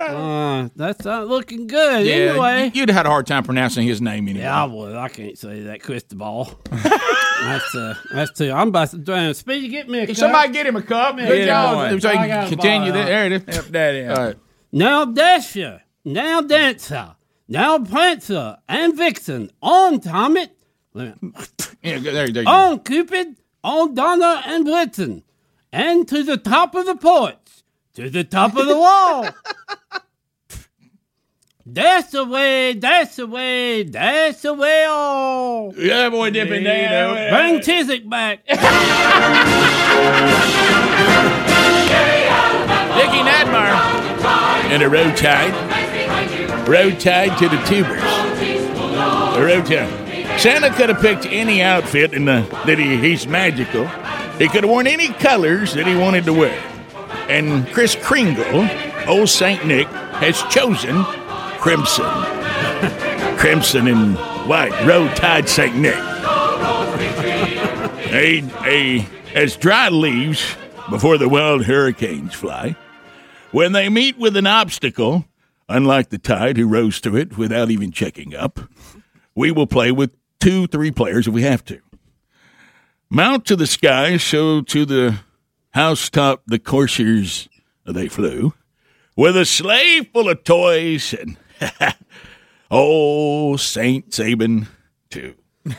uh, that's not looking good. Yeah, anyway. you- you'd have had a hard time pronouncing his name anyway. Yeah, I would. I can't say that. Cristobal. that's uh, that's too. I'm about to try Speedy, get me a cup. Somebody get him a cup. Yeah, Good job. So you I can got a continue that. There it is. Yep, daddy. All right. Now Dasher, now Dancer, now Prancer, and Vixen on Comet. Yeah, there, there you go. on Cupid, on Donna and Blitzen, and to the top of the porch, to the top of the wall. Dash the way, that's the way. all. Yeah, boy, Dipping Dan. Bring Chizik back. Dickie Nadmeyer. And a road tide. Road tide to the tubers. A road tide. Santa could have picked any outfit in the, that he, he's magical. He could have worn any colors that he wanted to wear. And Chris Kringle, old Saint Nick, has chosen crimson. crimson and white. Road tide Saint Nick. A, a, as dry leaves before the wild hurricanes fly. When they meet with an obstacle, unlike the tide who rose to it without even checking up, we will play with two, three players if we have to. Mount to the sky, so to the housetop the coursers they flew, with a sleigh full of toys and oh Saint Saban too.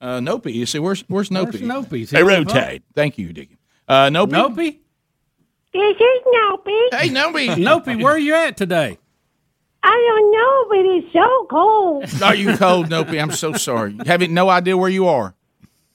Uh, Nopey, you see, where's where's Nopey? Nopey? Hey, road tide. Thank you, Dicky. Uh, Nopey. Nopey? This is Nopey. Hey, Nopey. Nopey, where are you at today? I don't know, but it's so cold. Are you cold, Nopey? I'm so sorry. Having no idea where you are.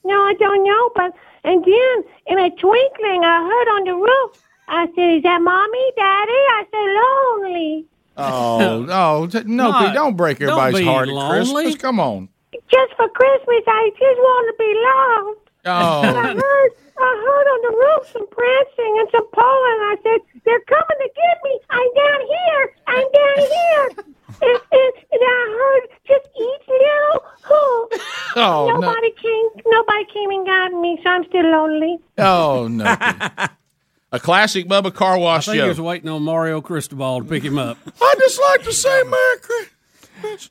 No, I don't know, but and then in a twinkling, I heard on the roof. I said, "Is that mommy, daddy?" I said, "Lonely." Oh, oh no, t- Nopey, Not- don't break don't everybody's be heart at lonely. Christmas. Come on. Just for Christmas, I just want to be loved. Oh. And I Oh, heard, I heard on the roof some prancing and some pulling. I said, "They're coming to get me. I'm down here. I'm down here." and, and, and I heard just each little who. Oh, no. nobody came. Nobody came and got me, so I'm still lonely. oh, Nopey. A classic Bubba car I wash think he was waiting on Mario Cristobal to pick him up. I'd just like to say Merry Christmas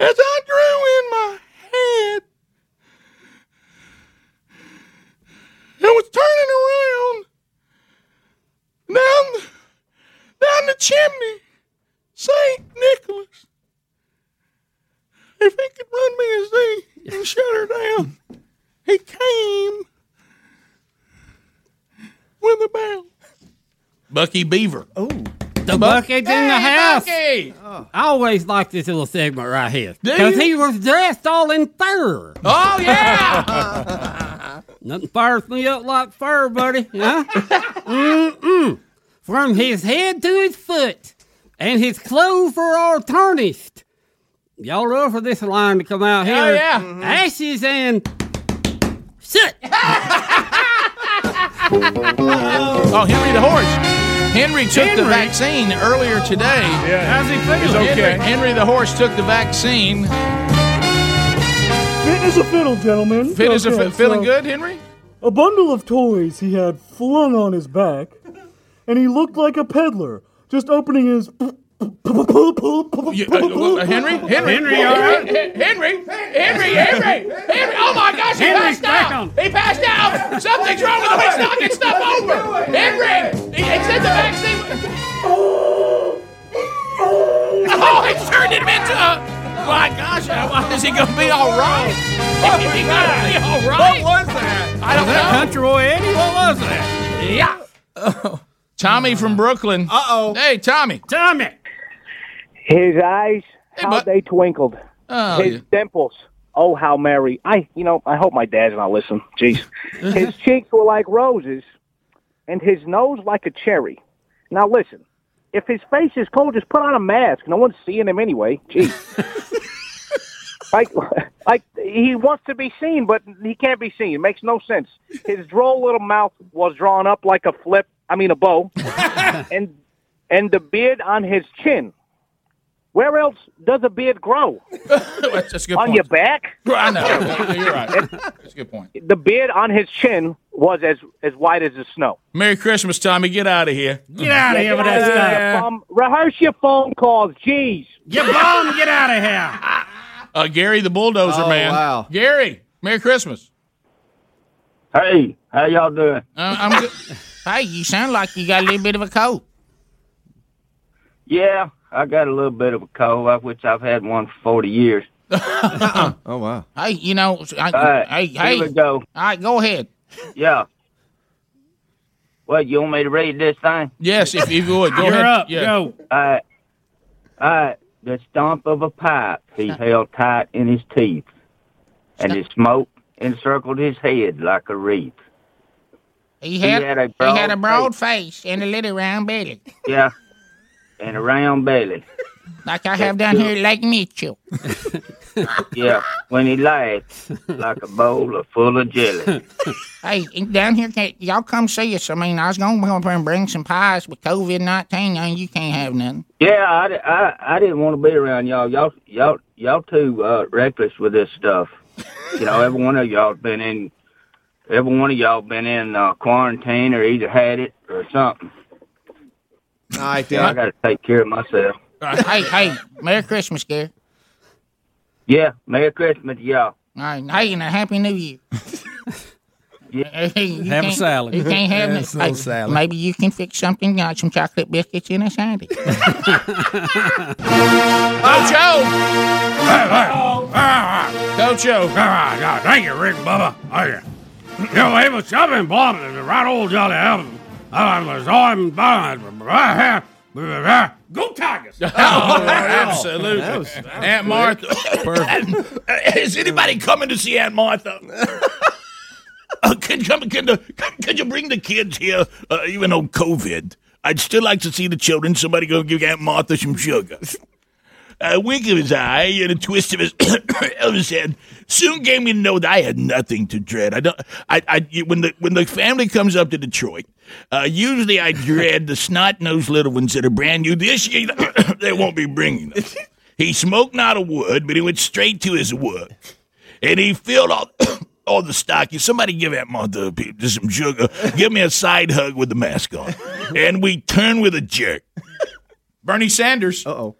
as I drew in my head and was turning around down the, down the chimney, St. Nicholas. If he could run me a Z and shut her down, he came with a bell. Bucky Beaver. Oh. The bucket in the house. Bucky! I always like this little segment right here Do because you? he was dressed all in fur. Oh, yeah! Nothing fires me up like fur, buddy. Huh? Mm-mm. From his head to his foot, and his clothes were all tarnished. Y'all ready for this line to come out here? Oh, yeah. Ashes and soot. Oh, Henry the horse. Henry took the vaccine earlier today. How's he feeling? Henry, Henry the horse took the vaccine. Fit as a fiddle, gentlemen. Fit as a Okay, fi- feeling so, good, Henry? A bundle of toys he had flung on his back, and he looked like a peddler just opening his. You- uh, uh, Henry? Henry? Henry, all right? Henry? Henry? Henry? Henry? Henry? Oh my gosh, he Henry's passed back out! He passed out! Something's wrong with him! He's knocking stuff over! Henry! He- It's in the vaccine! Oh, it's turned him into a. My gosh, uh, is he gonna be all right? Is he gonna be all right? What was that? I don't Was that know. Country Boy Eddie? What was that? Yeah. Tommy from Brooklyn. Uh oh. Hey, Tommy. Tommy. His eyes, how they twinkled. Oh, His yeah. dimples, oh how merry. I, you know, I hope my dad's not listening. Jeez. his cheeks were like roses, and his nose like a cherry. Now listen, if his face is cold, just put on a mask. No one's seeing him anyway. Jeez. like, like he wants to be seen, but he can't be seen. It makes no sense. His droll little mouth was drawn up like a flip. I mean, a bow, and and the beard on his chin. Where else does a beard grow? That's, that's a good on point. your back? I know. You're right. That's a good point. The beard on his chin was as as white as the snow. Merry Christmas, Tommy. Get out of here. Get out of here with that stuff. Um, rehearse your phone calls. Jeez. You bum, get out of here. Uh, Gary the bulldozer Oh, man. wow. Gary, Merry Christmas. Hey, how y'all doing? Uh, I'm good. hey, you sound like you got a little bit of a cold. Yeah, I got a little bit of a cold, which I've had one for 40 years. Uh-uh. Oh wow. Hey, you know, I, All right, hey, here hey. we go. All right, go ahead. Yeah. What, you want me to read this thing? Yes, if you would. Go You're ahead. up. Yeah. Go. All right. All right. The stump of a pipe he held tight in his teeth, and his smoke encircled his head like a wreath. He had, had a he had a broad broad face and a little round belly, Yeah. And a round belly. like I have down here Lake Mitchell. Yeah. When he laughed, like a bowl of full of jelly. Hey, down here, can't, y'all come see us. I mean, I was going to come up here and bring some pies but COVID 19. I mean, you can't have nothing. Yeah, I, I, I didn't want to be around y'all. Y'all y'all y'all too uh, reckless with this stuff. You know, every one of y'all been in, every one of y'all been in uh, quarantine or either had it or something. All right, So I got to take care of myself. Uh, hey, hey, Merry Christmas, Gary. Yeah, Merry Christmas, to y'all. All right, hey, and a Happy New Year. Yeah. Hey, you Have a salad. You can't have Yeah, it. Hey, salad. Maybe you can fix something, like some chocolate biscuits in a sandwich. oh, Joe! Coach Joe. Ah, thank you, Rick Bubba. Thank you. You know, it was I've been bombing the right old jolly album. Was Go Tigers! Oh, absolutely. That was- Aunt Martha. Is anybody coming to see Aunt Martha? Uh, can, come, can, the, can, can you bring the kids here, uh, even on COVID? I'd still like to see the children. Somebody go give Aunt Martha some sugar. A wink of his eye and a twist of his, of his head soon gave me to know that I had nothing to dread. I don't. I, I when the when the family comes up to Detroit, uh, usually I dread the snot nosed little ones that are brand new. This year they won't be bringing them. He smoked not a wood, but he went straight to his work, and he filled all. All the stockings. Somebody give Aunt Martha just some sugar. Give me a side hug with the mask on, and we turn with a jerk. Bernie Sanders. Uh oh.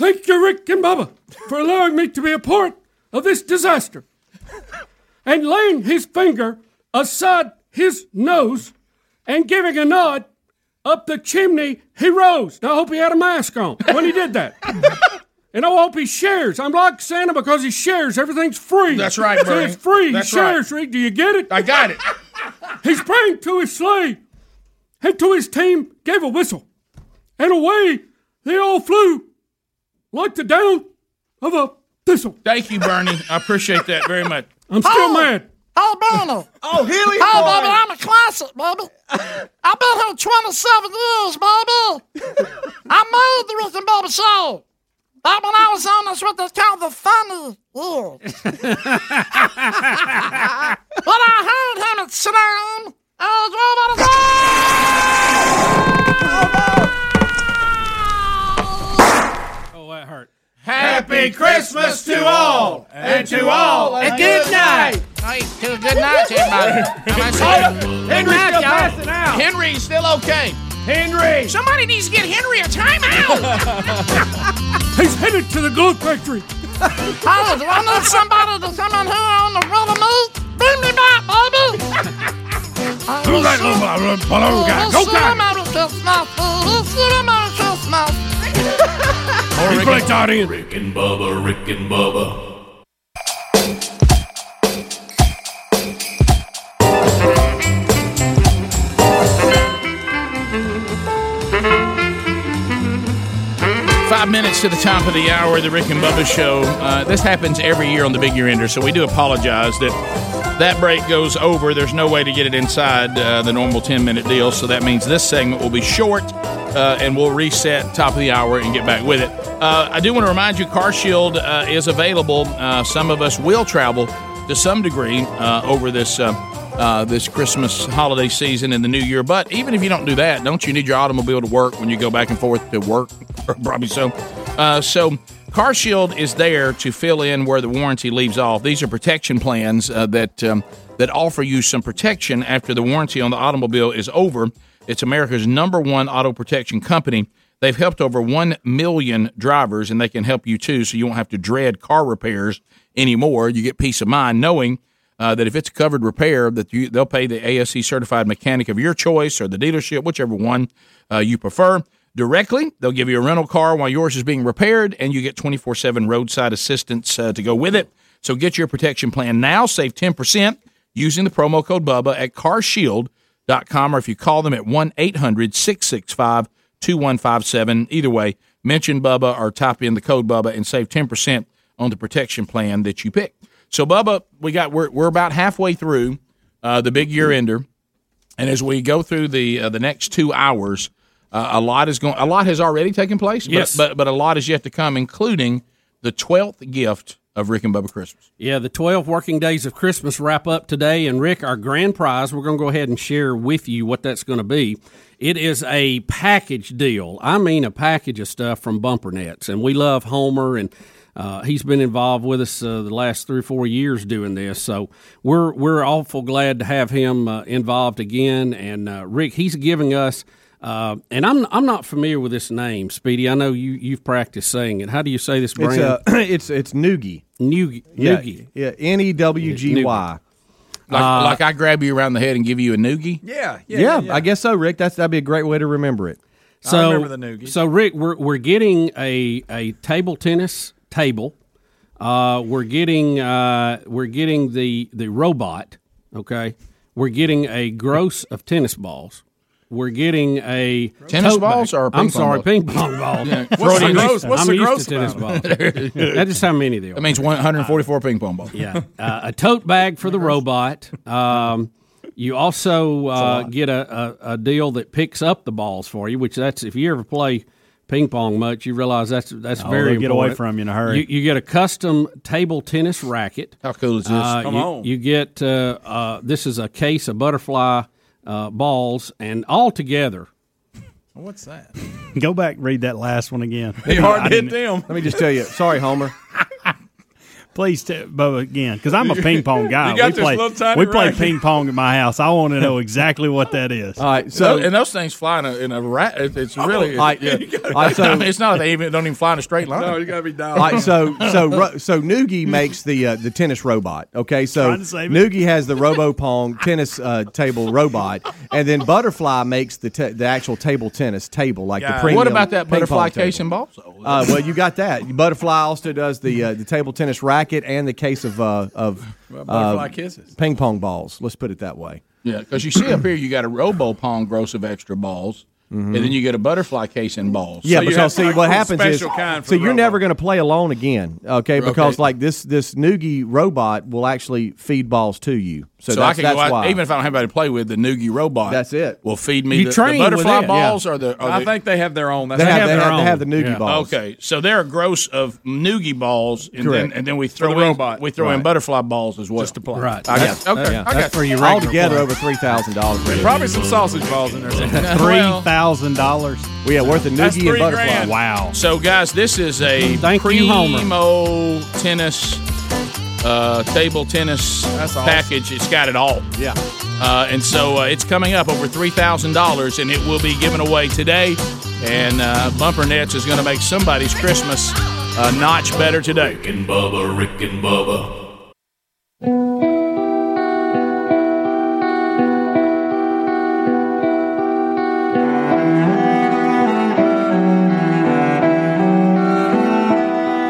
Thank you, Rick and Bubba, for allowing me to be a part of this disaster. And laying his finger aside his nose and giving a nod up the chimney he rose. Now, I hope he had a mask on when he did that. And I hope he shares. I'm like Santa because he shares. Everything's free. That's right, Bernie. It's free. That's he right. shares, Rick. Do you get it? I got it. He sprang to his sleigh and to his team gave a whistle. And away they all flew like the down of a thistle. Thank you, Bernie. I appreciate that very much. I'm still mad. Hey, Bernie. Oh, Healy Hey, boy. baby, I'm a classic, baby. I've been here 27 years, baby. I made the Rick and Bubba show. Back when I was on this, what they call the funny years. when I heard him at Slam, I Oh, that hurt. Happy Christmas to all, and to all a good night. Hey, to a good night, everybody. How about Oh, you? Henry's night, still passing out. Henry's still okay. Henry! Somebody needs to get Henry a timeout. He's headed to the goat factory. Hey, oh, do I need somebody to come in here on the rubber meat? Bring me back, baby. Who's that little balloon guy? Go He played tight end. Rick and Bubba, Rick and Bubba. Five minutes to the top of the hour, the Rick and Bubba Show. Uh, this happens every year on the Big Year Ender, so we do apologize that that break goes over. There's no way to get it inside uh, the normal 10 minute deal, so that means this segment will be short uh, and we'll reset top of the hour and get back with it. Uh, I do want to remind you, Car Shield uh, is available. Uh, some of us will travel to some degree uh, over this. Uh, uh, this Christmas holiday season and the new year. But even if you don't do that, don't you need your automobile to work when you go back and forth to work? Probably so. Uh, so Car Shield is there to fill in where the warranty leaves off. These are protection plans uh, that um, that offer you some protection after the warranty on the automobile is over. It's America's number one auto protection company. They've helped over 1 million drivers, and they can help you too, so you won't have to dread car repairs anymore. You get peace of mind knowing uh, that if it's a covered repair, that you, they'll pay the ASE certified mechanic of your choice or the dealership, whichever one uh, you prefer, directly. They'll give you a rental car while yours is being repaired, and you get 24 7 roadside assistance uh, to go with it. So get your protection plan now. Save 10% using the promo code BUBBA at carshield.com, or if you call them at 1 800 665 2157. Either way, mention Bubba or type in the code Bubba and save 10% on the protection plan that you pick. So, Bubba, we got we're, we're about halfway through uh, the big year ender, and as we go through the uh, the next two hours, uh, a lot is going. A lot has already taken place. but- Yes. but, but a lot is yet to come, including the twelfth gift of Rick and Bubba Christmas. Yeah, the 12 working days of Christmas wrap up today. And Rick, our grand prize, we're going to go ahead and share with you what that's going to be. It is a package deal. I mean, a package of stuff from Bumper Nets. And we love Homer, and uh, he's been involved with us uh, the last three or four years doing this. So we're, we're awful glad to have him uh, involved again. And uh, Rick, he's giving us. Uh, and I'm I'm not familiar with this name, Speedy. I know you you've practiced saying it. How do you say this It's brand? uh, it's it's Newgy. Newgy. Yeah, Newgy. yeah. N e w g y. Like, Uh, like I grab you around the head and give you a noogie. Yeah, Yeah, I guess so, Rick. That's that'd be a great way to remember it. So, I remember the noogie. So, Rick, we're we're getting a a table tennis table. Uh, we're getting uh, we're getting the the robot. Okay, we're getting a gross of tennis balls. We're getting a Tennis tote balls bag. or ping I'm pong sorry, balls? ping pong balls. Yeah. What's the gross- what's I'm the used gross to tennis about balls. That's just how many there are. That means 144 ping pong balls. Yeah, uh, a tote bag for the robot. Um, you also uh, get a, a, a deal that picks up the balls for you, which that's if you ever play ping pong much, you realize that's that's Oh, very they'll get away from you in a hurry. You, you get a custom table tennis racket. How cool is this? Uh, Come you, on. You get uh, uh, this is a case of butterfly uh, balls, and all together. What's that? Go back and read that last one again. Be hard I hit didn't- them. Let me just tell you. Sorry, Homer. Please, t- Bubba, again, because I'm a ping pong guy. You got we this play, little tiny we play racket. ping pong at my house. I want to know exactly what that is. All right, So, so and those things fly in a, in a rat. it- It's really, All right, yeah. all right, so- I mean, it's not they even don't even fly in a straight line. No, you gotta be down. All right, so so so Newgy makes the uh, the tennis robot. Okay, so Trying to save it. Newgy has the Robo Pong tennis uh, table robot, and then Butterfly makes the ta- the actual table tennis table, like Yeah. the premium. What about that butterfly table. case and balls? Uh, well, you got that. Butterfly also does the uh, the table tennis racket and the case of uh, of uh, kisses. ping pong balls. Let's put it that way. Yeah, because you see up here, you got a Robo Pong gross of extra balls, Mm-hmm. and then you get a butterfly case and balls. Yeah, So you because have see like what one happens is special kind for so the you're robot. never going to play alone again, okay? Because Okay. like this this Newgy robot will actually feed balls to you. So, So, I that's, can that's go out, why. even if I don't have anybody to play with, the Newgy robot. That's it. Will feed me You the, the train with butterfly it, balls or the. Or I the think they have their own. That's they have, have they, their have, they have the Newgy Yeah. balls. Okay, so they're a gross of Newgy balls, and then and then we the throw in robot. we throw in butterfly balls as well. Just to play. Right. I got okay. yeah, I got that's for it. your All together over three thousand dollars. Probably some sausage balls in there. somewhere. Three Well, thousand dollars. We are worth a That's Newgy and butterfly. grand. Wow. So, guys, this is a Thank you, Homer. tennis uh, table tennis package. It's got it all. Yeah. Uh, and so uh, it's coming up over three thousand dollars, and it will be given away today. And uh, Bumper Nets is going to make somebody's Christmas a notch better today. Rick and Bubba, Rick and Bubba.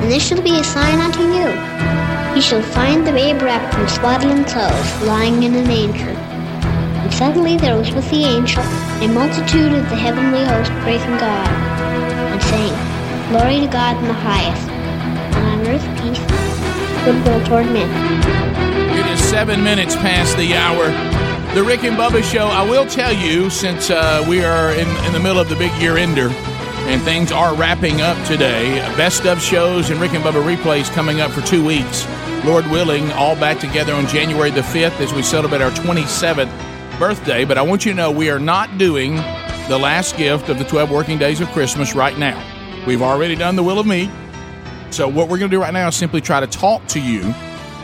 And this shall be a sign unto you. You shall find the babe wrapped in swaddling clothes, lying in a manger. And suddenly there was with the angel a multitude of the heavenly host praising God, and saying, Glory to God in the highest, and on earth peace, goodwill toward men. It is seven minutes past the hour. The Rick and Bubba Show. I will tell you, since uh, we are in, in the middle of the big year ender and things are wrapping up today, best of shows and Rick and Bubba replays coming up for two weeks. Lord willing, all back together on January the 5th as we celebrate our 27th birthday. But I want you to know we are not doing the last gift of the 12 working days of Christmas right now. We've already done the will of me. So what we're going to do right now is simply try to talk to you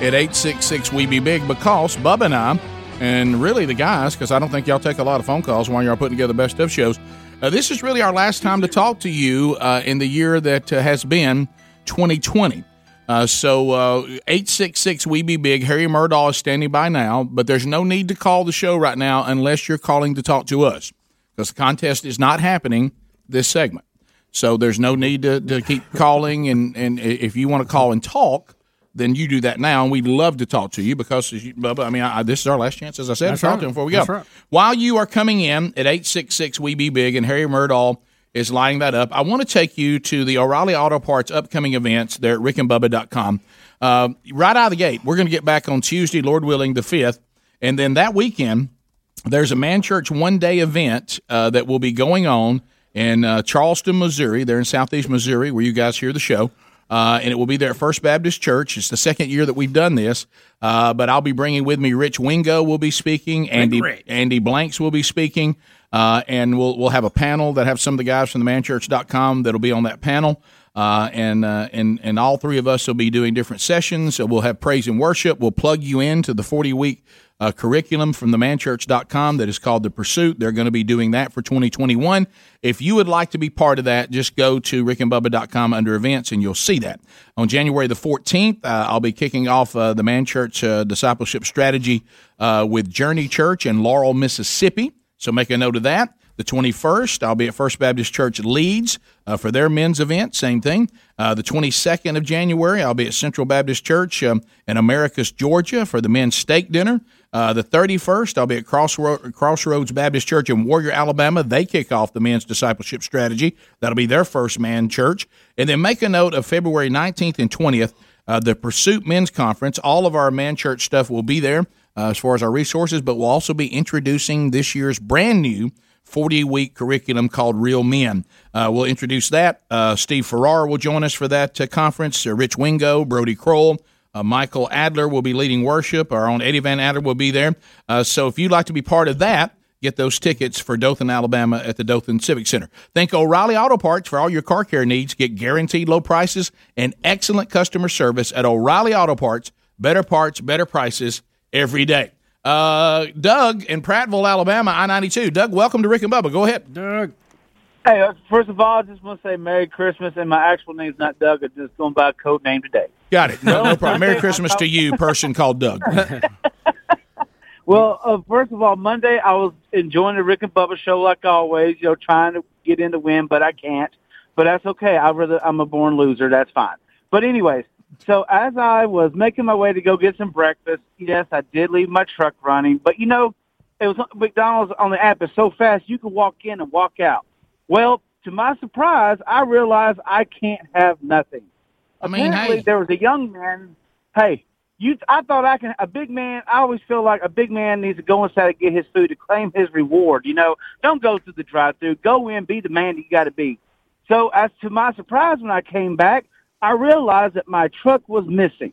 at 866 We Be Big because Bubba and I, and really the guys, because I don't think y'all take a lot of phone calls while y'all putting together best of shows. Uh, this is really our last time to talk to you uh, in the year that uh, has been 2020. Uh, so uh, 866 We Be Big. Harry Murdahl is standing by now, but there's no need to call the show right now unless you're calling to talk to us because the contest is not happening this segment. So there's no need to, to keep calling. And, and if you want to call and talk, then you do that now. And we'd love to talk to you because, as you, Bubba, I mean, I, this is our last chance, as I said, That's to talk right. to him before we go. Right. While you are coming in at 866 We Be Big and Harry Murdahl is lining that up, I want to take you to the O'Reilly Auto Parts upcoming events there at rickandbubba.com. Uh, right out of the gate, we're going to get back on Tuesday, Lord willing, the 5th. And then that weekend, there's a Man Church one day event uh, that will be going on in uh, Charleston, Missouri. They're in Southeast Missouri, where you guys hear the show. Uh, and it will be there at First Baptist Church. It's the second year that we've done this, uh, but I'll be bringing with me Rich Wingo will be speaking, Andy Andy Blanks will be speaking, uh, and we'll we'll have a panel that have some of the guys from the manchurch.com that'll be on that panel. Uh, and uh, and and all three of us will be doing different sessions. So we'll have praise and worship. We'll plug you into the 40 week curriculum from the manchurch.com that is called The Pursuit. They're going to be doing that for 2021. If you would like to be part of that, just go to rickandbubba.com under events and you'll see that. On January the 14th, uh, I'll be kicking off uh, the Man Church uh, discipleship strategy uh, with Journey Church in Laurel, Mississippi. So make a note of that. The 21st, I'll be at First Baptist Church Leeds uh, for their men's event. Same thing. Uh, the 22nd of January, I'll be at Central Baptist Church um, in Americus, Georgia for the men's steak dinner. Uh, the 31st, I'll be at Crossro- Crossroads Baptist Church in Warrior, Alabama. They kick off the men's discipleship strategy. That'll be their first man church. And then make a note of February 19th and 20th, uh, the Pursuit Men's Conference. All of our man church stuff will be there uh, as far as our resources, but we'll also be introducing this year's brand new 40 week curriculum called Real Men. Uh, we'll introduce that. Uh, Steve Farrar will join us for that uh, conference. Uh, Rich Wingo, Brody Kroll, uh, Michael Adler will be leading worship. Our own Eddie Van Adler will be there. Uh, so if you'd like to be part of that, get those tickets for Dothan, Alabama at the Dothan Civic Center. Think O'Reilly Auto Parts for all your car care needs. Get guaranteed low prices and excellent customer service at O'Reilly Auto Parts. Better parts, better prices every day. Uh, Doug in Prattville, Alabama, I 92. Doug, welcome to Rick and Bubba. Go ahead. Doug. Hey, uh, first of all, I just want to say Merry Christmas, and my actual name's not Doug. I'm just going by a code name today. Got it. No, no problem. Merry Christmas to you, person called Doug. Well, uh, first of all, Monday I was enjoying the Rick and Bubba show like always. You know, trying to get in to win, but I can't. But that's okay. I rather I'm a born loser. That's fine. But anyways, so as I was making my way to go get some breakfast, yes, I did leave my truck running. But you know, it was McDonald's on the app is so fast you can walk in and walk out. Well, to my surprise, I realized I can't have nothing. I mean, Apparently, hey. there was a young man. Hey, You, I thought I can. A big man. I always feel like a big man needs to go inside and get his food to claim his reward. You know, don't go through the drive-through. Go in, be the man that you got to be. So, as to my surprise, when I came back, I realized that my truck was missing.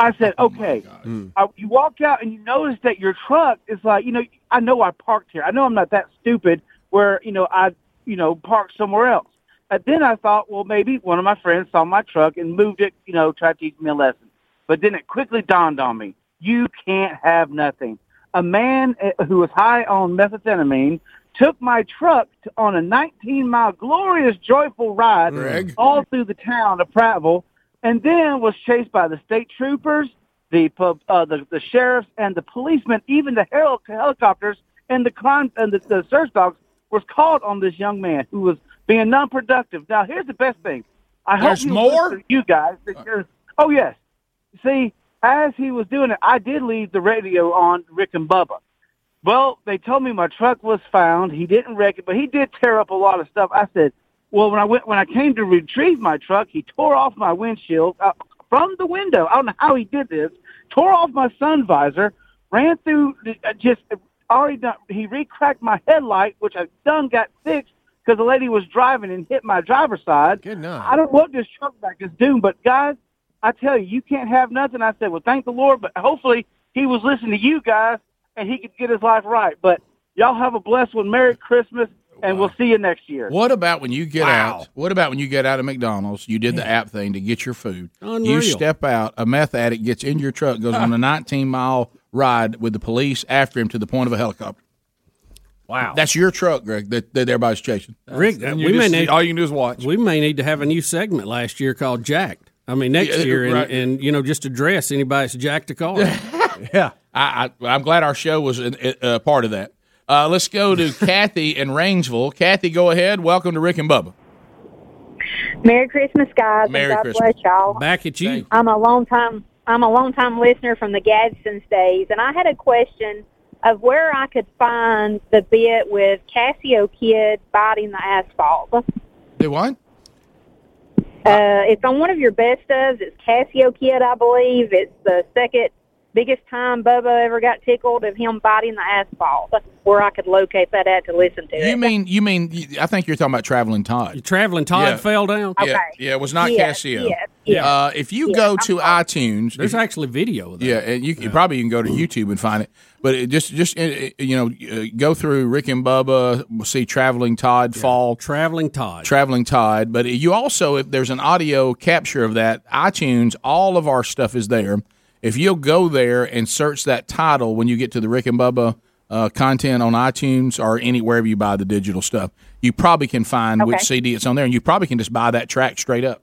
I said, oh "Okay." Hmm. I, you walk out and you notice that your truck is like, you know, I know I parked here. I know I'm not that stupid where you know I, you know, parked somewhere else. And then I thought, well, maybe one of my friends saw my truck and moved it, you know, tried to teach me a lesson. But then it quickly dawned on me: you can't have nothing. A man uh, who was high on methamphetamine took my truck to, on a 19-mile glorious, joyful ride Greg. all through the town of Prattville, and then was chased by the state troopers, the pub, uh, the, the sheriffs, and the policemen. Even the hel- helicopters and the crime and the, the search dogs was called on this young man who was being non-productive. Now, here's the best thing. I hope There's he was more? you guys. Oh yes. See, as he was doing it, I did leave the radio on Rick and Bubba. Well, they told me my truck was found. He didn't wreck it, but he did tear up a lot of stuff. I said, well, when I went when I came to retrieve my truck, he tore off my windshield uh, from the window. I don't know how he did this. Tore off my sun visor, ran through the, uh, just already done. He re-cracked my headlight, which I've done got fixed because the lady was driving and hit my driver's side. Good night. I don't want this truck back. It's doomed. But guys, I tell you, you can't have nothing. I said, well, thank the Lord, but hopefully he was listening to you guys and he could get his life right. But y'all have a blessed one. Merry Christmas, and we'll see you next year. What about when you get out? What about when you get out of McDonald's? You did the app thing to get your food. Unreal. You step out, a meth addict gets in your truck, goes on a 19 mile ride with the police after him to the point of a helicopter. Wow, that's your truck, Greg. That, that everybody's chasing. Rick, And we you may need all you can do is watch. We may need to have a new segment last year called Jacked. I mean, next Yeah, year, and, right. and you know, just address anybody that's jacked a car. yeah, I, I, I'm glad our show was a uh, part of that. Uh, let's go to Kathy in Rainsville. Kathy, go ahead. Welcome to Rick and Bubba. Merry Christmas, guys. Merry God Christmas. bless y'all. Back at you. I'm a long time I'm a long time listener from the Gadsden's days, and I had a question of where I could find the bit with Casio Kid biting the asphalt. Uh, Do what? it's on one of your best ofs. It's Casio Kid, I believe. It's the second biggest time Bubba ever got tickled of him biting the asphalt. Where I could locate that at to listen to You it. mean you mean? I think you're talking about traveling Todd. Traveling Todd Yeah. fell down. Yeah, yeah, it was not Yes, Casio. yes, yes. Uh, if you Yes, go I'm to iTunes, There's if- actually video of that. yeah, and you, you probably can go to YouTube and find it. But it just just you know uh, go through Rick and Bubba. We'll see Traveling Todd fall. Traveling Todd. Traveling Todd. But you also, if there's an audio capture of that, iTunes, all of our stuff is there. If you'll go there and search that title when you get to the Rick and Bubba uh, content on iTunes or anywhere you buy the digital stuff, you probably can find which CD it's on there, and you probably can just buy that track straight up.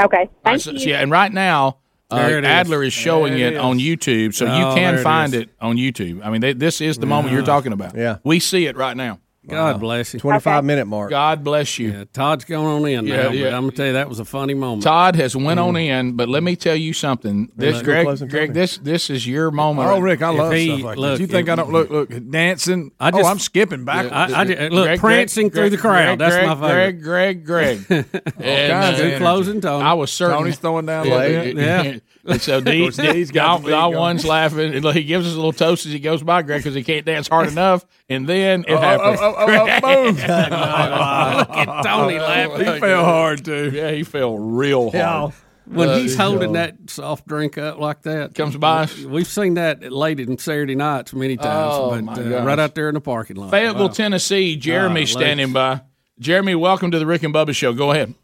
Okay, All right, thank so, you. so yeah, and right now, uh, There. Adler is showing There it, it is. on YouTube, so Oh, you can find is. it on YouTube. I mean, they, this is the moment you're talking about. Yeah. we see it right now. God bless you. 25 minute mark. God bless you. Yeah, Todd's going on in Yeah, now, yeah. but I'm gonna tell you that was a funny moment. Todd has went on in, but let me tell you something. This Let's Greg, Greg, this this is your moment. Oh, Rick, I If love he- stuff like look, this. You think if- I don't look look dancing? I just- oh, I'm skipping back. I, I, did- look, prancing through the crowd. Greg, That's my favorite. Greg, Greg, Greg, Greg. and, uh, closing Tony. I was certain Tony's throwing down a Yeah, little bit. Yeah. And so D D's got the y'all, y'all one's laughing. and He gives us a little toast as he goes by, Greg, because he can't dance hard enough. And then it Oh, happens. oh, oh, oh, oh, boom. Look at Tony laughing. He fell hard too. Yeah, he fell real hard. When Uh, he's holding that soft drink up like that, Comes by. We've seen that late in Saturday nights many times, Oh, but my uh, right out there in the parking lot. Fayetteville, Wow. Tennessee. Jeremy Ah, standing by. Jeremy, welcome to the Rick and Bubba Show. Go ahead.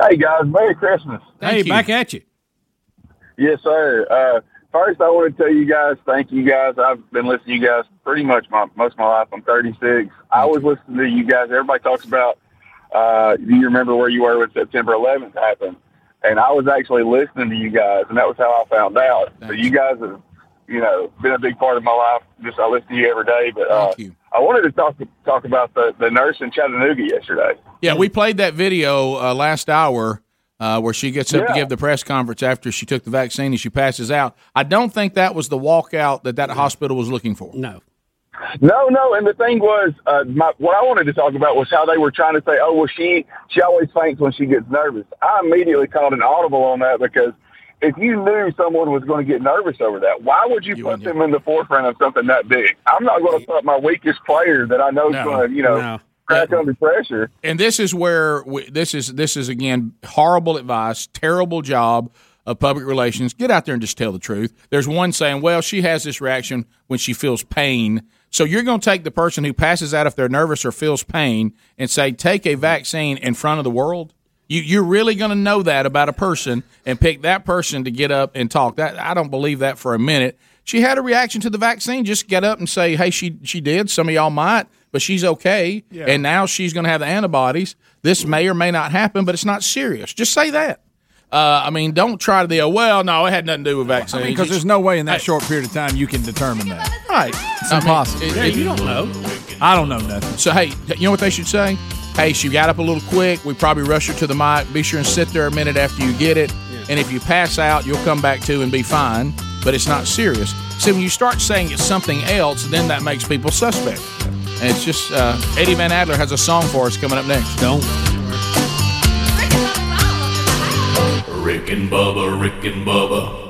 Hey guys, Merry Christmas. Thank hey, you. back at you. Yes, sir. Uh, first, I want to tell you guys, thank you guys. I've been listening to you guys pretty much my, most of my life. I'm 36. I was listening to you guys. Everybody talks about. Uh, do you remember where you were when September 11th happened? And I was actually listening to you guys, and that was how I found out. So you guys have, you know, been a big part of my life. Just I listen to you every day. But uh, Thank you. I wanted to talk talk about the the nurse in Chattanooga yesterday. Yeah, we played that video uh, last hour uh, where she gets up to give the press conference after she took the vaccine and she passes out. I don't think that was the walkout that that hospital was looking for. No. No, no, and the thing was, uh, my, what I wanted to talk about was how they were trying to say, "Oh, well, she she always faints when she gets nervous." I immediately called an audible on that because if you knew someone was going to get nervous over that, why would you, put them in the forefront of something that big? I'm not going to put my weakest player that I know is No. going to, you know, No. Crack under pressure. and this is where we, this is this is again horrible advice, terrible job of public relations. Get out there and just tell the truth. There's one saying, "Well, she has this reaction when she feels pain." So you're going to take the person who passes out if they're nervous or feels pain and say, "Take a vaccine in front of the world." You, you're really going to know that about a person and pick that person to get up and talk. That I don't believe that for a minute. She had a reaction to the vaccine. Just get up and say, "Hey, she she did." Some of y'all might, but she's okay. Yeah. And now she's going to have the antibodies. This may or may not happen, but it's not serious. Just say that. Uh, I mean, don't try to the well. No, it had nothing to do with vaccines. I mean, because there's no way in that short period of time you can determine that. Right. It's impossible. Yeah, you don't know. I don't know nothing. So hey, you know what they should say? Hey, she got up a little quick. We probably rush her to the mic. Be sure and sit there a minute after you get it. And if you pass out, you'll come back to and be fine. But it's not serious. So when you start saying it's something else, then that makes people suspect. And it's just uh, Eddie Van Adler has a song for us coming up next. Don't. Rick and Bubba, Rick and Bubba.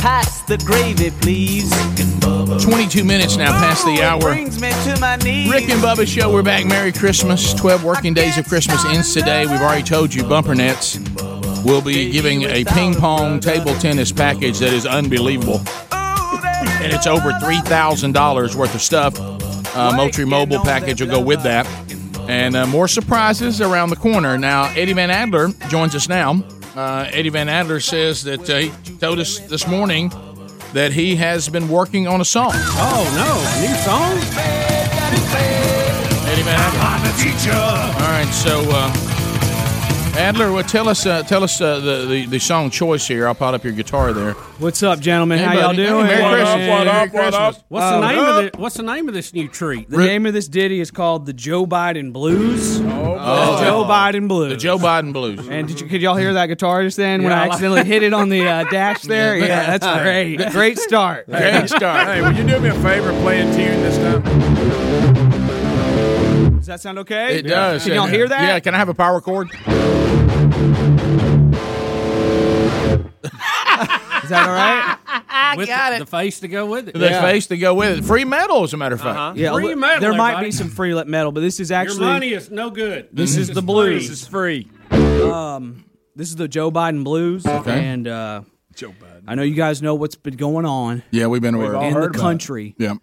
Pass the gravy, please. 22 minutes now past the hour. Brings me to my knees. Rick and Bubba Show. We're back. Merry Christmas. 12 working days of Christmas ends today. We've already told you, Bumper Nets will be giving a ping pong table tennis package that is unbelievable. And it's over $3,000 worth of stuff. Uh, Moultrie Mobile package will go with that. And uh, more surprises around the corner. Now, Eddie Van Adler joins us now. Uh, Eddie Van Adler says that uh, he told us this morning that he has been working on a song. Oh, no. A new song? Eddie Van Adler. I'm the teacher. All right, so uh, Adler, well, tell us, uh, tell us uh, the, the the song choice here. I'll pot up your guitar there. What's up, gentlemen? Hey, How y'all buddy. Hey, doing? Merry What Christmas. what Merry up, what Christmas. up? What's Uh, the name of the What's the name of this new treat? The name of this ditty is called the Joe Biden Blues. Oh, boy. Joe Biden Blues. The Joe Biden Blues. And did you could y'all hear that guitar just then when Yeah, I I like- accidentally hit it on the uh, dash there? Yeah. Yeah, that's great. Great start. Great Hey, Hey, would you do me a favor, play a tune this time? Does that sound okay? It does. Can y'all hear that? Yeah. Can I have a power chord? Is that all right? I with got the, the face to go with it. The face to go with it. Free metal, as a matter of fact. Uh-huh. Yeah, Free look, metal, there might everybody. be some free let metal, but this is actually Your money is no good. This is the free. blues. This is free. Um, this is the Joe Biden blues. Okay. And uh, Joe Biden. I know you guys know what's been going on. Yeah, we've been aware in All the heard about it. country. Yep.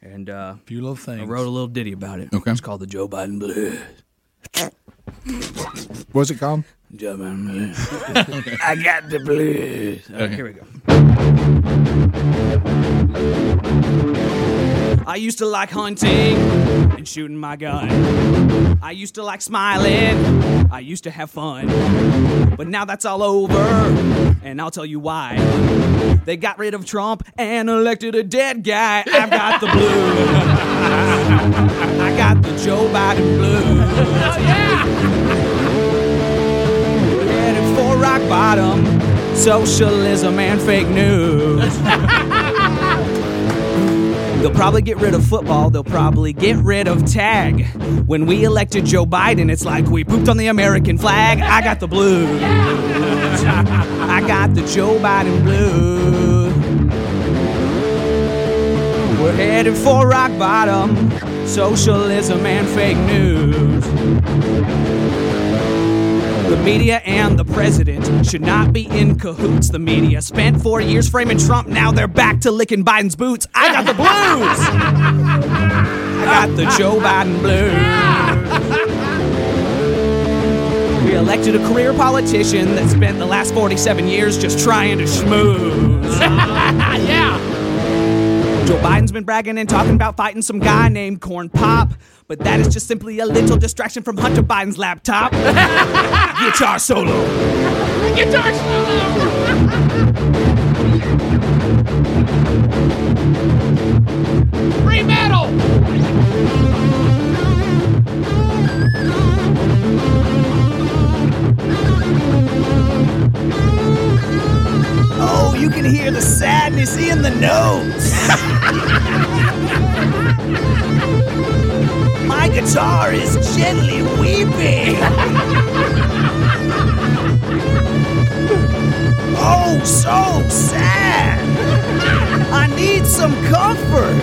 And uh, a few little things. I wrote a little ditty about it. Okay. It's called the Joe Biden blues. What's it called? Blues. I got the blues. Okay, Okay. here we go. I used to like hunting and shooting my gun. I used to like smiling. I used to have fun. But now that's all over, and I'll tell you why. They got rid of Trump and elected a dead guy. I've got the blues. I got the Joe Biden blues. Headed for rock bottom, socialism and fake news. They'll probably get rid of football. They'll probably get rid of tag. When we elected Joe Biden, it's like we pooped on the American flag. I got the blues. I got the Joe Biden blues. We're headed for rock bottom, socialism and fake news. The media and the president should not be in cahoots. The media spent four years framing Trump, now they're back to licking Biden's boots. I got the blues! I got the Joe Biden blues. We elected a career politician that spent the last 47 years just trying to schmooze. yeah. Joe Biden's been bragging and talking about fighting some guy named Corn Pop, but that is just simply a little distraction from Hunter Biden's laptop. Guitar solo. Guitar solo. Free metal! You can hear the sadness in the notes. My guitar is gently weeping. oh, so sad. I need some comfort.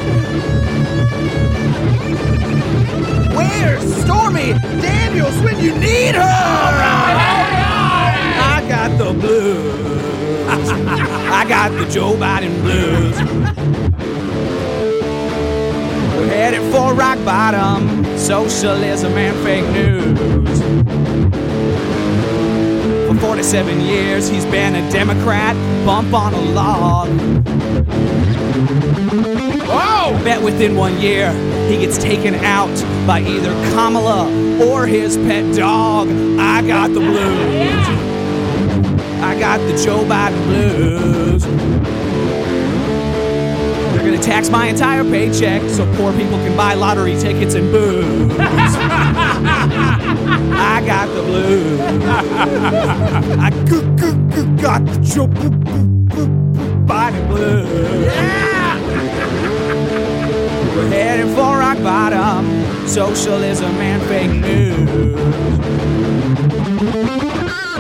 Where's Stormy Daniels when you need her? I got the blues. I got the Joe Biden blues. We're headed for rock bottom, socialism and fake news. For 47 years, he's been a Democrat, bump on a log. Whoa! Bet within one year, he gets taken out by either Kamala or his pet dog. I got the blues. I got the Joe Biden blues. They're gonna tax my entire paycheck so poor people can buy lottery tickets and booze. I got the blues. I g- g- g- got the Joe Biden blues. Yeah! We're heading for rock bottom, socialism and fake news.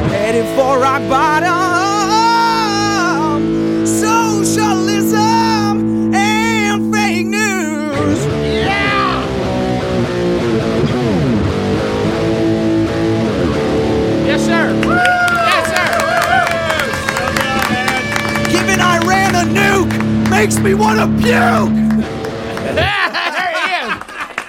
Headed for rock bottom, socialism and fake news. Yeah! Yes, sir. Yes, sir. Giving Iran a nuke makes me want to puke. there he is.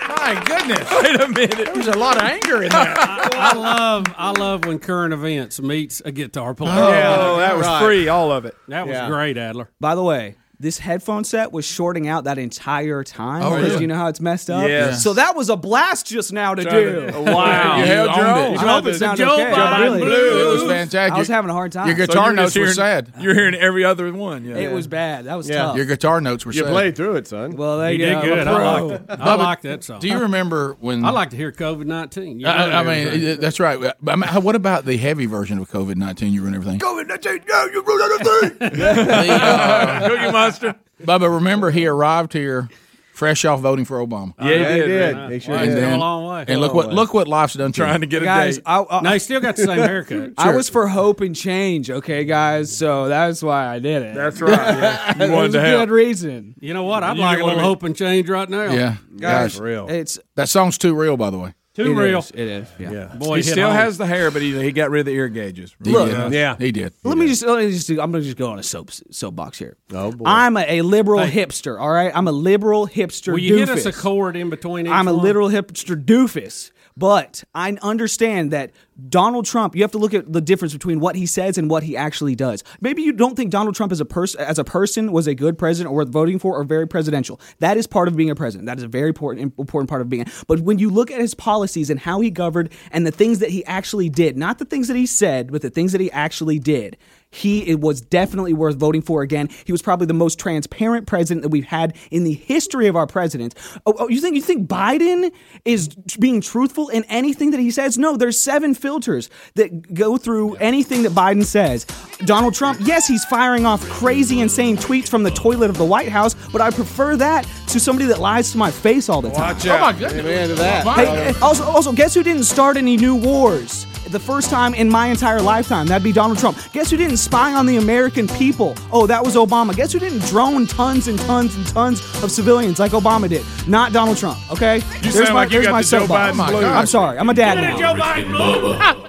My goodness. Wait a minute. There's a lot of anger in that. I love I love when current events meets a guitar player. Oh, that was free, all of it. That was Yeah. great, Adler. By the way, this headphone set was shorting out that entire time. Oh, because really? You know how it's messed up? Yes. So that was a blast just now to Trying do. to- Wow. You held your own. I hope it The sounded Joe okay. Biden really. blues. It was fantastic. I was having a hard time. Your guitar notes were sad. You're hearing every other one. Yeah. It was bad. That was Yeah. tough. Your guitar notes were sad. You sad. played through it, son. Well, there He you did go. good. I'm a I liked it. I Bubba, like that song. Do you remember when? I like to hear COVID nineteen. I, I mean, it- that's right. But I mean, what about the heavy version of COVID nineteen? You ruin everything. COVID 19, yeah, you ruined everything. Uh, Cookie Monster. Bubba, remember he arrived here fresh off voting for Obama. Yeah, he did. man. He sure And did. then- a long way. And look what look what life's done Trying to get a guys, date. I, I, No, he still got the same haircut. I was for hope and change, okay, guys. So that's why I did it. That's right. Yeah. You wanted to a help. good reason. You know what? I'd You like a little hope and change right now. Yeah, Guys, guys, real. It's that song's too real, by the way. Too it real. is, It is. Yeah. Yeah. Boy, he still home. has the hair, but he, he got rid of the ear gauges. He Look. did. Yeah. he did. Let me just let me just do, I'm gonna just go on a soap soapbox here. Oh, boy. I'm a, a liberal hipster. All right, I'm a liberal hipster. Will you doofus. hit us a chord in between each I'm a one? literal hipster doofus. But I understand that Donald Trump, you have to look at the difference between what he says and what he actually does. Maybe you don't think Donald Trump as a person as a person was a good president or worth voting for or very presidential. That is part of being a president. That is a very important important part of being. But when you look at his policies and how he governed and the things that he actually did, not the things that he said, but the things that he actually did, he it was definitely worth voting for again. He was probably the most transparent president that we've had in the history of our presidents. Oh, oh, you think you think Biden is being truthful in anything that he says? No, there's seven filters that go through anything that Biden says. Donald Trump, yes, he's firing off crazy, insane tweets from the toilet of the White House, but I prefer that to somebody that lies to my face all the time. Watch Oh out. my goodness! Amen to that. Hey, also, also, guess who didn't start any new wars? The first time in my entire lifetime, that'd be Donald Trump. Guess who didn't spy on the American people? Oh, that was Obama. Guess who didn't drone tons and tons and tons of civilians like Obama did? Not Donald Trump. Okay, You sound like you there's got my the Joe soapbox. Biden blues. I'm sorry, I'm a dad now. Rick and Bubba.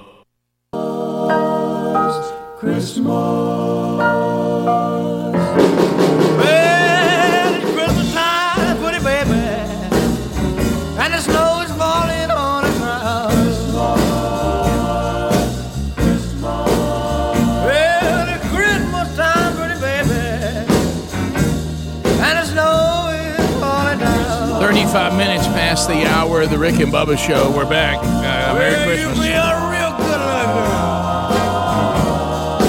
45 minutes past the hour of the Rick and Bubba show. We're back. Uh, Merry Christmas.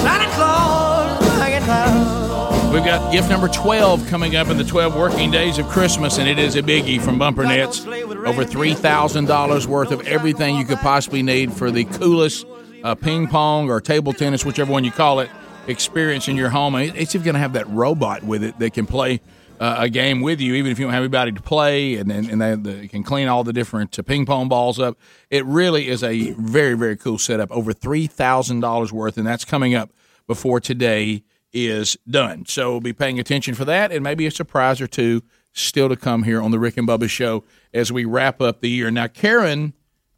Santa Claus, Santa Claus. We've got gift number 12 coming up in the 12 working days of Christmas, and it is a biggie from Bumper Nets. Over $3,000 worth of everything you could possibly need for the coolest uh, ping pong or table tennis, whichever one you call it, experience in your home. It's even going to have that robot with it that can play uh, a game with you, even if you don't have anybody to play, and and, and they, they can clean all the different uh, ping pong balls up. It really is a very very cool setup. Over three thousand dollars worth, and that's coming up before today is done. So be paying attention for that, and maybe a surprise or two still to come here on the Rick and Bubba show as we wrap up the year. Now, Karen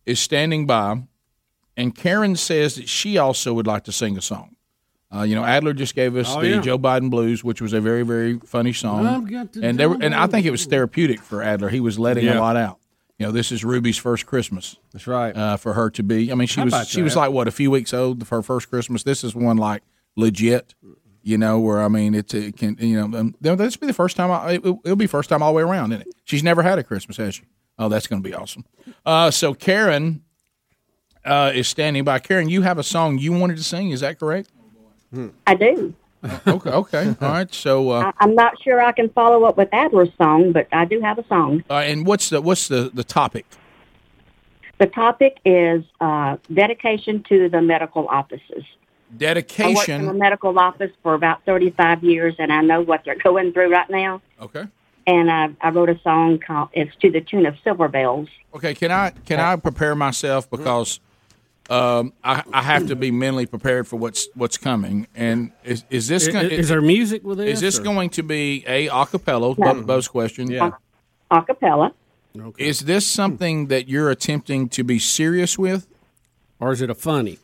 is standing by, and Karen says that she also would like to sing a song. Uh, you know, Adler just gave us Oh, the yeah. Joe Biden Blues, which was a very, very funny song, I've got the and there, Joe and I think it was therapeutic for Adler. He was letting Yeah. a lot out. You know, this is Ruby's first Christmas. That's right. Uh, for her to be, I mean, she How was she was like what a few weeks old for her first Christmas. This is one like legit. You know, where I mean, it's it can you know um, this will be the first time. I, it, it'll be first time all the way around, isn't it? She's never had a Christmas, has she? Oh, that's going to be awesome. Uh, so Karen uh, is standing by. Karen, you have a song you wanted to sing. Is that correct? I do. Okay. Okay. All right. So, uh, I, I'm not sure I can follow up with Adler's song, but I do have a song. uh, and what's the what's the the topic? The topic is uh, dedication to the medical offices. Dedication. I worked in a medical office for about 35 years, and I know what they're going through right now. Okay. And I, I wrote a song called "It's to the Tune of Silver Bells." Okay. Can I can I prepare myself because um, I, I have to be mentally prepared for what's what's coming. And is is this I- gonna, is there music with this? Is this, this or- going to be a acapella? No. Bo- Bo's question. Yeah. a- Acapella. Is this something that you're attempting to be serious with, or is it a funny?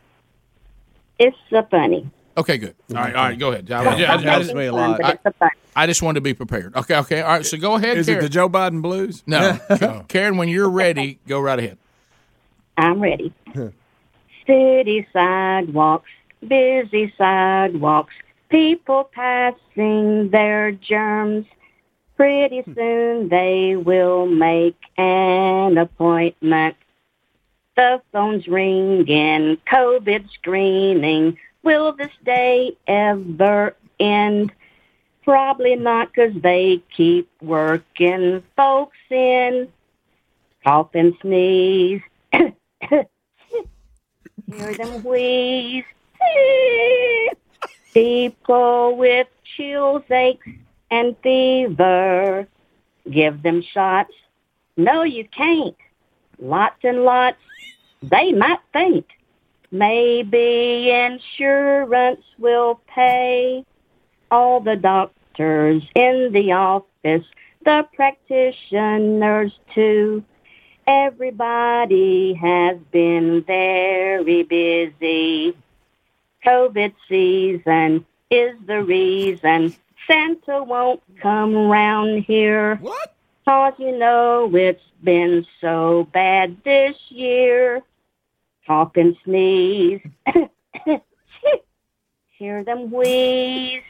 It's a funny. Okay, good. All right, all right, go ahead. I, Yeah. I- I- I That just- is me a lot. But it's a funny. I just wanted to be prepared. Okay, okay. All right, so go ahead. Is it the Joe Biden blues? No, Karen. When you're ready, go right ahead. I'm ready. City sidewalks, busy sidewalks, people passing their germs. Pretty hmm. soon they will make an appointment. The phone's ringing, COVID screening. Will this day ever end? Probably not, 'cause they keep working folks in. Cough and sneeze. Hear them wheeze. People with chills, aches, and fever. Give them shots. No, you can't. Lots and lots. They might faint. Maybe insurance will pay. All the doctors in the office, the practitioners too. Everybody has been very busy. COVID season is the reason Santa won't come round here. What? Cause you know it's been so bad this year. Cough and sneeze. Hear them wheeze.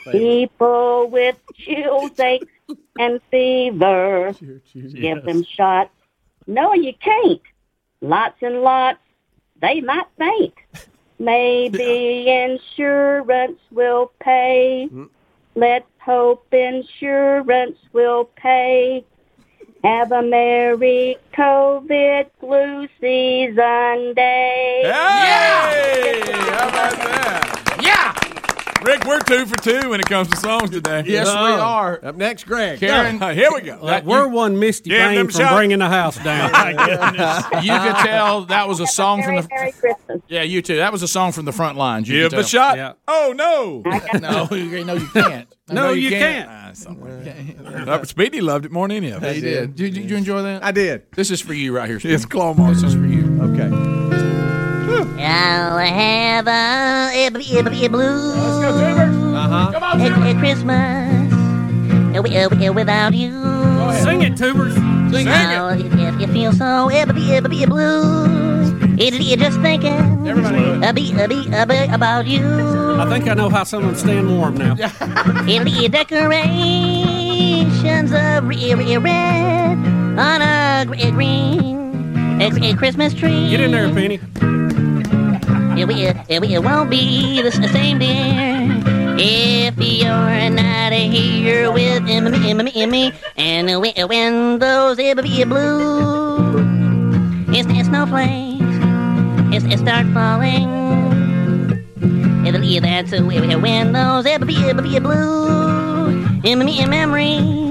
People with chills, aches, and fever. Give them shots. No, you can't. Lots and lots. They might faint. Maybe insurance will pay. Mm. Let's hope insurance will pay. Have a merry COVID flu season day. Hey! How about that? Yeah! Rick, we're two for two when it comes to songs today. Yes, we are. Up next, Greg. Karen, Go. Here we go. Uh, we're one Misty Give Bane from shots. bringing the house down. My goodness. you could tell that was a song from the. Merry Christmas. Yeah, you too. That was a song from the front lines. You Give could the tell. shot. Yeah. Oh no! No, you, no, you can't. No, you can't. Uh, Speedy loved it more than any of us. He did. Did, did you enjoy that? I did. This is for you right here. Speedy. It's claw marks. This is for you. Okay. I'll have a, a, a, a blues Uh huh. at, at Christmas uh, wi- uh, without you. Sing it, Tubers. Sing Now, it, it, it feels so a, a, a, a blues. It, it just thinking a, be, a, be, a, be about you. I think I know how some of them stand warm now. It'll decorate decorations of re- re- red on a green a, a Christmas tree. Get in there, Penny. It, it, it, won't be the same, dear, if you're not here with me, in me, me, me. And when, when those it be blue, it's, snowflakes, it's, it start falling. It'll be that's when those be, it be blue, in me memories,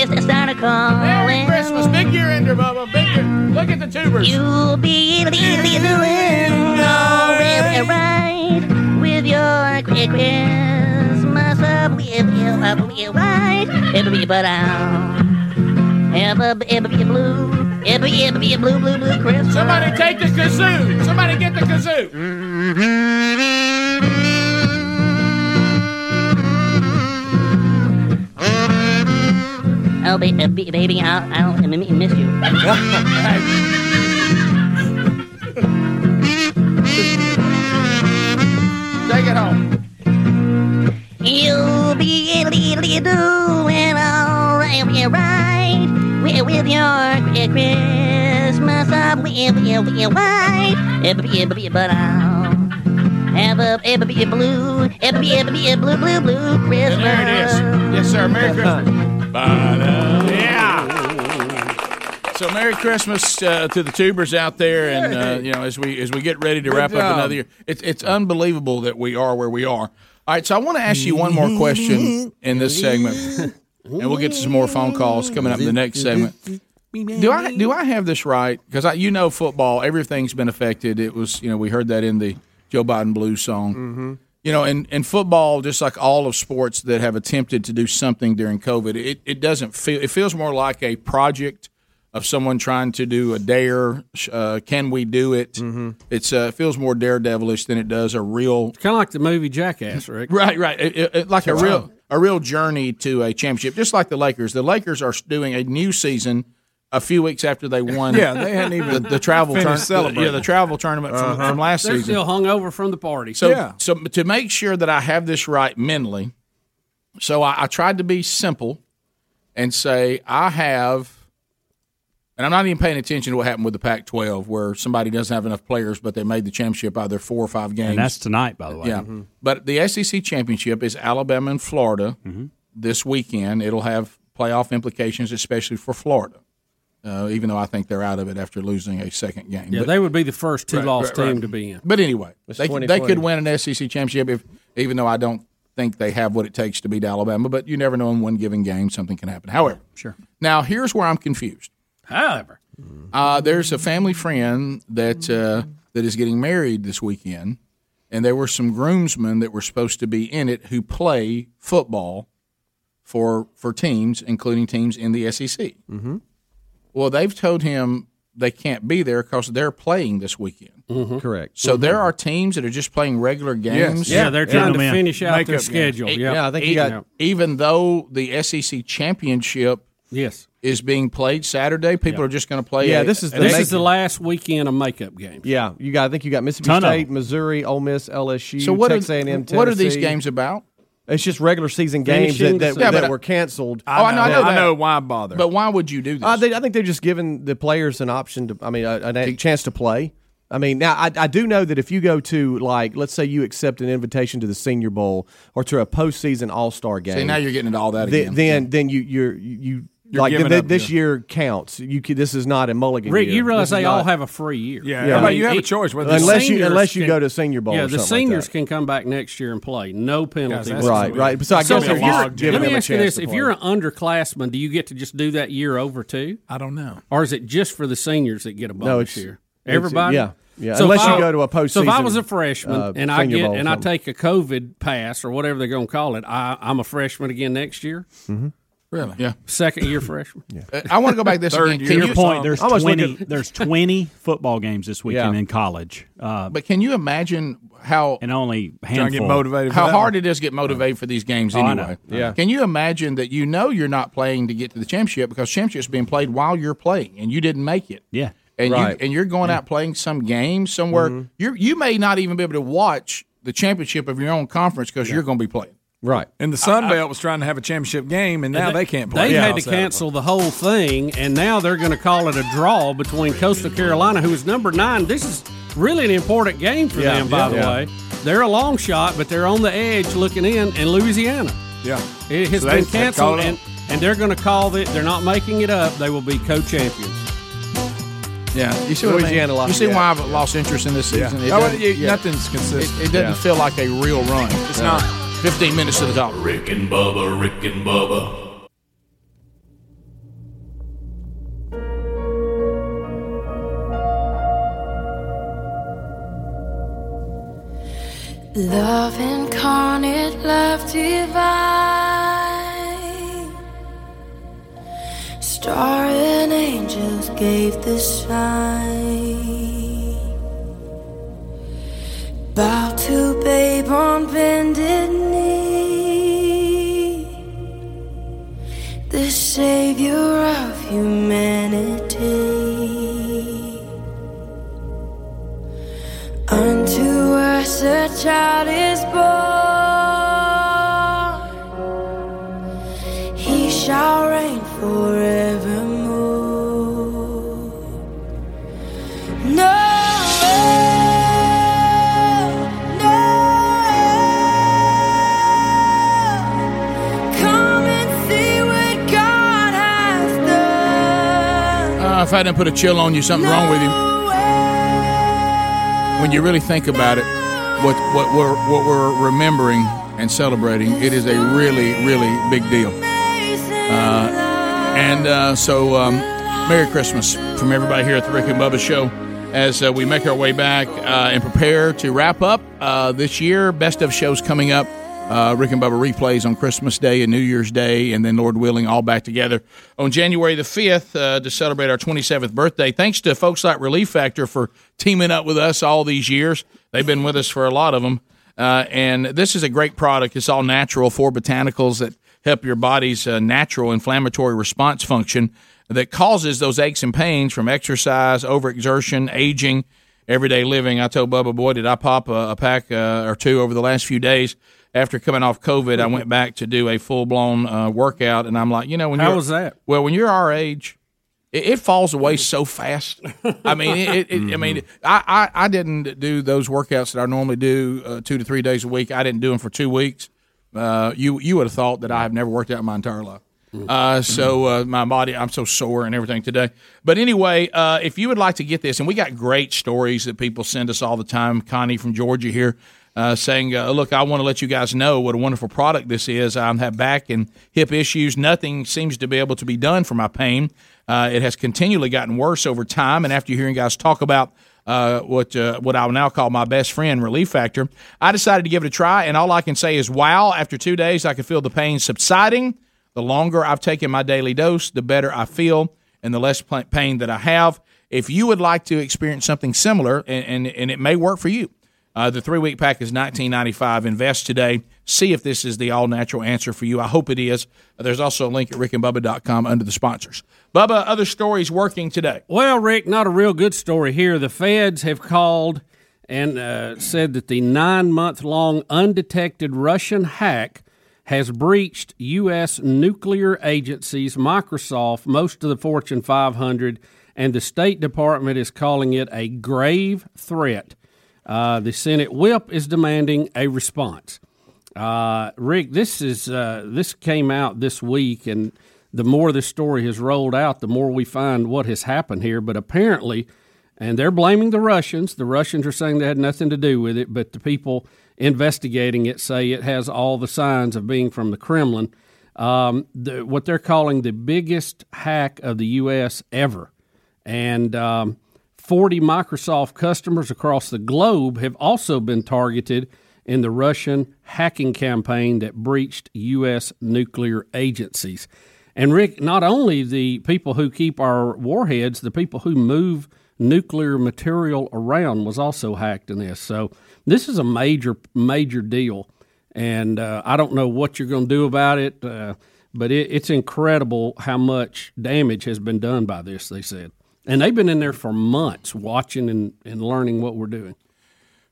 it's, it start calling. Merry Christmas, big year ender, Bubba. Big year. Look at the tubers. You'll be doing all right, right with your Christmas with right. It'll be but ever ever be blue, be a blue blue blue Christmas. Somebody take the kazoo. Somebody get the kazoo. Oh, ba- uh, ba- baby, I'll, I'll m- m- miss you. Be doing all right, right with, with your Christmas up with, with, with white. But I'll have a, ever be a blue, ever be, a blue, blue, blue Christmas. And There it is. Yes, sir. Merry Christmas. Yeah. So Merry Christmas uh, to the tubers out there, and uh, you know as we as we get ready to Good wrap up another year, it's it's unbelievable that we are where we are. All right, so I want to ask you one more question in this segment, and we'll get to some more phone calls coming up in the next segment. Do I do I have this right? Because you know, football, everything's been affected. It was, you know, we heard that in the Joe Biden blues song. Mm-hmm. You know, and, and football, just like all of sports that have attempted to do something during COVID, it, it doesn't feel. It feels more like a project of someone trying to do a dare. Uh, can we do it? Mm-hmm. It's uh, it feels more daredevilish than it does a real Kind of like the movie Jackass, Rick. Right, right. It- it- it- like a Wow. real a real journey to a championship, just like the Lakers. The Lakers are doing a new season a few weeks after they won. Yeah, they hadn't even the, the travel tournament. Yeah, the travel tournament from, Uh-huh. from last They're season. still hung over from the party. So, so to make sure that I have this right mentally, so I, I tried to be simple and say I have, and I'm not even paying attention to what happened with the Pac-12, where somebody doesn't have enough players, but they made the championship out of their four or five games. And that's tonight, by the way. Yeah, Mhm. but the SEC championship is Alabama and Florida this weekend. It'll have playoff implications, especially for Florida. Uh, even though I think they're out of it after losing a second game. Yeah, But- they would be the first two Right, loss right, team right. to be in. But anyway, It's they, they could win an SEC championship if, even though I don't think they have what it takes to beat Alabama. But you never know in one given game something can happen. However, sure. Now here's where I'm confused. However, uh, there's a family friend that uh, that is getting married this weekend, and there were some groomsmen that were supposed to be in it who play football for for teams, including teams in the SEC. Mm-hmm. Well, they've told him they can't be there because they're playing this weekend. Correct. So there are teams that are just playing regular games. Yeah, they're trying to finish out their schedule. Yeah. Yeah, I think you e- got- even though the SEC championship yes is being played Saturday, people are just going to play. Yeah, a- this is the this make- is the last weekend of makeup games. Yeah, you got. I think you got Mississippi Ton of State, Missouri, Ole Miss, LSU. So what are- Texas A&M, Tennessee. what are these games about? It's just regular season games Finishing that, that, Yeah, that but- were canceled. Oh, I know, I know, That- that. why bother? But why would you do this? Uh, they, I think they're just giving the players an option to. I mean, a, a chance to play. I mean, now I, I do know that if you go to like, let's say you accept an invitation to the Senior Bowl or to a postseason All Star game. See, now you're getting into all that then, again. Then, then you you're you. You're like th- up, this yeah. year counts. You could, this is not a mulligan. Rick, year. you realize This is they all have a free year. Yeah, everybody- you have a choice whether- unless you unless you can- go to Senior Bowl. Yeah, or the something like seniors that. can come back next year and play. No penalty. that's Right, right. So I guess if if you're you're, let me them ask you this: if you're an underclassman, do you get to just do that year over too? I don't know. Or is it just for the seniors that get a bonus No, it's- year? Everybody, yeah, yeah. So Unless if you I- go to a postseason. So if I was a freshman uh, and I get and I take a COVID pass or whatever they're going to call it, I, I'm a freshman again next year. Mm-hmm. Really? Yeah. Second year freshman. Uh, I want to go back this again. To Can your point, there's twenty. there's twenty football games this weekend Yeah. in college. Uh, But can you imagine how and only Trying to handful. get motivated how hard it is to get motivated for these games Oh, anyway. know. Yeah. Can you imagine that you know you're not playing to get to the championship because championship's being played while you're playing and you didn't make it. Yeah. And Right. you and you're going out playing some game somewhere. Mm-hmm. You you may not even be able to watch the championship of your own conference because you're going to be playing. Right. And the Sun Belt was trying to have a championship game, and now they, can't play. They had to cancel the whole thing, and now they're going to call it a draw between Coastal Carolina, who is number nine. This is really an important game for Yeah, them, by yeah, the yeah. way. They're a long shot, but they're on the edge looking in, and Louisiana. Yeah. It has So been they canceled, called it and, and they're going to call it, they're not making it up. They will be co champions. Yeah, you see what I mean? Louisiana lost, You see yeah. why I've lost interest in this Yeah. season? It Oh, doesn't- yeah. Nothing's consistent. It, it doesn't Yeah. feel like a real run. It's not. 15 minutes to the top. Rick and Bubba, Rick and Bubba. Love incarnate, love divine. Star and angels gave the sign. Bow to babe on bended knee. The savior of humanity. Unto us a child is born. If I didn't put a chill on you, something wrong with you. When you really think about it, what what we're what we're remembering and celebrating, it is a really really big deal. Uh, and uh, so, um, Merry Christmas from everybody here at the Rick and Bubba Show. As uh, we make our way back uh, and prepare to wrap up uh, this year, best of shows coming up. Uh, Rick and Bubba replays on Christmas Day and New Year's Day, and then Lord willing, all back together on January the 5th uh, to celebrate our 27th birthday. Thanks to folks like Relief Factor for teaming up with us all these years. They've been with us for a lot of them. Uh, and this is a great product. It's all natural, four botanicals that help your body's uh, natural inflammatory response function that causes those aches and pains from exercise, overexertion, aging, everyday living. I told Bubba, boy, did I pop a, a pack uh, or two over the last few days. After coming off COVID, I went back to do a full blown uh, workout, and I'm like, you know, when How was that? Well, when you're our age, it, it falls away so fast. I mean, it, it, it, I mean, I, I, I didn't do those workouts that I normally do uh, two to three days a week. I didn't do them for two weeks. Uh, you you would have thought that I have never worked out in my entire life. Uh, so uh, my body, I'm so sore and everything today. But anyway, uh, if you would like to get this, and we got great stories that people send us all the time. Connie from Georgia here uh, saying, uh, "Look, I want to let you guys know what a wonderful product this is. I have back and hip issues. Nothing seems to be able to be done for my pain. Uh, it has continually gotten worse over time. And after hearing guys talk about." Uh, what uh, what I will now call my best friend Relief Factor. I decided to give it a try, and all I can say is, wow! After two days, I could feel the pain subsiding. The longer I've taken my daily dose, the better I feel, and the less pain that I have. If you would like to experience something similar, and and, and it may work for you, uh, the three week pack is nineteen ninety five. Invest today. See if this is the all natural answer for you. I hope it is. There's also a link at rickandbubba.com under the sponsors. Bubba, other stories working today. Well, Rick, not a real good story here. The feds have called and uh, said that the nine month long undetected Russian hack has breached U.S. nuclear agencies, Microsoft, most of the Fortune 500, and the State Department is calling it a grave threat. Uh, the Senate whip is demanding a response. Uh, Rick, this is uh, this came out this week, and the more this story has rolled out, the more we find what has happened here. But apparently, and they're blaming the Russians. The Russians are saying they had nothing to do with it, but the people investigating it say it has all the signs of being from the Kremlin. Um, the, what they're calling the biggest hack of the U.S. ever, and um, 40 Microsoft customers across the globe have also been targeted in the Russian hacking campaign that breached U.S. nuclear agencies. And Rick, not only the people who keep our warheads, the people who move nuclear material around was also hacked in this. So this is a major, major deal. And uh, I don't know what you're going to do about it, uh, but it, it's incredible how much damage has been done by this, they said. And they've been in there for months watching and, and learning what we're doing.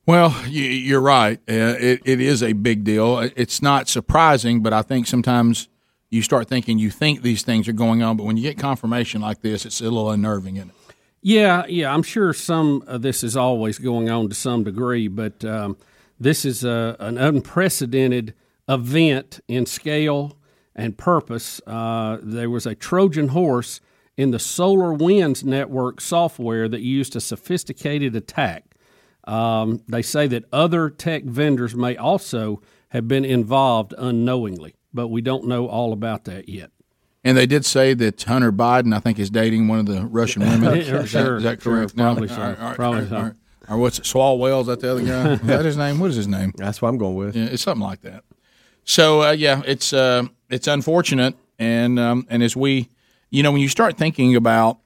Well, you, you're right. Uh, it, it is a big deal. It's not surprising, but I think sometimes you start thinking you think these things are going on, but when you get confirmation like this, it's a little unnerving, isn't it? Yeah, yeah. I'm sure some of this is always going on to some degree, but um, this is a, an unprecedented event in scale and purpose. Uh, there was a Trojan horse in the SolarWinds Network software that used a sophisticated attack. Um, they say that other tech vendors may also have been involved unknowingly, but we don't know all about that yet. And they did say that Hunter Biden, I think, is dating one of the Russian women. Yeah, is, that, is that sure, correct? probably No? so, All right, all right, probably all right, so. all right. Or what's it? Swalwell? Is that the other guy? Is that his name? What is his name? That's what I'm going with. Yeah, it's something like that. So uh, yeah, it's uh, it's unfortunate, and um, and as we, you know, when you start thinking about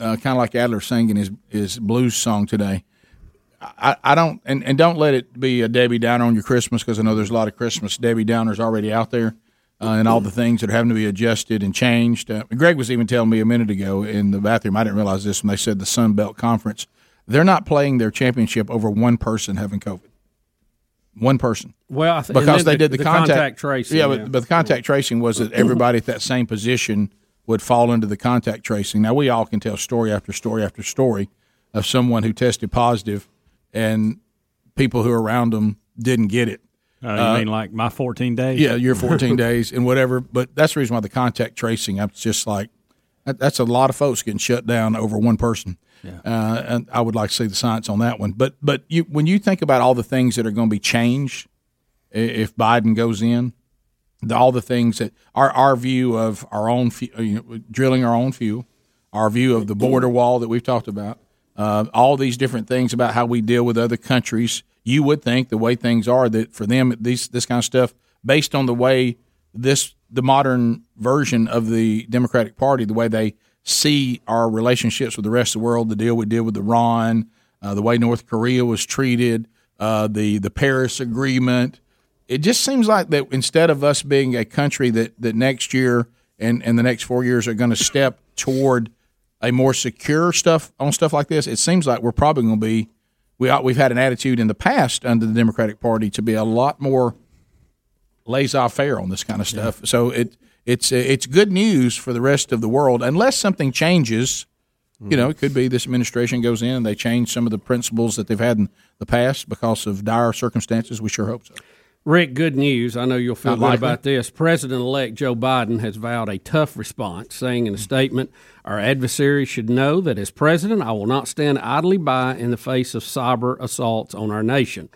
uh, kind of like Adler singing his his blues song today, I, I don't and, and don't let it be a Debbie Downer on your Christmas because I know there's a lot of Christmas Debbie Downers already out there. Uh, and all the things that are having to be adjusted and changed. Uh, Greg was even telling me a minute ago in the bathroom. I didn't realize this when they said the Sun Belt Conference. They're not playing their championship over one person having COVID. One person. Well, I th- because they the- did the, the contact, contact tracing, Yeah, yeah. But, but the contact tracing was that everybody at that same position would fall into the contact tracing. Now we all can tell story after story after story of someone who tested positive, and people who are around them didn't get it. Uh, you mean like my 14 days? Yeah, your 14 days and whatever. But that's the reason why the contact tracing. I'm just like, that, that's a lot of folks getting shut down over one person. Yeah. Uh, and I would like to see the science on that one. But but you when you think about all the things that are going to be changed if Biden goes in, the, all the things that our our view of our own you know, drilling our own fuel, our view of the border wall that we've talked about, uh, all these different things about how we deal with other countries. You would think the way things are that for them these this kind of stuff based on the way this the modern version of the Democratic Party, the way they see our relationships with the rest of the world, the deal we did with Iran, uh, the way North Korea was treated, uh, the the Paris Agreement. It just seems like that instead of us being a country that, that next year and, and the next four years are going to step toward a more secure stuff on stuff like this, it seems like we're probably going to be we we've had an attitude in the past under the Democratic Party to be a lot more laissez faire on this kind of stuff. So it it's it's good news for the rest of the world unless something changes. You mm-hmm. know, it could be this administration goes in and they change some of the principles that they've had in the past because of dire circumstances. We sure hope so. Rick, good news. I know you'll feel Not good likely. about this. President elect Joe Biden has vowed a tough response, saying in a statement, Our adversaries should know that as president, I will not stand idly by in the face of cyber assaults on our nation.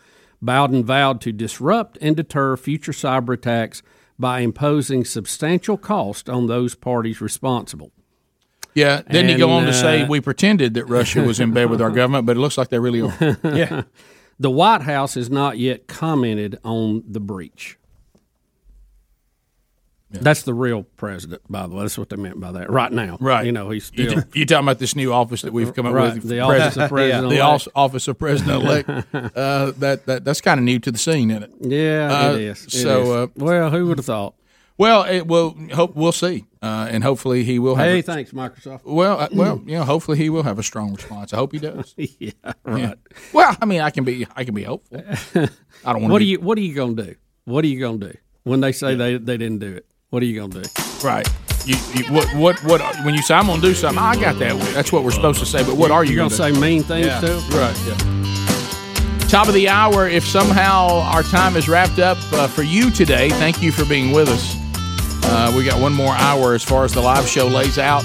Biden vowed to disrupt and deter future cyber attacks by imposing substantial cost on those parties responsible. Yeah, he And, go on to say uh, we pretended that Russia was in bed with our government, but it looks like they really are. Yeah. The White House has not yet commented on the breach. That's the real president, by the way. That's what they meant by that. Right now, Right. You know, he's You, still. you talking about this new office that we've come up Right, with? the office of president The elect. office of president elect. uh, that, that that's kind of new to the scene, isn't it? Yeah, Uh, it is. It so, is. Uh, well, who would have thought? Well, it will. Hope we'll see, uh, and hopefully he will. Have Hey, a- thanks, Microsoft. Well, uh, well, you know, hopefully he will have a strong response. I hope he does. yeah, right. Well, I mean, I can be, I can be hopeful. I don't want. What to are you? What are you going to do? What are you going to do when they say they, they didn't do it? What are you going to do? Right. You, you, what, what, what? When you say I'm going to do something, I got that. That's what we're supposed to say. But what are you going gonna to say mean things yeah. too? Right. Yeah. Top of the hour. If somehow our time is wrapped up uh, for you today, thank you for being with us. Uh, we got one more hour as far as the live show lays out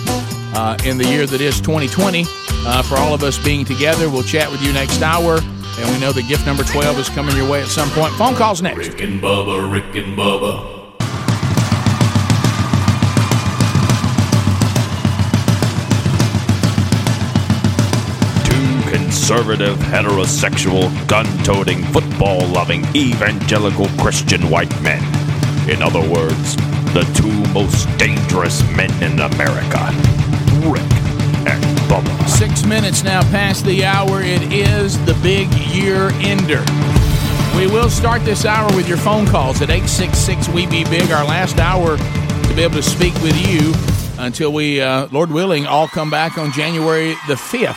uh, in the year that is 2020. Uh, for all of us being together, we'll chat with you next hour. And we know that gift number 12 is coming your way at some point. Phone calls next. Rick and Bubba, Rick and Bubba. Two conservative, heterosexual, gun toting, football loving, evangelical Christian white men. In other words, the two most dangerous men in America Rick and Bubba. Six minutes now past the hour. It is the big year ender. We will start this hour with your phone calls at 866 We Be Big, our last hour to be able to speak with you until we, uh, Lord willing, all come back on January the 5th.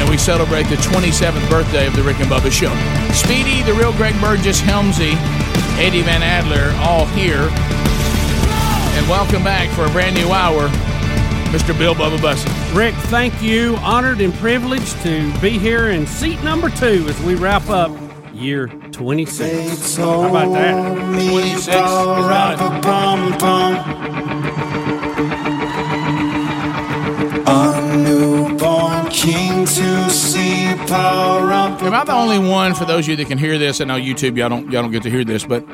And we celebrate the 27th birthday of the Rick and Bubba Show. Speedy, the real Greg Burgess, Helmsy, Eddie Van Adler, all here. And welcome back for a brand new hour, Mr. Bill Bubba Bussey. Rick, thank you. Honored and privileged to be here in seat number two as we wrap up year 26. How about that? 26 is done. King to see power up. Am I the only one for those of you that can hear this? I know YouTube, y'all don't y'all don't get to hear this, but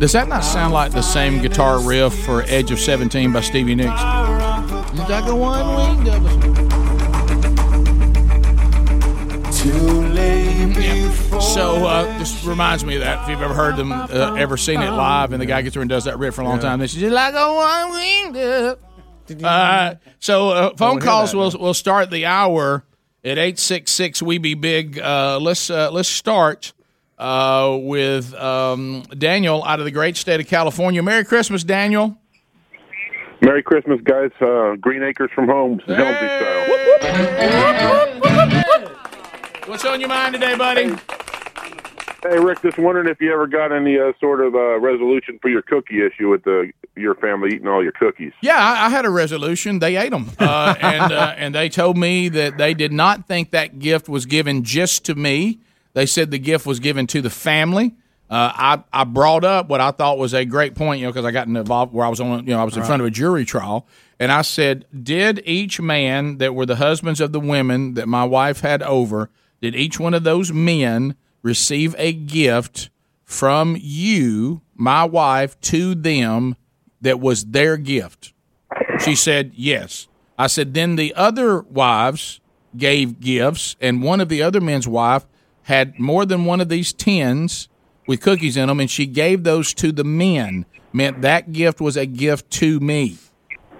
does that not sound like the same guitar riff for Edge of Seventeen by Stevie Nicks? It's like a one winged Too late. So uh, this reminds me of that. If you've ever heard them, uh, ever seen it live, and the guy gets through and does that riff for a long Yeah. time, this is just like a one winged dove. Uh, so uh, phone calls that, will will start the hour at eight six six. We be big. Uh, let's uh, let's start uh, with um, Daniel out of the great state of California. Merry Christmas, Daniel. Merry Christmas, guys. Uh, Green Acres from home, Helmsy style. What's on your mind today, buddy? Hey, Rick, just wondering if you ever got any uh, sort of uh, resolution for your cookie issue with the your family eating all your cookies. Yeah, I, I had a resolution. They ate them, uh, and uh, and they told me that they did not think that gift was given just to me. They said the gift was given to the family. Uh, I I brought up what I thought was a great point, you know, because I got involved where I was on, you know, I was in front of a jury trial, and I said, did each man that were the husbands of the women that my wife had over, did each one of those men receive a gift from you, my wife, to them that was their gift? She said, yes. I said, then the other wives gave gifts, and one of the other men's wife had more than one of these tins with cookies in them, and she gave those to the men. Meant that gift was a gift to me.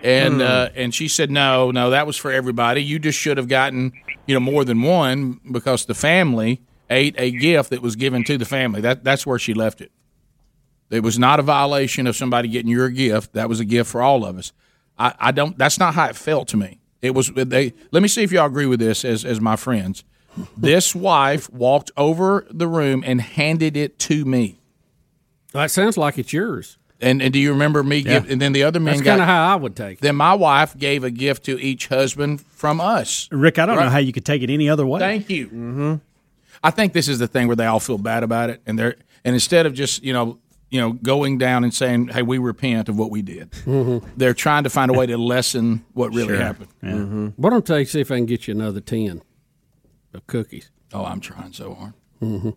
And Hmm. uh, and she said, no, no, that was for everybody. You just should have gotten you know more than one because the family ate a gift that was given to the family. That that's where she left it. It was not a violation of somebody getting your gift. That was a gift for all of us. I, I don't. That's not how it felt to me. It was. They. Let me see if y'all agree with this as as my friends. This wife walked over the room and handed it to me. That sounds like it's yours. And, and do you remember me? Yeah. Give, and then the other men That's kinda how I would take it. Then my wife gave a gift to each husband from us. Rick, I don't know how you could take it any other way. Thank you. Mm-hmm. I think this is the thing where they all feel bad about it, and they're and instead of just you know you know going down and saying, "Hey, we repent of what we did," they're trying to find a way to lessen what really Sure. happened. Mm-hmm. Why don't they see if I can get you another ten of cookies? Oh, I'm trying so hard. Mm-hmm.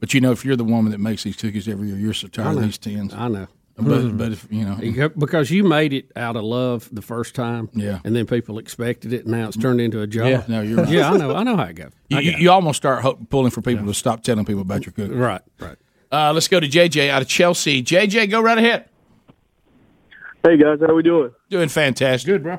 But you know, if you're the woman that makes these cookies every year, you're so tired of these tins. I know. But but if you know, because you made it out of love the first time, Yeah. and then people expected it, and now it's turned into a job. Yeah, no, you're right. yeah, I know, I know how it goes. you, you, you almost start ho- pulling for people to stop telling people about your cooking. Right, right. Uh, let's go to JJ out of Chelsea. JJ, go right ahead. Hey guys, how are we doing? Doing fantastic. Good, bro.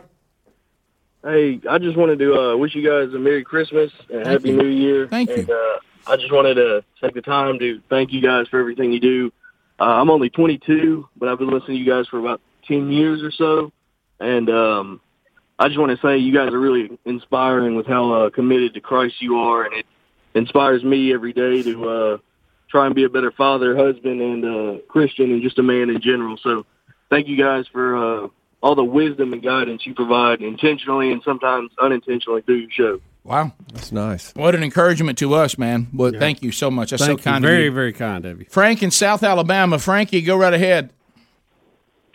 Hey, I just wanted to uh, wish you guys a Merry Christmas and Thank Happy you. New Year. Thank you. Uh, I just wanted to take the time to thank you guys for everything you do. Uh, I'm only 22, but I've been listening to you guys for about 10 years or so, and um, I just want to say you guys are really inspiring with how uh, committed to Christ you are, and it inspires me every day to uh, try and be a better father, husband, and uh, Christian, and just a man in general. So, thank you guys for uh, all the wisdom and guidance you provide intentionally and sometimes unintentionally through your show. Wow, that's nice. What an encouragement to us, man. Well, thank you so much. That's Thank so kind you. of Very, you. very kind of you. Frank in South Alabama. Frankie, go right ahead.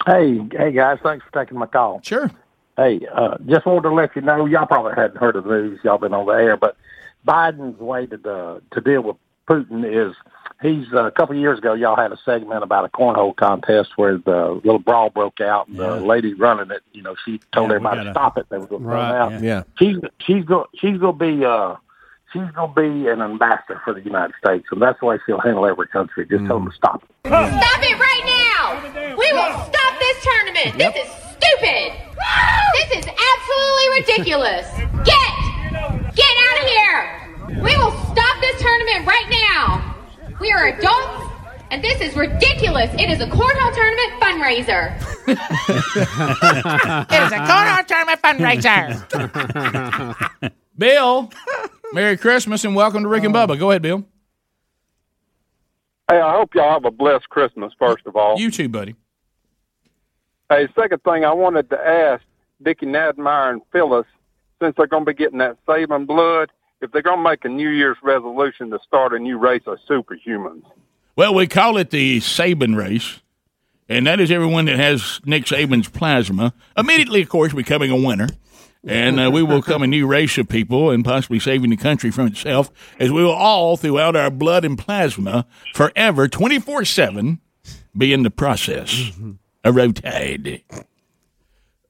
Hey, hey guys, thanks for taking my call. Sure. Hey, uh, just wanted to let you know, y'all probably hadn't heard of the news, y'all been on the air, but Biden's way to uh, to deal with Putin is he's uh, a couple of years ago, y'all had a segment about a cornhole contest where the little brawl broke out, and the lady running it, you know, she told Yeah, everybody gotta- to stop it. They were going to Right, out. yeah. Yeah. She's she's going she's going to be uh she's going to be an ambassador for the United States, and that's the way she'll handle every country. Just tell them to stop it. Stop it right now! We will stop this tournament. This is stupid. This is absolutely ridiculous. Get, get out of here. We will stop this tournament right now. We are adults, and this is ridiculous. It is a cornhole tournament fundraiser. it is a cornhole tournament fundraiser. Bill, Merry Christmas and welcome to Rick and oh. Bubba. Go ahead, Bill. Hey, I hope y'all have a blessed Christmas, first of all. You too, buddy. Hey, second thing, I wanted to ask Dickie Nadmeyer and Phyllis, since they're going to be getting that saving blood, if they're going to make a New Year's resolution to start a new race of superhumans. Well, we call it the Saban race, and that is everyone that has Nick Saban's plasma immediately, of course, becoming a winner. And uh, we will come a new race of people and possibly saving the country from itself, as we will all, throughout our blood and plasma, forever, 24 7, be in the process of rotated.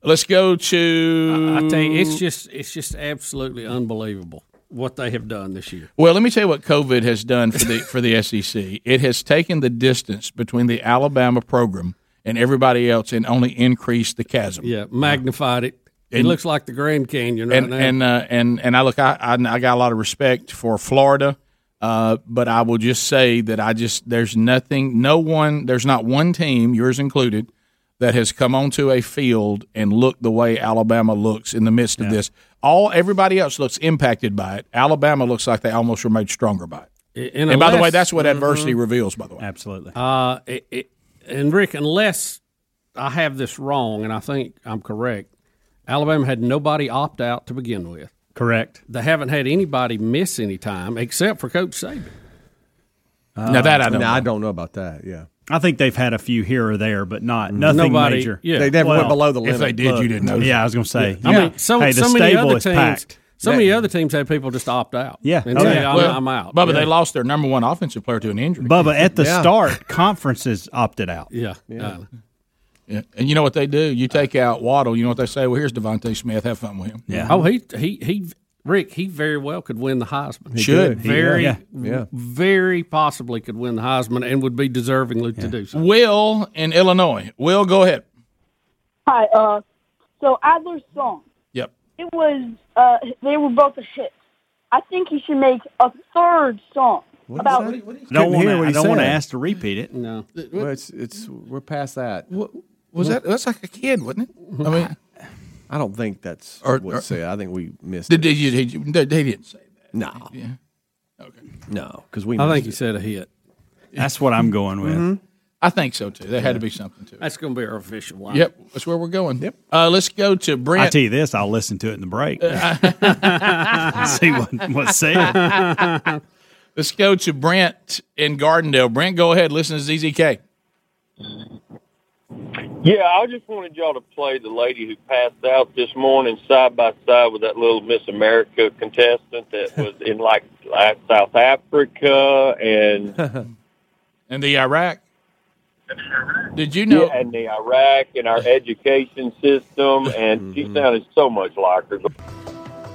Let's go to. I tell you, it's just it's just absolutely unbelievable what they have done this year. Well, let me tell you what COVID has done for the for the SEC. It has taken the distance between the Alabama program and everybody else and only increased the chasm. Yeah, magnified it. It looks like the Grand Canyon right and now. and uh, and and I look, I, I I got a lot of respect for Florida, uh, but I will just say that I just there's nothing, no one, there's not one team, yours included, that has come onto a field and looked the way Alabama looks in the midst of this. All everybody else looks impacted by it. Alabama looks like they almost were made stronger by it. And and by the way, that's what adversity Mhm. reveals. By the way, absolutely. Uh, it, it, and Rick, unless I have this wrong, and I think I'm correct, Alabama had nobody opt out to begin with. Correct. They haven't had anybody miss any time except for Coach Saban. Now that I don't No, know. I don't know about that. Yeah. I think they've had a few here or there, but not mm-hmm. nothing Nobody- major. yeah. They never went below the If they did, Look, you didn't know. Yeah, I was going to say. I mean, so, hey, the so many stable other is teams. packed. So many other teams have people just opt out. Yeah. and Oh, say, yeah. I'm, Well, I'm out. Bubba, Yeah. they lost their number one offensive player to an injury. Bubba, at the start, conferences opted out. Yeah. Yeah. Yeah. And you know what they do? You take out Waddle. You know what they say? Well, here's DeVonta Smith. Have fun with him. Yeah. Oh, he he he. Rick, he very well could win the Heisman. He Should. could. Very, yeah. Yeah. very possibly could win the Heisman and would be deservingly to do so. Will in Illinois. Will, go ahead. Hi. Uh, so Adler's song. Yep. It was. Uh, they were both a hit. I think he should make a third song about. I don't want to. I don't want to ask to repeat it. No. Well, it's it's we're past that. Was that that's like a kid, wasn't it? I mean, I don't think that's Or- what or- say. I think we missed. did, it. did you, did you, they, they didn't say that. No. Yeah. Okay. No, because we. I think missed he said a hit. That's what I'm going with. Mm-hmm. I think so too. There had to be something to it. That's going to be our official line. Yep, that's where we're going. Yep. Uh, let's go to Brent. I Brent. tell you this, I'll listen to it in the break. See what what's said. let's go to Brent in Gardendale. Brent, go ahead. Listen to ZZK. Yeah, I just wanted y'all to play the lady who passed out this morning side by side with that little Miss America contestant that was in like, like South Africa and And the Iraq. Did you know? yeah, and the Iraq and our education system, and she mm-hmm. sounded so much like her.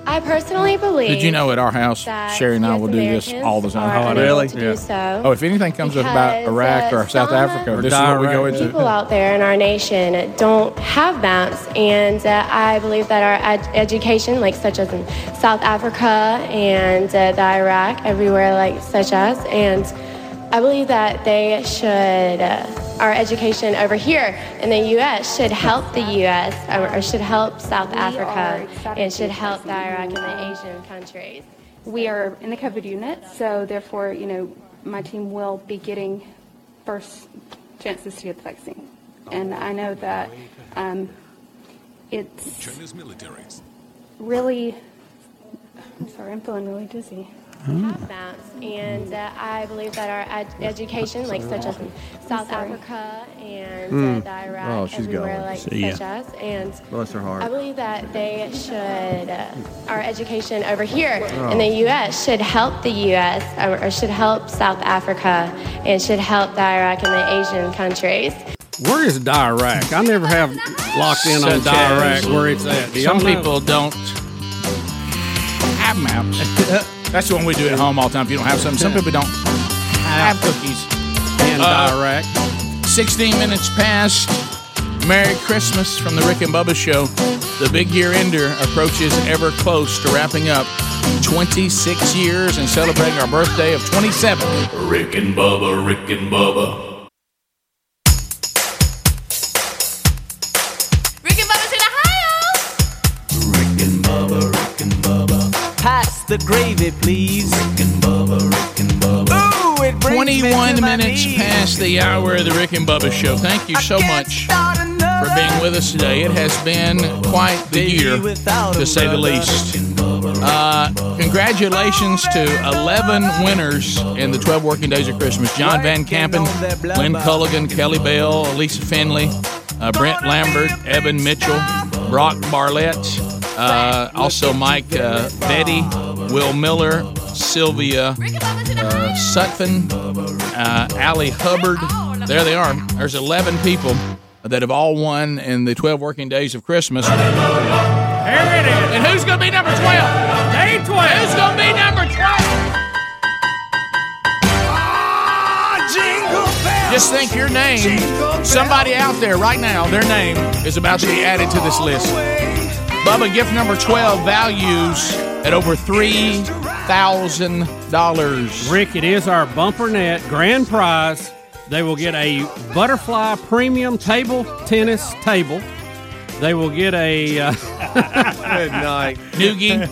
I personally believe. Did you know at our house, that Sherry and I US will do this all the are time? unable to do so Oh, if anything comes up about Iraq uh, or South some Africa, this is what we go into. People out there in our nation don't have maps, and uh, I believe that our ed- education, like such as in South Africa and uh, the Iraq, everywhere like such as, and I believe that they should. Uh, our education over here in the U.S. should help the U.S. or, or should help South Africa and should help the Iraq and the Asian countries. We are in the COVID unit, so therefore, you know, my team will be getting first chances to get the vaccine. And I know that um, it's China's militaries. really, I'm sorry, I'm feeling really dizzy. Have maps, and uh, I believe that our ed- education, like such as in South Africa and uh, Mm. the Iraq, Oh, she's everywhere going. like See ya. such as, and Bless her heart. I believe that they should, uh, our education over here Oh. in the U.S. should help the U.S. or, or should help South Africa and should help the Iraq and the Asian countries. Where is Iraq? I never have locked in on Such as Iraq where it's at. Do y'all Some know? people don't have maps. That's the one we do at home all the time. If you don't have something, some people don't have cookies. And uh, Iraq. 16 minutes past. Merry Christmas from the Rick and Bubba Show. The big year ender approaches ever close to wrapping up 26 years and celebrating our birthday of 27. Rick and Bubba, Rick and Bubba. The gravy, please. Rick and Bubba, Rick and Bubba. Ooh, it brings me 21 to my minutes knees. past the hour of the Rick and Bubba show. Thank you so much for being with us today. It has been quite the year, to say the least. Uh, congratulations to 11 winners in the 12 working days of Christmas. John Van Campen, Lynn Culligan, Kelly Bell, Lisa Finley, uh, Brent Lambert, Evan Mitchell, Brock Barlett, uh, also Mike uh, Betty, Will Miller, Sylvia uh, Sutphin, uh, Allie Hubbard. There they are. There's 11 people that have all won in the 12 working days of Christmas. Here it is. And who's going to be number 12? Day 12. Who's going to be number 12? Just think your name, somebody out there right now, their name is about to be added to this list. Bubba, gift number 12 values at over $3,000. Rick, it is our bumper net grand prize. They will get a butterfly premium table tennis table. They will get a uh, good night noogie.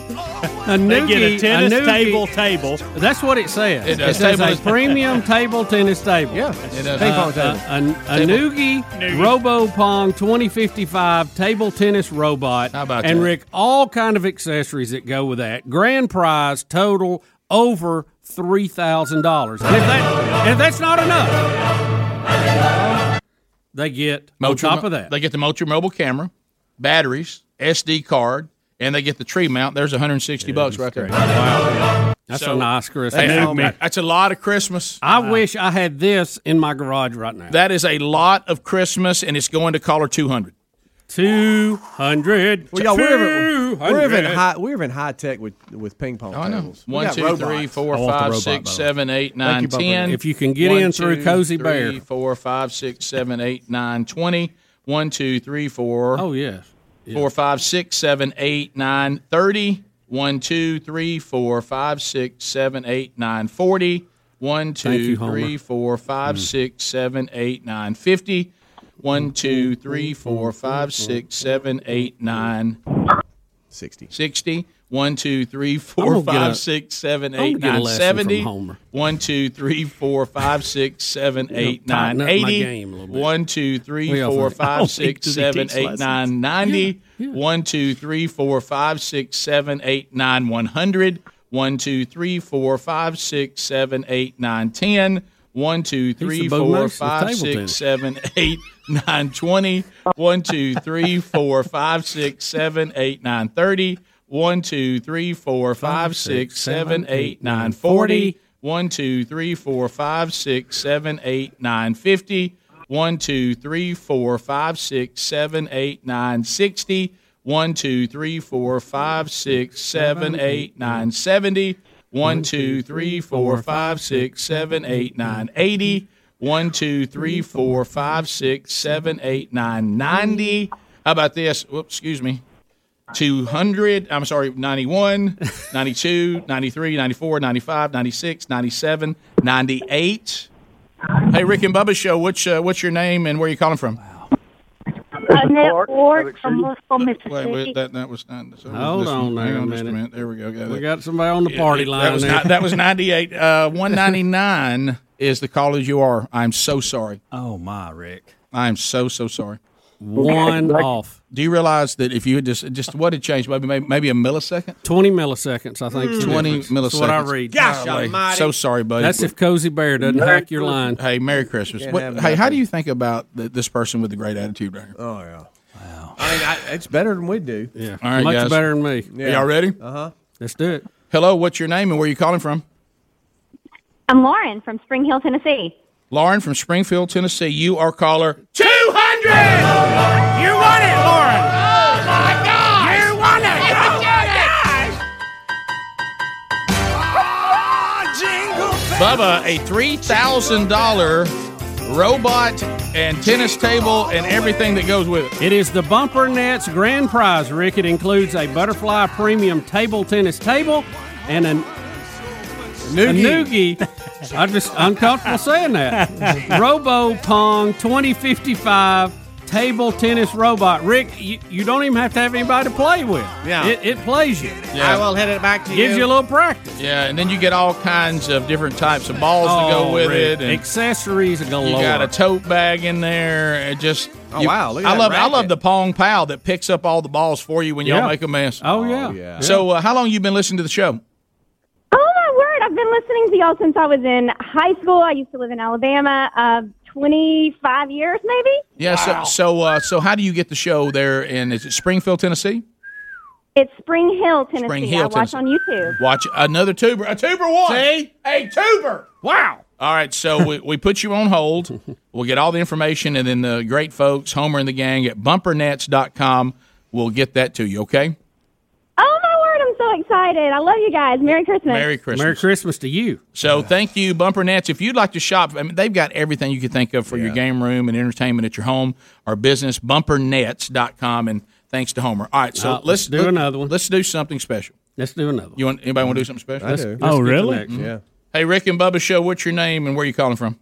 A They get a tennis noogie- table table. That's what it says. It does. says Table a premium table tennis table. Yeah, it does. Ping pong Uh, table. a, a, a Table. Newgy, Robo Pong 2055 table tennis robot. How about and that? Rick, all kind of accessories that go with that. Grand prize total over three thousand dollars. And if that if that's not enough, they get on top of that. They get the Moultrie Mobile camera, batteries, SD card, and they get the tree mount. There's 160 bucks right there. Wow. That's a nice Christmas. Hey, helmet. That's a lot of Christmas. I wish I had this in my garage right now. That is a lot of Christmas, and it's going to caller 200. Two hundred. Well, y'all, we're even, we're even high. We're even high tech with with ping pong Oh, I know. tables. We One, two, robots. three, four, I five, robot, six, by the way. seven, eight, nine, you, ten. If you can get One, in through two, Cozy three, Bear. four, five, six, seven, eight, nine, twenty. One, two, three, four. Oh yes. Four, five, six, seven, eight, nine, thirty. One, two, three, four, five, six, seven, eight, nine, forty. One, Thank you, two, Homer. three, four, five, Mm. six, seven, eight, nine, fifty. One, two, three, four, five, six, seven, eight, nine, 60. 60. One, two, three, four, five, a- six, seven, eight, nine, seventy. One, two, three, four, five, six, seven, eight, nine, eighty. game a little bit. One, two, three, four, five, six, think- does he seven, eight, nine, ninety. One, two, three, four, five, six, seven, eight, nine, one hundred. One, two, three, four, five, six, seven, eight, nine, ten. One, two, three, four, five, six, seven, eight, nine, twenty. One, two, three, four, five, six, seven, eight, nine, thirty. One, two, three, four, five, six, seven, eight, nine, forty. One, two, three, four, five, six, seven, eight, nine, fifty. One, two, three, four, five, six, seven, eight, nine, sixty. One, two, three, four, five, six, seven, eight, nine, seventy. One, two, three, four, five, six, seven, eight, nine, eighty. One, two, three, four, five, six, seven, eight, nine, ninety. How about this? Whoops, excuse me. 200, I'm sorry, 91, 92, 93, 94, 95, 96, 97, 98. Hey, Rick and Bubba Show, what's, uh, what's your name and where are you calling from? Annette Ward from Louisville, Mississippi. Wait, wait, that, that was not. So Hold on there hang a on just minute. There we go. Got We it. got somebody on the party Yeah, line. That was, there. not, that was 98. Uh, 199 is the call as you are. I'm so sorry. Oh my, Rick. I'm so, so sorry. One off. Do you realize that if you had just, just what had changed? Maybe, maybe, maybe a millisecond? 20 milliseconds, I think. is the 20 milliseconds. That's what I read. Golly. So sorry, buddy. That's if Cozy Bear doesn't hack your line. Hey, Merry Christmas. What, have hey, how do you think about th- this person with the great attitude right here? Oh yeah. Wow. I mean, I, it's better than we do. Yeah. All right, Much guys. better than me. Are y'all ready? Uh huh. Let's do it. Hello, what's your name and where are you calling from? I'm Lauren from Spring Hill, Tennessee. Lauren from Springfield, Tennessee. You are caller 200! You won it, Lauren! Oh my God! You won it! Oh my God! Bubba, a $3,000 robot and tennis table and everything that goes with it. It is the Bumper Nets grand prize, Rick. It includes a Butterfly Premium table tennis table and a, a Newgy. I'm just uncomfortable saying that. Robo Pong 2055 table tennis robot. Rick, you, you don't even have to have anybody to play with. Yeah. It, it plays you. Yeah. I will hit it back to Gives you. Gives you a little practice. Yeah, and then you get all kinds of different types of balls to go Oh, with Rick, it. And accessories galore. You got a tote bag in there. It just Oh, you- wow, look at I that love I love the Pong Pal that picks up all the balls for you when y'all Yeah. make a mess. Oh, yeah. yeah. So uh, how long you been listening to the show? Oh my word! I've been listening to y'all since I was in high school. I used to live in Alabama. Uh, Twenty-five years, maybe. Yeah. So so uh, so how do you get the show there? in is it Springfield, Tennessee? It's Spring Hill, Tennessee. Spring Hill, I watch Tennessee. on YouTube. Watch another tuber. A tuber one. See? A tuber. Wow. All right, so we, we put you on hold. We'll get all the information, and then the great folks, Homer and the gang at bumpernets.com, will get that to you, okay? Oh my word! I'm so excited. I love you guys. Merry Christmas. Merry Christmas. Merry Christmas to you. So thank you, Bumper Nets. If you'd like to shop, I mean, they've got everything you could think of for your game room and entertainment at your home or business, bumpernets.com. And thanks to Homer. All right, so Uh, let's, let's do let- another one. Let's do something special. Let's do another one. You want anybody want to do something special? I Let's- do. let's Oh, really? next one. Yeah. Hey, Rick and Bubba Show. What's your name and where are you calling from?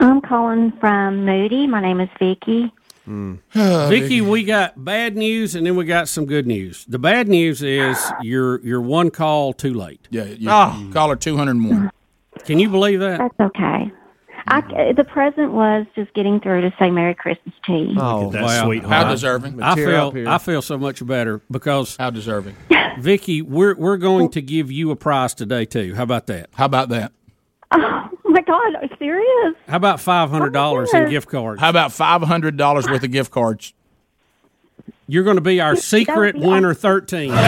I'm calling from Moody. My name is Vicky. Vicky, we got bad news and then we got some good news. The bad news is you're you're one call too late. Yeah, you Ah. caller two hundred and one. Can you believe that? That's okay. I, the present was just getting through to say Merry Christmas to you. Oh, wow. How deserving? I feel I feel so much better because how deserving. Vicky, we're we're going to give you a prize today too. How about that? How about that? Oh Oh my God, are you serious? How about five hundred dollars in oh gift cards? How about five hundred dollars worth of gift cards? You're going to be our secret be winner thirteen from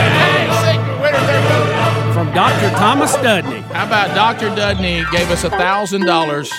Doctor Thomas Dudney. How about Dr. Dudney gave us a thousand dollars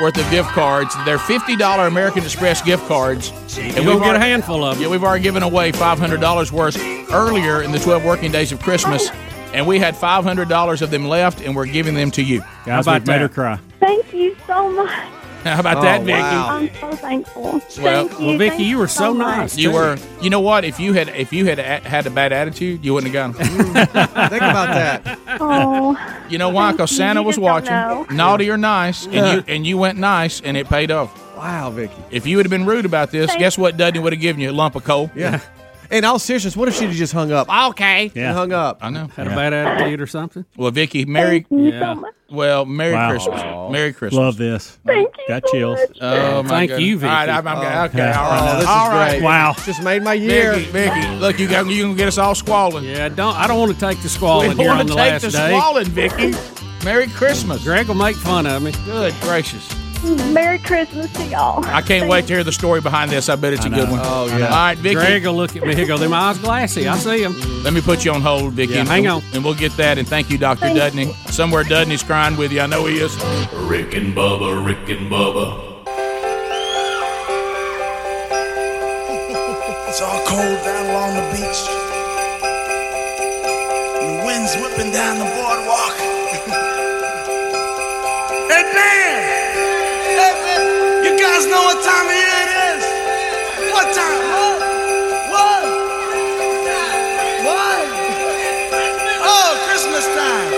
worth of gift cards? They're fifty dollar American Express gift cards. You're we've get a already- handful of them. Yeah, we've already given away five hundred dollars worth earlier in the twelve working days of Christmas, oh. and we had five hundred dollars of them left, and we're giving them to you. Guys, How about we've made her cry. Thank you so much. How about Oh, that, Vicky? I'm so thankful. Well, Thank you. Thank you were so much. You were. You know what? If you had, if you had a, had a bad attitude, you wouldn't have got them. Think about that. Oh, You know why? Because Santa was watching, naughty or nice, and you and you went nice, and it paid off. Wow, Vicky. If you would have been rude about this, Thank guess what? Dudney would have given you a lump of coal. Yeah. In all seriousness, what if she'd have just hung up? Okay. Yeah. And hung up. I know. Had a bad attitude or something? Well, Vicky, Merry. you so Yeah. Well, Merry Wow. Christmas. Merry Christmas. Love this. Thank you. Got chills. Oh, my Thank goodness. you, Vicky. All right, I'm, I'm, Oh. okay. Yeah. All right. Oh, this is all right. great. Wow. Just made my year. Vicky, Vicky, look, you got you gonna get us all squalling. Yeah, don't I don't want to take the squalling here on the last day. we want to take the squalling, Vicky. Merry Christmas. Greg will make fun of me. Good gracious. Merry Christmas to y'all. I can't wait to hear the story behind this. I bet it's a good one. Oh, All yeah. right, Vicky. Greg will look at me. He'll go, "Them eyes glassy." I see him. Let me put you on hold, Vicky. Yeah, hang on. And we'll get that. And thank you, Dr. Thank Dudney. Somewhere Dudney's crying with you. I know he is. Rick and Bubba, Rick and Bubba. It's all cold down along the beach. And the wind's whipping down the boardwalk. hey, man! Hey, man! You guys know what time of year it is? What time? What? What? What? Oh, Christmas time.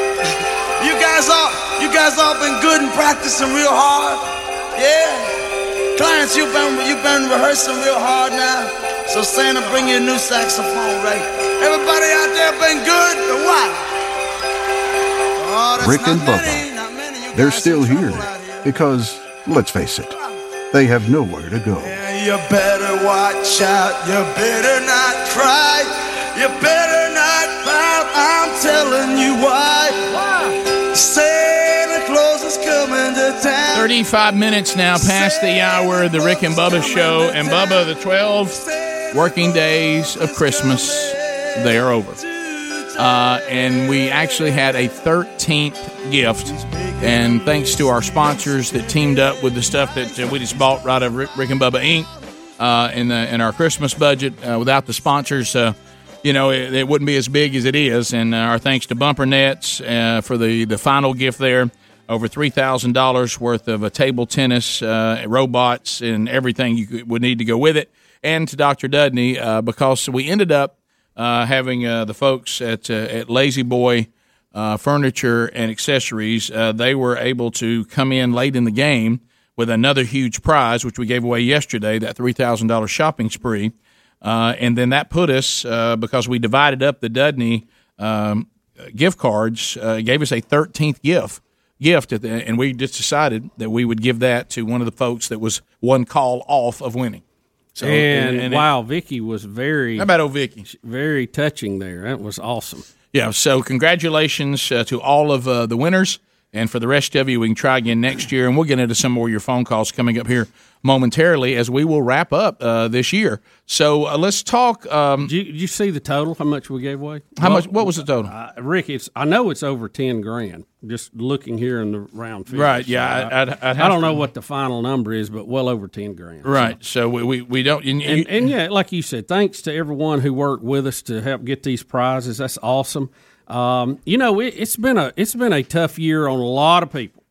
You guys all, you guys all been good and practicing real hard? Yeah? Clients, you've been you've been rehearsing real hard now. So Santa, bring you a new saxophone, right? Everybody out there been good or what? Oh, Rick and not many, not Bubba. They're still here because, let's face it, they have nowhere to go. Yeah, you better watch out. You better not cry. You better not pout. I'm telling you why. Santa Claus is coming to town. 35 minutes now past the hour of the Rick and Bubba show. And Bubba, the 12 working days of Christmas, they are over. Uh, and we actually had a 13th gift. And thanks to our sponsors that teamed up with the stuff that uh, we just bought right of Rick, and Bubba Inc. Uh, in the in our Christmas budget. Uh, without the sponsors, uh, you know, it, it wouldn't be as big as it is. And uh, our thanks to Bumper Nets for the the final gift there. Over three thousand dollars worth of a table tennis, robots, and everything you would need to go with it. And to Dr. Dudney because we ended up having uh, the folks at uh, at La-Z-Boy uh, Furniture and Accessories. Uh, they were able to come in late in the game with another huge prize, which we gave away yesterday, that three thousand dollars shopping spree, uh, and then that put us uh, because we divided up the Dudney um, gift cards, uh, gave us a thirteenth gift gift, the, and we just decided that we would give that to one of the folks that was one call off of winning. So and, and it- wow, Vicky was very How about old Vicky? Very touching there. That was awesome. Yeah, so congratulations uh, to all of uh, the winners. And for the rest of you, we can try again next year. And we'll get into some more of your phone calls coming up here momentarily as we will wrap up uh, this year. So uh, let's talk. Um, did, you, did you see the total? How much we gave away? How much? What was the total? Uh, Rick, it's I know it's over ten grand. Just looking here in the round figures. Right, yeah, So I'd- I'd- I'd I don't to- know what the final number is, but well over ten grand. Right. So we, we, we don't. And, And, and yeah, like you said, thanks to everyone who worked with us to help get these prizes. That's awesome. Um, you know, it, it's been a it's been a tough year on a lot of people,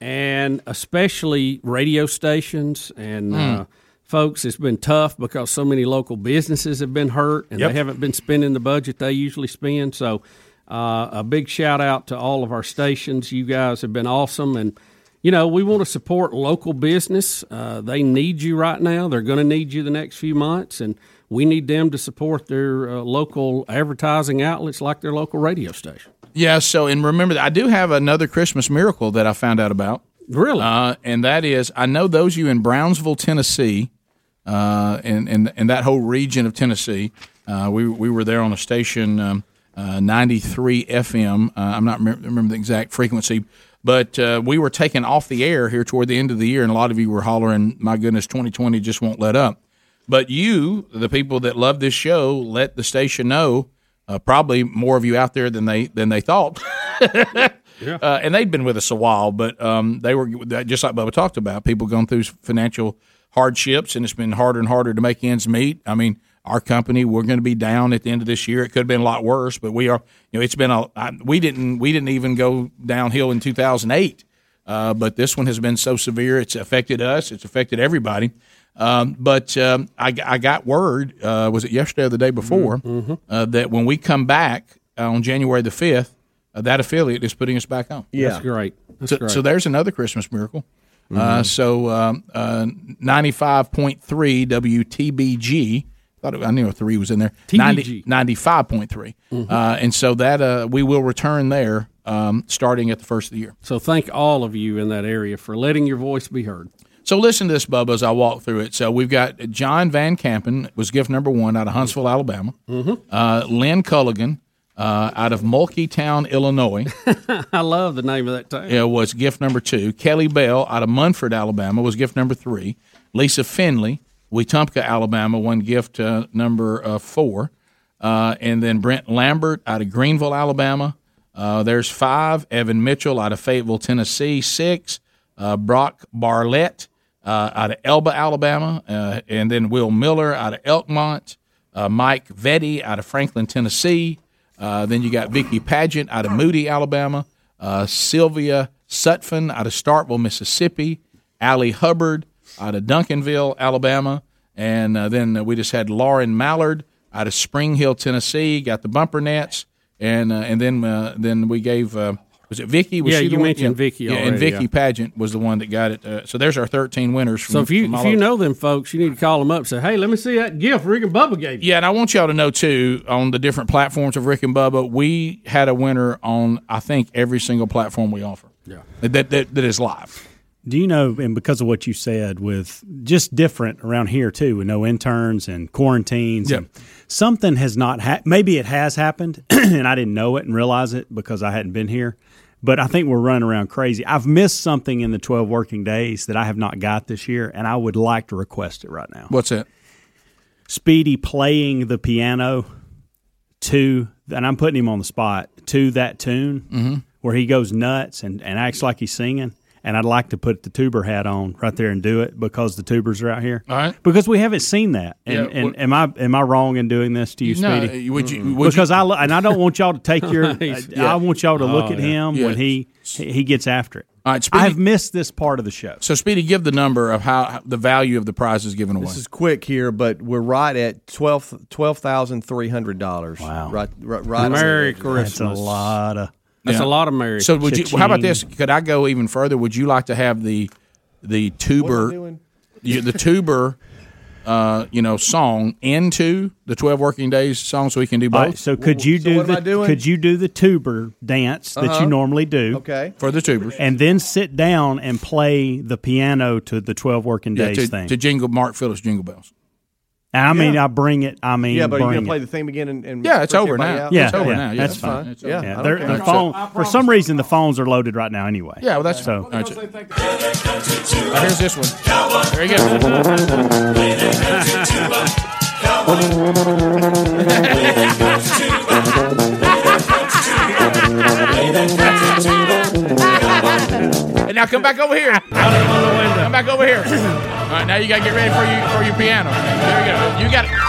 and especially radio stations and Mm. uh, folks. It's been tough because so many local businesses have been hurt, and Yep. they haven't been spending the budget they usually spend. So, uh, a big shout out to all of our stations. You guys have been awesome, and you know, we want to support local business. Uh, they need you right now. They're going to need you the next few months, and we need them to support their uh, local advertising outlets like their local radio station. Yeah. So, and remember that I do have another Christmas miracle that I found out about. Really? Uh, and that is, I know those of you in Brownsville, Tennessee, uh, and, and and that whole region of Tennessee. Uh, we we were there on a station, um, uh, 93 FM. Uh, I'm not remember, remember the exact frequency, but uh, we were taken off the air here toward the end of the year, and a lot of you were hollering, "My goodness, 2020 just won't let up." But you, the people that love this show, let the station know. Uh, probably more of you out there than they than they thought. Yeah. Uh, and they'd been with us a while, but um, they were just like Bubba talked about. People going through financial hardships, and it's been harder and harder to make ends meet. I mean, our company we're going to be down at the end of this year. It could have been a lot worse, but we are. You know, it's been a. I, we didn't we didn't even go downhill in 2008, uh, but this one has been so severe. It's affected us. It's affected everybody. Um, but um, I, I got word. Uh, was it yesterday or the day before Mm-hmm. uh, that when we come back on January the fifth, uh, that affiliate is putting us back on. That's great. That's so, great. so there's another Christmas miracle. Uh, Mhm. so um, uh, 95.3 WTBG. Thought it, I knew a three was in there. TBG. 90, 95.3. Mhm. Uh, and so that uh, we will return there um, starting at the first of the year. So thank all of you in that area for letting your voice be heard. So listen to this, Bubba, as I walk through it. So we've got John Van Campen was gift number one out of Huntsville, Alabama. Mhm. Uh, Lynn Culligan uh, out of Mulkeytown, Illinois. I love the name of that town. It was gift number two. Kelly Bell out of Munford, Alabama, was gift number three. Lisa Finley, Wetumpka, Alabama, won gift uh, number uh, four. Uh, and then Brent Lambert out of Greenville, Alabama. Uh, there's five. Evan Mitchell out of Fayetteville, Tennessee, six. Uh, Brock Barlett uh, out of Elba, Alabama. Uh, and then Will Miller out of Elkmont. Uh, Mike Vetty out of Franklin, Tennessee. Uh, then you got Vicky Pageant out of Moody, Alabama. Uh, Sylvia Sutphin out of Starkville, Mississippi. Allie Hubbard out of Duncanville, Alabama. And uh, then we just had Lauren Mallard out of Spring Hill, Tennessee. Got the bumper nets. And and then then we gave was it Vicky? Was Yeah, she the you one? mentioned Vicky Yeah, and Vicky yeah. Pageant was the one that got it. Uh, so there's our 13 winners. From, So if you from if all you know them folks, you need to call them up. and Say, hey, let me see that gift Rick and Bubba gave you. Yeah, and I want y'all to know too on the different platforms of Rick and Bubba, we had a winner on I think every single platform we offer. Yeah, that that, that is live. Do you know, and because of what you said, with just different around here too, with no interns and quarantines, Yep. and something has not happened. Maybe it has happened, and I didn't know it and realize it because I hadn't been here. But I think we're running around crazy. I've missed something in the twelve working days that I have not got this year, and I would like to request it right now. What's that? Speedy playing the piano to, and I'm putting him on the spot to that tune Mhm. where he goes nuts and, and acts like he's singing. And I'd like to put the tuber hat on right there and do it because the tubers are out here. All right. Because we haven't seen that. And, Yeah, and what- am I am I wrong in doing this to you, No, Speedy? Uh, would you- would because you- I lo- and I don't want y'all to take your. He's- I want y'all to look Oh, at yeah. him Yeah. when he he gets after it. All right, Speedy- I've missed this part of the show. So Speedy, give the number of how the value of the prizes given away. This is quick here, but we're right at twelve twelve thousand three hundred dollars. Wow! Right, right, right. Merry That's Christmas. a lot of. That's Yeah. a lot of marriage. So would you? How about this? Could I go even further? Would you like to have the the tuber, you- the tuber, uh, you know, song into the twelve working days song, so we can do both. right, so could you do the could you do the tuber dance that Uh-huh. you normally do? Okay. For the tubers. And then sit down and play the piano to the 12 working Yeah, days to, thing. to jingle Mark Phillips jingle bells. And I mean, Yeah. I bring it. I mean, yeah, but are you bring gonna play it. the theme again? And, and Yeah, it's freak over everybody now. out? Yeah, It's over yeah, now. Yeah, that's it's fine. fine. It's yeah, over. I don't they're- care. the That's phone for some reason the phones are loaded right now anyway. Yeah, well, that's so. that's it. Now, here's this one. There you go. Now come back over here. Come back over here. All right, now you got to get ready for you for your piano. There you go. You got it.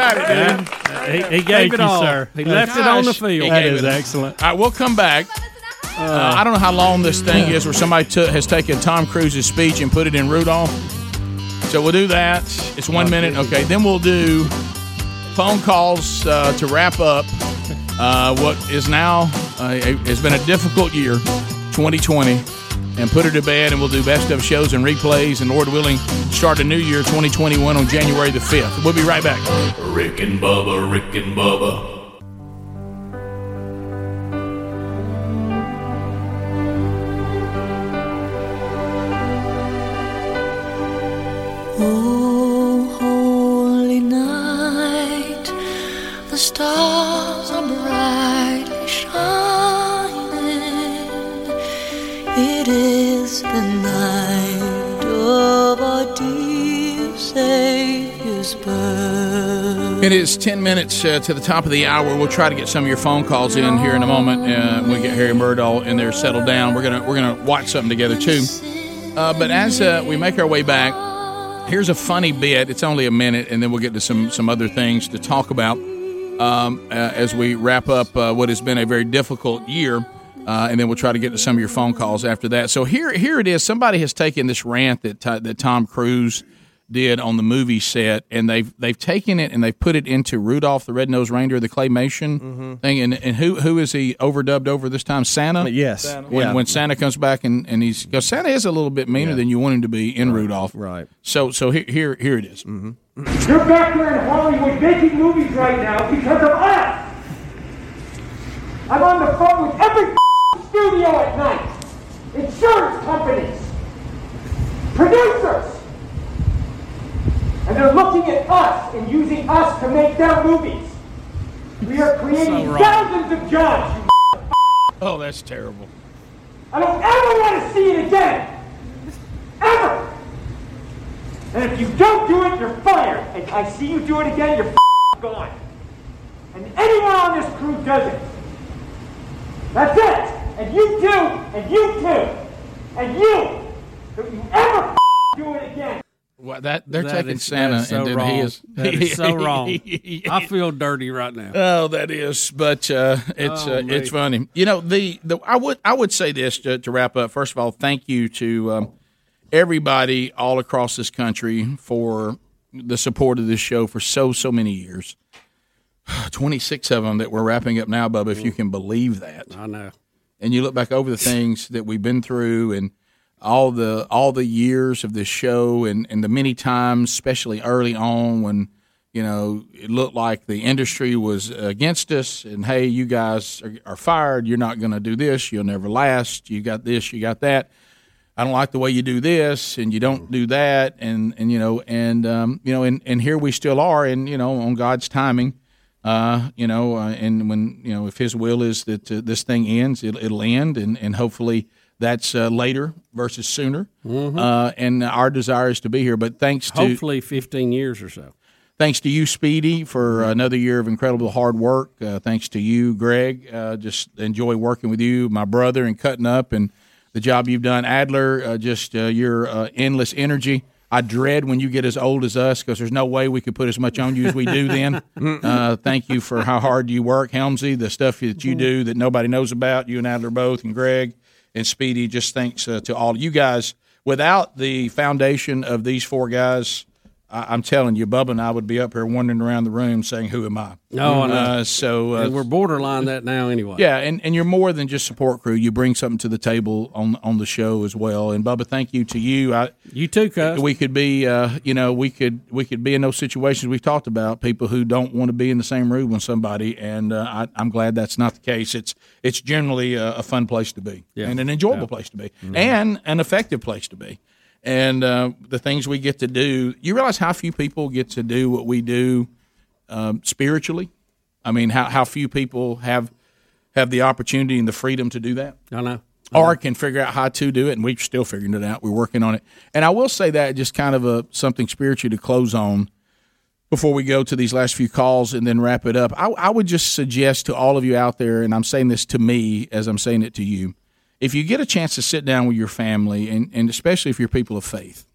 Got it, dude. He, he gave it you, all. sir. He left it on the Gosh, field. he That gave is it. excellent. All right, we'll come back. Uh, I don't know how long this thing is where somebody took has taken Tom Cruise's speech and put it in Rudolph. So we'll do that. It's one minute. Okay, then we'll do phone calls uh, to wrap up uh, what is now uh, a, has been a difficult year, 2020, and put her to bed. And we'll do best of shows and replays. And Lord willing, start a new year, 2021, on January the 5th. We'll be right back. Rick and Bubba, Rick and Bubba. It is 10 minutes uh, to the top of the hour. We'll try to get some of your phone calls in here in a moment. Uh, we get Harry Murdahl in there settled down. We're gonna we're gonna watch something together too. Uh, but as uh, we make our way back, here's a funny bit. It's only a minute, and then we'll get to some some other things to talk about um, uh, as we wrap up uh, what has been a very difficult year. Uh, and then we'll try to get to some of your phone calls after that. So here, here it is. Somebody has taken this rant that that Tom Cruise did on the movie set, and they've they've taken it and they've put it into Rudolph the Red-Nosed Reindeer, the claymation mm-hmm. thing. And, and who who is he overdubbed over this time? Santa. Yes. When, Yeah. when Santa comes back and, and he's because Santa is a little bit meaner than you want him to be in Rudolph. Right. So so here here here it is. Mm-hmm. You're back there in Hollywood making movies right now because of us. I'm on the phone with every studio at night, insurance companies, producers, and they're looking at us and using us to make their movies. We are creating So thousands of jobs. you Oh, that's terrible. I don't ever want to see it again. Ever. And if you don't do it, you're fired. And I see you do it again, you're gone. And anyone on this crew does it. That's it. And you too. And you too. And you. Don't you ever do it again. What that they're That taking is- Santa so and then wrong. he is That is so wrong. I feel dirty right now. Oh, that is, but uh, it's Oh, uh, it's funny. You know, the, the I would I would say this to, to wrap up. First of all, thank you to um, everybody all across this country for the support of this show for so so many years. Twenty six of them that we're wrapping up now, Bubba. If you can believe that, I know. and you look back over the things that we've been through and all the all the years of this show and, and the many times, especially early on when you know it looked like the industry was against us and hey, you guys are, are fired. You're not going to do this. You'll never last. You got this. You got that. I don't like the way you do this and you don't do that and and you know and um, you know and and here we still are and you know on God's timing uh, you know, uh, and when you know if His will is that uh, this thing ends, it'll, it'll end, and and hopefully that's uh, later versus sooner. Mhm. Uh, and our desire is to be here. But thanks to Hopefully, 15 years or so. Thanks to you, Speedy, for another year of incredible hard work. Uh, thanks to you, Greg. Uh, just enjoy working with you, my brother, and cutting up and the job you've done. Adler, uh, just uh, your uh, endless energy. I dread when you get as old as us because there's no way we could put as much on you as we do then. uh, thank you for how hard you work, Helmsy, the stuff that you do that nobody knows about, you and Adler both, and Greg and Speedy. Just thanks uh, to all you guys. Without the foundation of these four guys, I- I'm telling you, Bubba and I would be up here wandering around the room saying, "Who am I?" No, know. Uh, so uh, we're borderline that now anyway. yeah, and, and you're more than just support crew. You bring something to the table on on the show as well. And Bubba, thank you to you. I, you too, cuz. We could be, uh, you know, we could we could be in those situations we've talked about. People who don't want to be in the same room with somebody, and uh, I, I'm glad that's not the case. It's it's generally a, a fun place to be, Yeah. and an enjoyable place to be, and an effective place to be. And uh, the things we get to do, you realize how few people get to do what we do um, spiritually. I mean, how how few people have have the opportunity and the freedom to do that. I know. Or can figure out how to do it, and we're still figuring it out. We're working on it. And I will say that just kind of a something spiritual to close on before we go to these last few calls and then wrap it up. I, I would just suggest to all of you out there, and I'm saying this to me as I'm saying it to you, if you get a chance to sit down with your family, and, and especially if you're people of faith,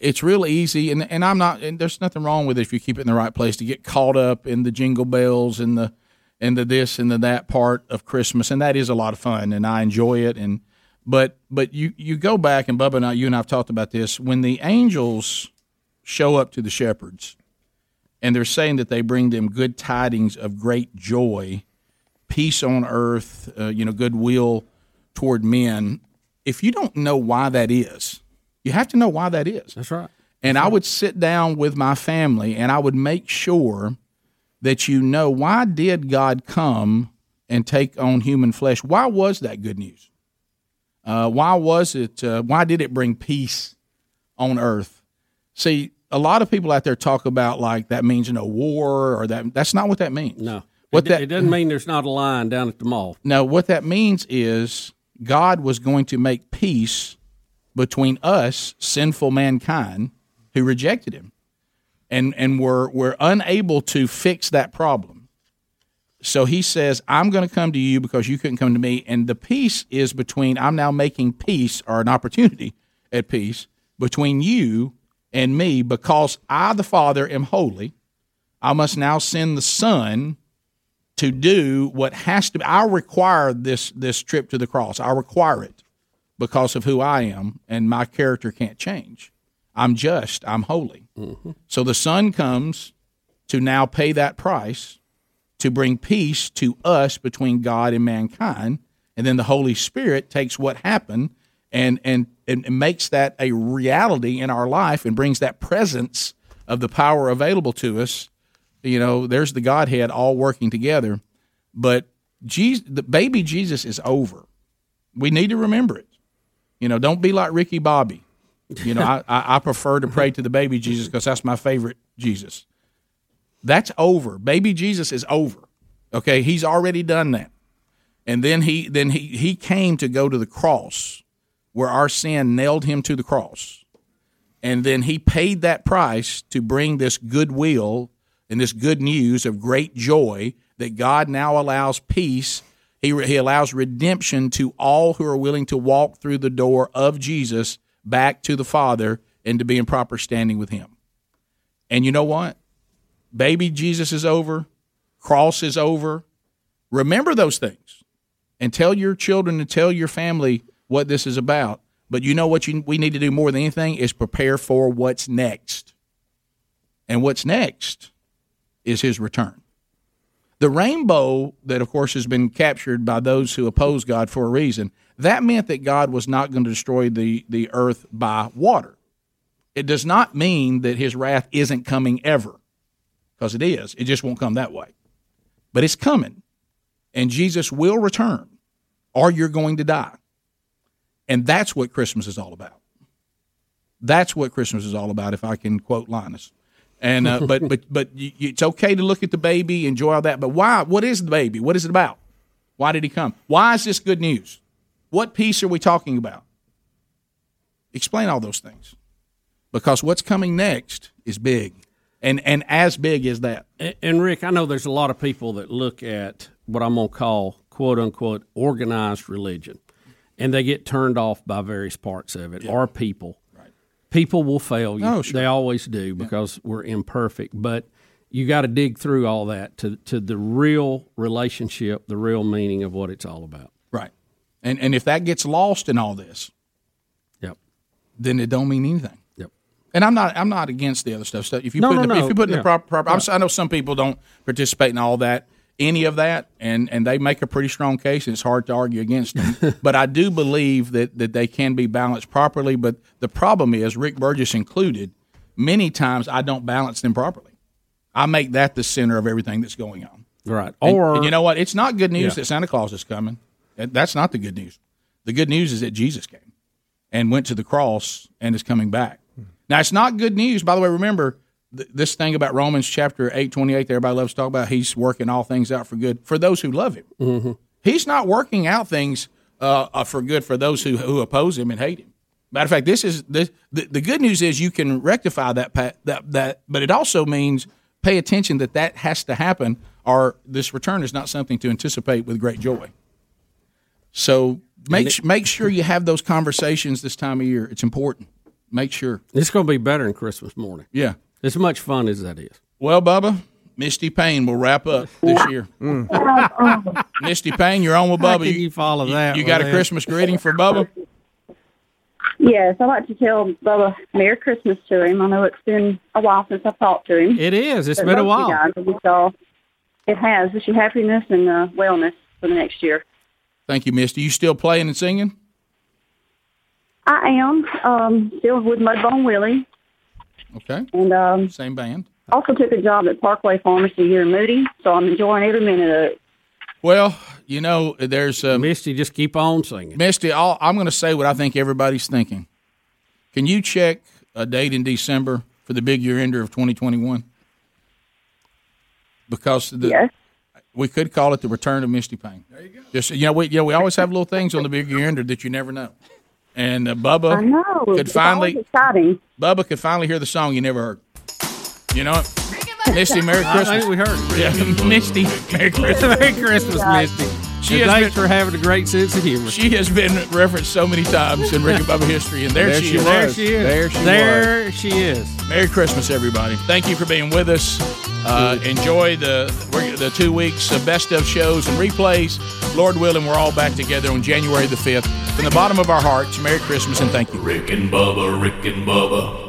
it's real easy, and, and I'm not, and there's nothing wrong with it if you keep it in the right place to get caught up in the jingle bells and the and the this and the that part of Christmas, and that is a lot of fun, and I enjoy it. And but but you you go back, and Bubba and I, you and I've talked about this. When the angels show up to the shepherds, and they're saying that they bring them good tidings of great joy, peace on earth, uh, you know, goodwill toward men. If you don't know why that is, you have to know why that is. That's right. And I would sit down with my family and I would make sure that you know why did God come and take on human flesh? Why was that good news? Uh, why was it? Uh, why did it bring peace on earth? See, a lot of people out there talk about like that means no war or that. That's not what that means. No. What it, that it doesn't mean there's not a line down at the mall. no, what that means is God was going to make peace between us, sinful mankind, who rejected Him, and and were were unable to fix that problem. So He says, "I'm going to come to you because you couldn't come to me." And the peace is between. I'm now making peace or an opportunity at peace between you and me because I, the Father, am holy. I must now send the Son to do what has to be. I require this this trip to the cross. I require it because of who I am, and my character can't change. I'm just. I'm holy. Mm-hmm. So the Son comes to now pay that price to bring peace to us between God and mankind, and then the Holy Spirit takes what happened and and and makes that a reality in our life and brings that presence of the power available to us you know, there's the Godhead all working together. But Jesus, the baby Jesus is over. We need to remember it. You know, don't be like Ricky Bobby. You know, I, I, prefer to pray to the baby Jesus because that's my favorite Jesus. That's over. Baby Jesus is over. Okay, he's already done that. And then he then he he came to go to the cross where our sin nailed him to the cross. And then he paid that price to bring this goodwill and this good news of great joy that God now allows peace. He, he allows redemption to all who are willing to walk through the door of Jesus back to the Father and to be in proper standing with Him. And you know what? Baby Jesus is over, cross is over. Remember those things and tell your children and tell your family what this is about. But you know what you, we need to do more than anything is prepare for what's next. And what's next is his return. The rainbow, that of course has been captured by those who oppose God for a reason, that meant that God was not going to destroy the, the earth by water. It does not mean that his wrath isn't coming ever, because it is. It just won't come that way. But it's coming, and Jesus will return, or you're going to die. And that's what Christmas is all about. That's what Christmas is all about, if I can quote Linus. And uh, but but but you, it's okay to look at the baby, enjoy all that. But why? What is the baby? What is it about? Why did he come? Why is this good news? What peace are we talking about? Explain all those things, because what's coming next is big. and and as big as that. And, and Rick, I know there's a lot of people that look at what I'm going to call "quote unquote" organized religion, and they get turned off by various parts of it or people. People will fail you. Oh, sure. They always do because we're imperfect. But you got to dig through all that to to the real relationship, the real meaning of what it's all about. Right. And and if that gets lost in all this, Yep. then it don't mean anything. Yep. And I'm not I'm not against the other stuff. So if you No, put no, the, no. if you put in Yeah. the proper proper, Right. I know some people don't participate in all that, any of that, and and they make a pretty strong case, and it's hard to argue against them. but I do believe that that they can be balanced properly. But the problem is, Rick Burgess included, many times I don't balance them properly. I make that the center of everything that's going on. Right. And- Or and you know what? It's not good news Yeah. that Santa Claus is coming. That's not the good news. The good news is that Jesus came and went to the cross and is coming back. Hmm. Now, it's not good news. By the way, remember th- this thing about Romans chapter 8, 28 that everybody loves to talk about. He's working all things out for good for those who love him. Mm-hmm. He's not working out things uh, uh, for good for those who, who oppose him and hate him. Matter of fact, this is this, the the good news is you can rectify that that that, but it also means pay attention that that has to happen, or this return is not something to anticipate with great joy. So make su- make sure you have those conversations this time of year. It's important. Make sure. It's going to be better than Christmas morning. Yeah. As much fun as that is. Well, Bubba, Misty Payne will wrap up this year. Misty Payne, you're on with How Bubba. can you follow that You got a? Christmas greeting for Bubba? Yes, I'd like to tell Bubba Merry Christmas to him. I know it's been a while since I've talked to him. It is. It's But been a while. guys. I y'all- it has. Wish you happiness and uh, wellness for the next year. Thank you, Misty. You still playing and singing? I am um, still with Mudbone Willie, Okay. and um, Same band. also took a job at Parkway Pharmacy here in Moody, so I'm enjoying every minute of it. Well, you know, there's uh, Misty. Just keep on singing, Misty. I'll, I'm going to say what I think everybody's thinking. Can you check a date in December for the big year ender of 2021? Because the, we could call it the return of Misty Payne. There you go. Just you know, we you know, we always have little things on the big year ender that you never know. And uh, Bubba I know. could finally exciting. Bubba could finally hear the song you never heard. You know what? Misty, Merry I Christmas. think we heard. Yeah, Misty, Merry Christmas. Merry Christmas, Misty. She And has thanks for having a great sense of humor. She has been referenced so many times in Rick and Bubba history, and there, There she, she is. was. There she is. There she There was. she is. Merry Christmas, everybody! Thank you for being with us. Uh, enjoy the the two weeks of best of shows and replays. Lord willing, we're all back together on January the fifth. From the bottom of our hearts, Merry Christmas and thank you. Rick and Bubba, Rick and Bubba.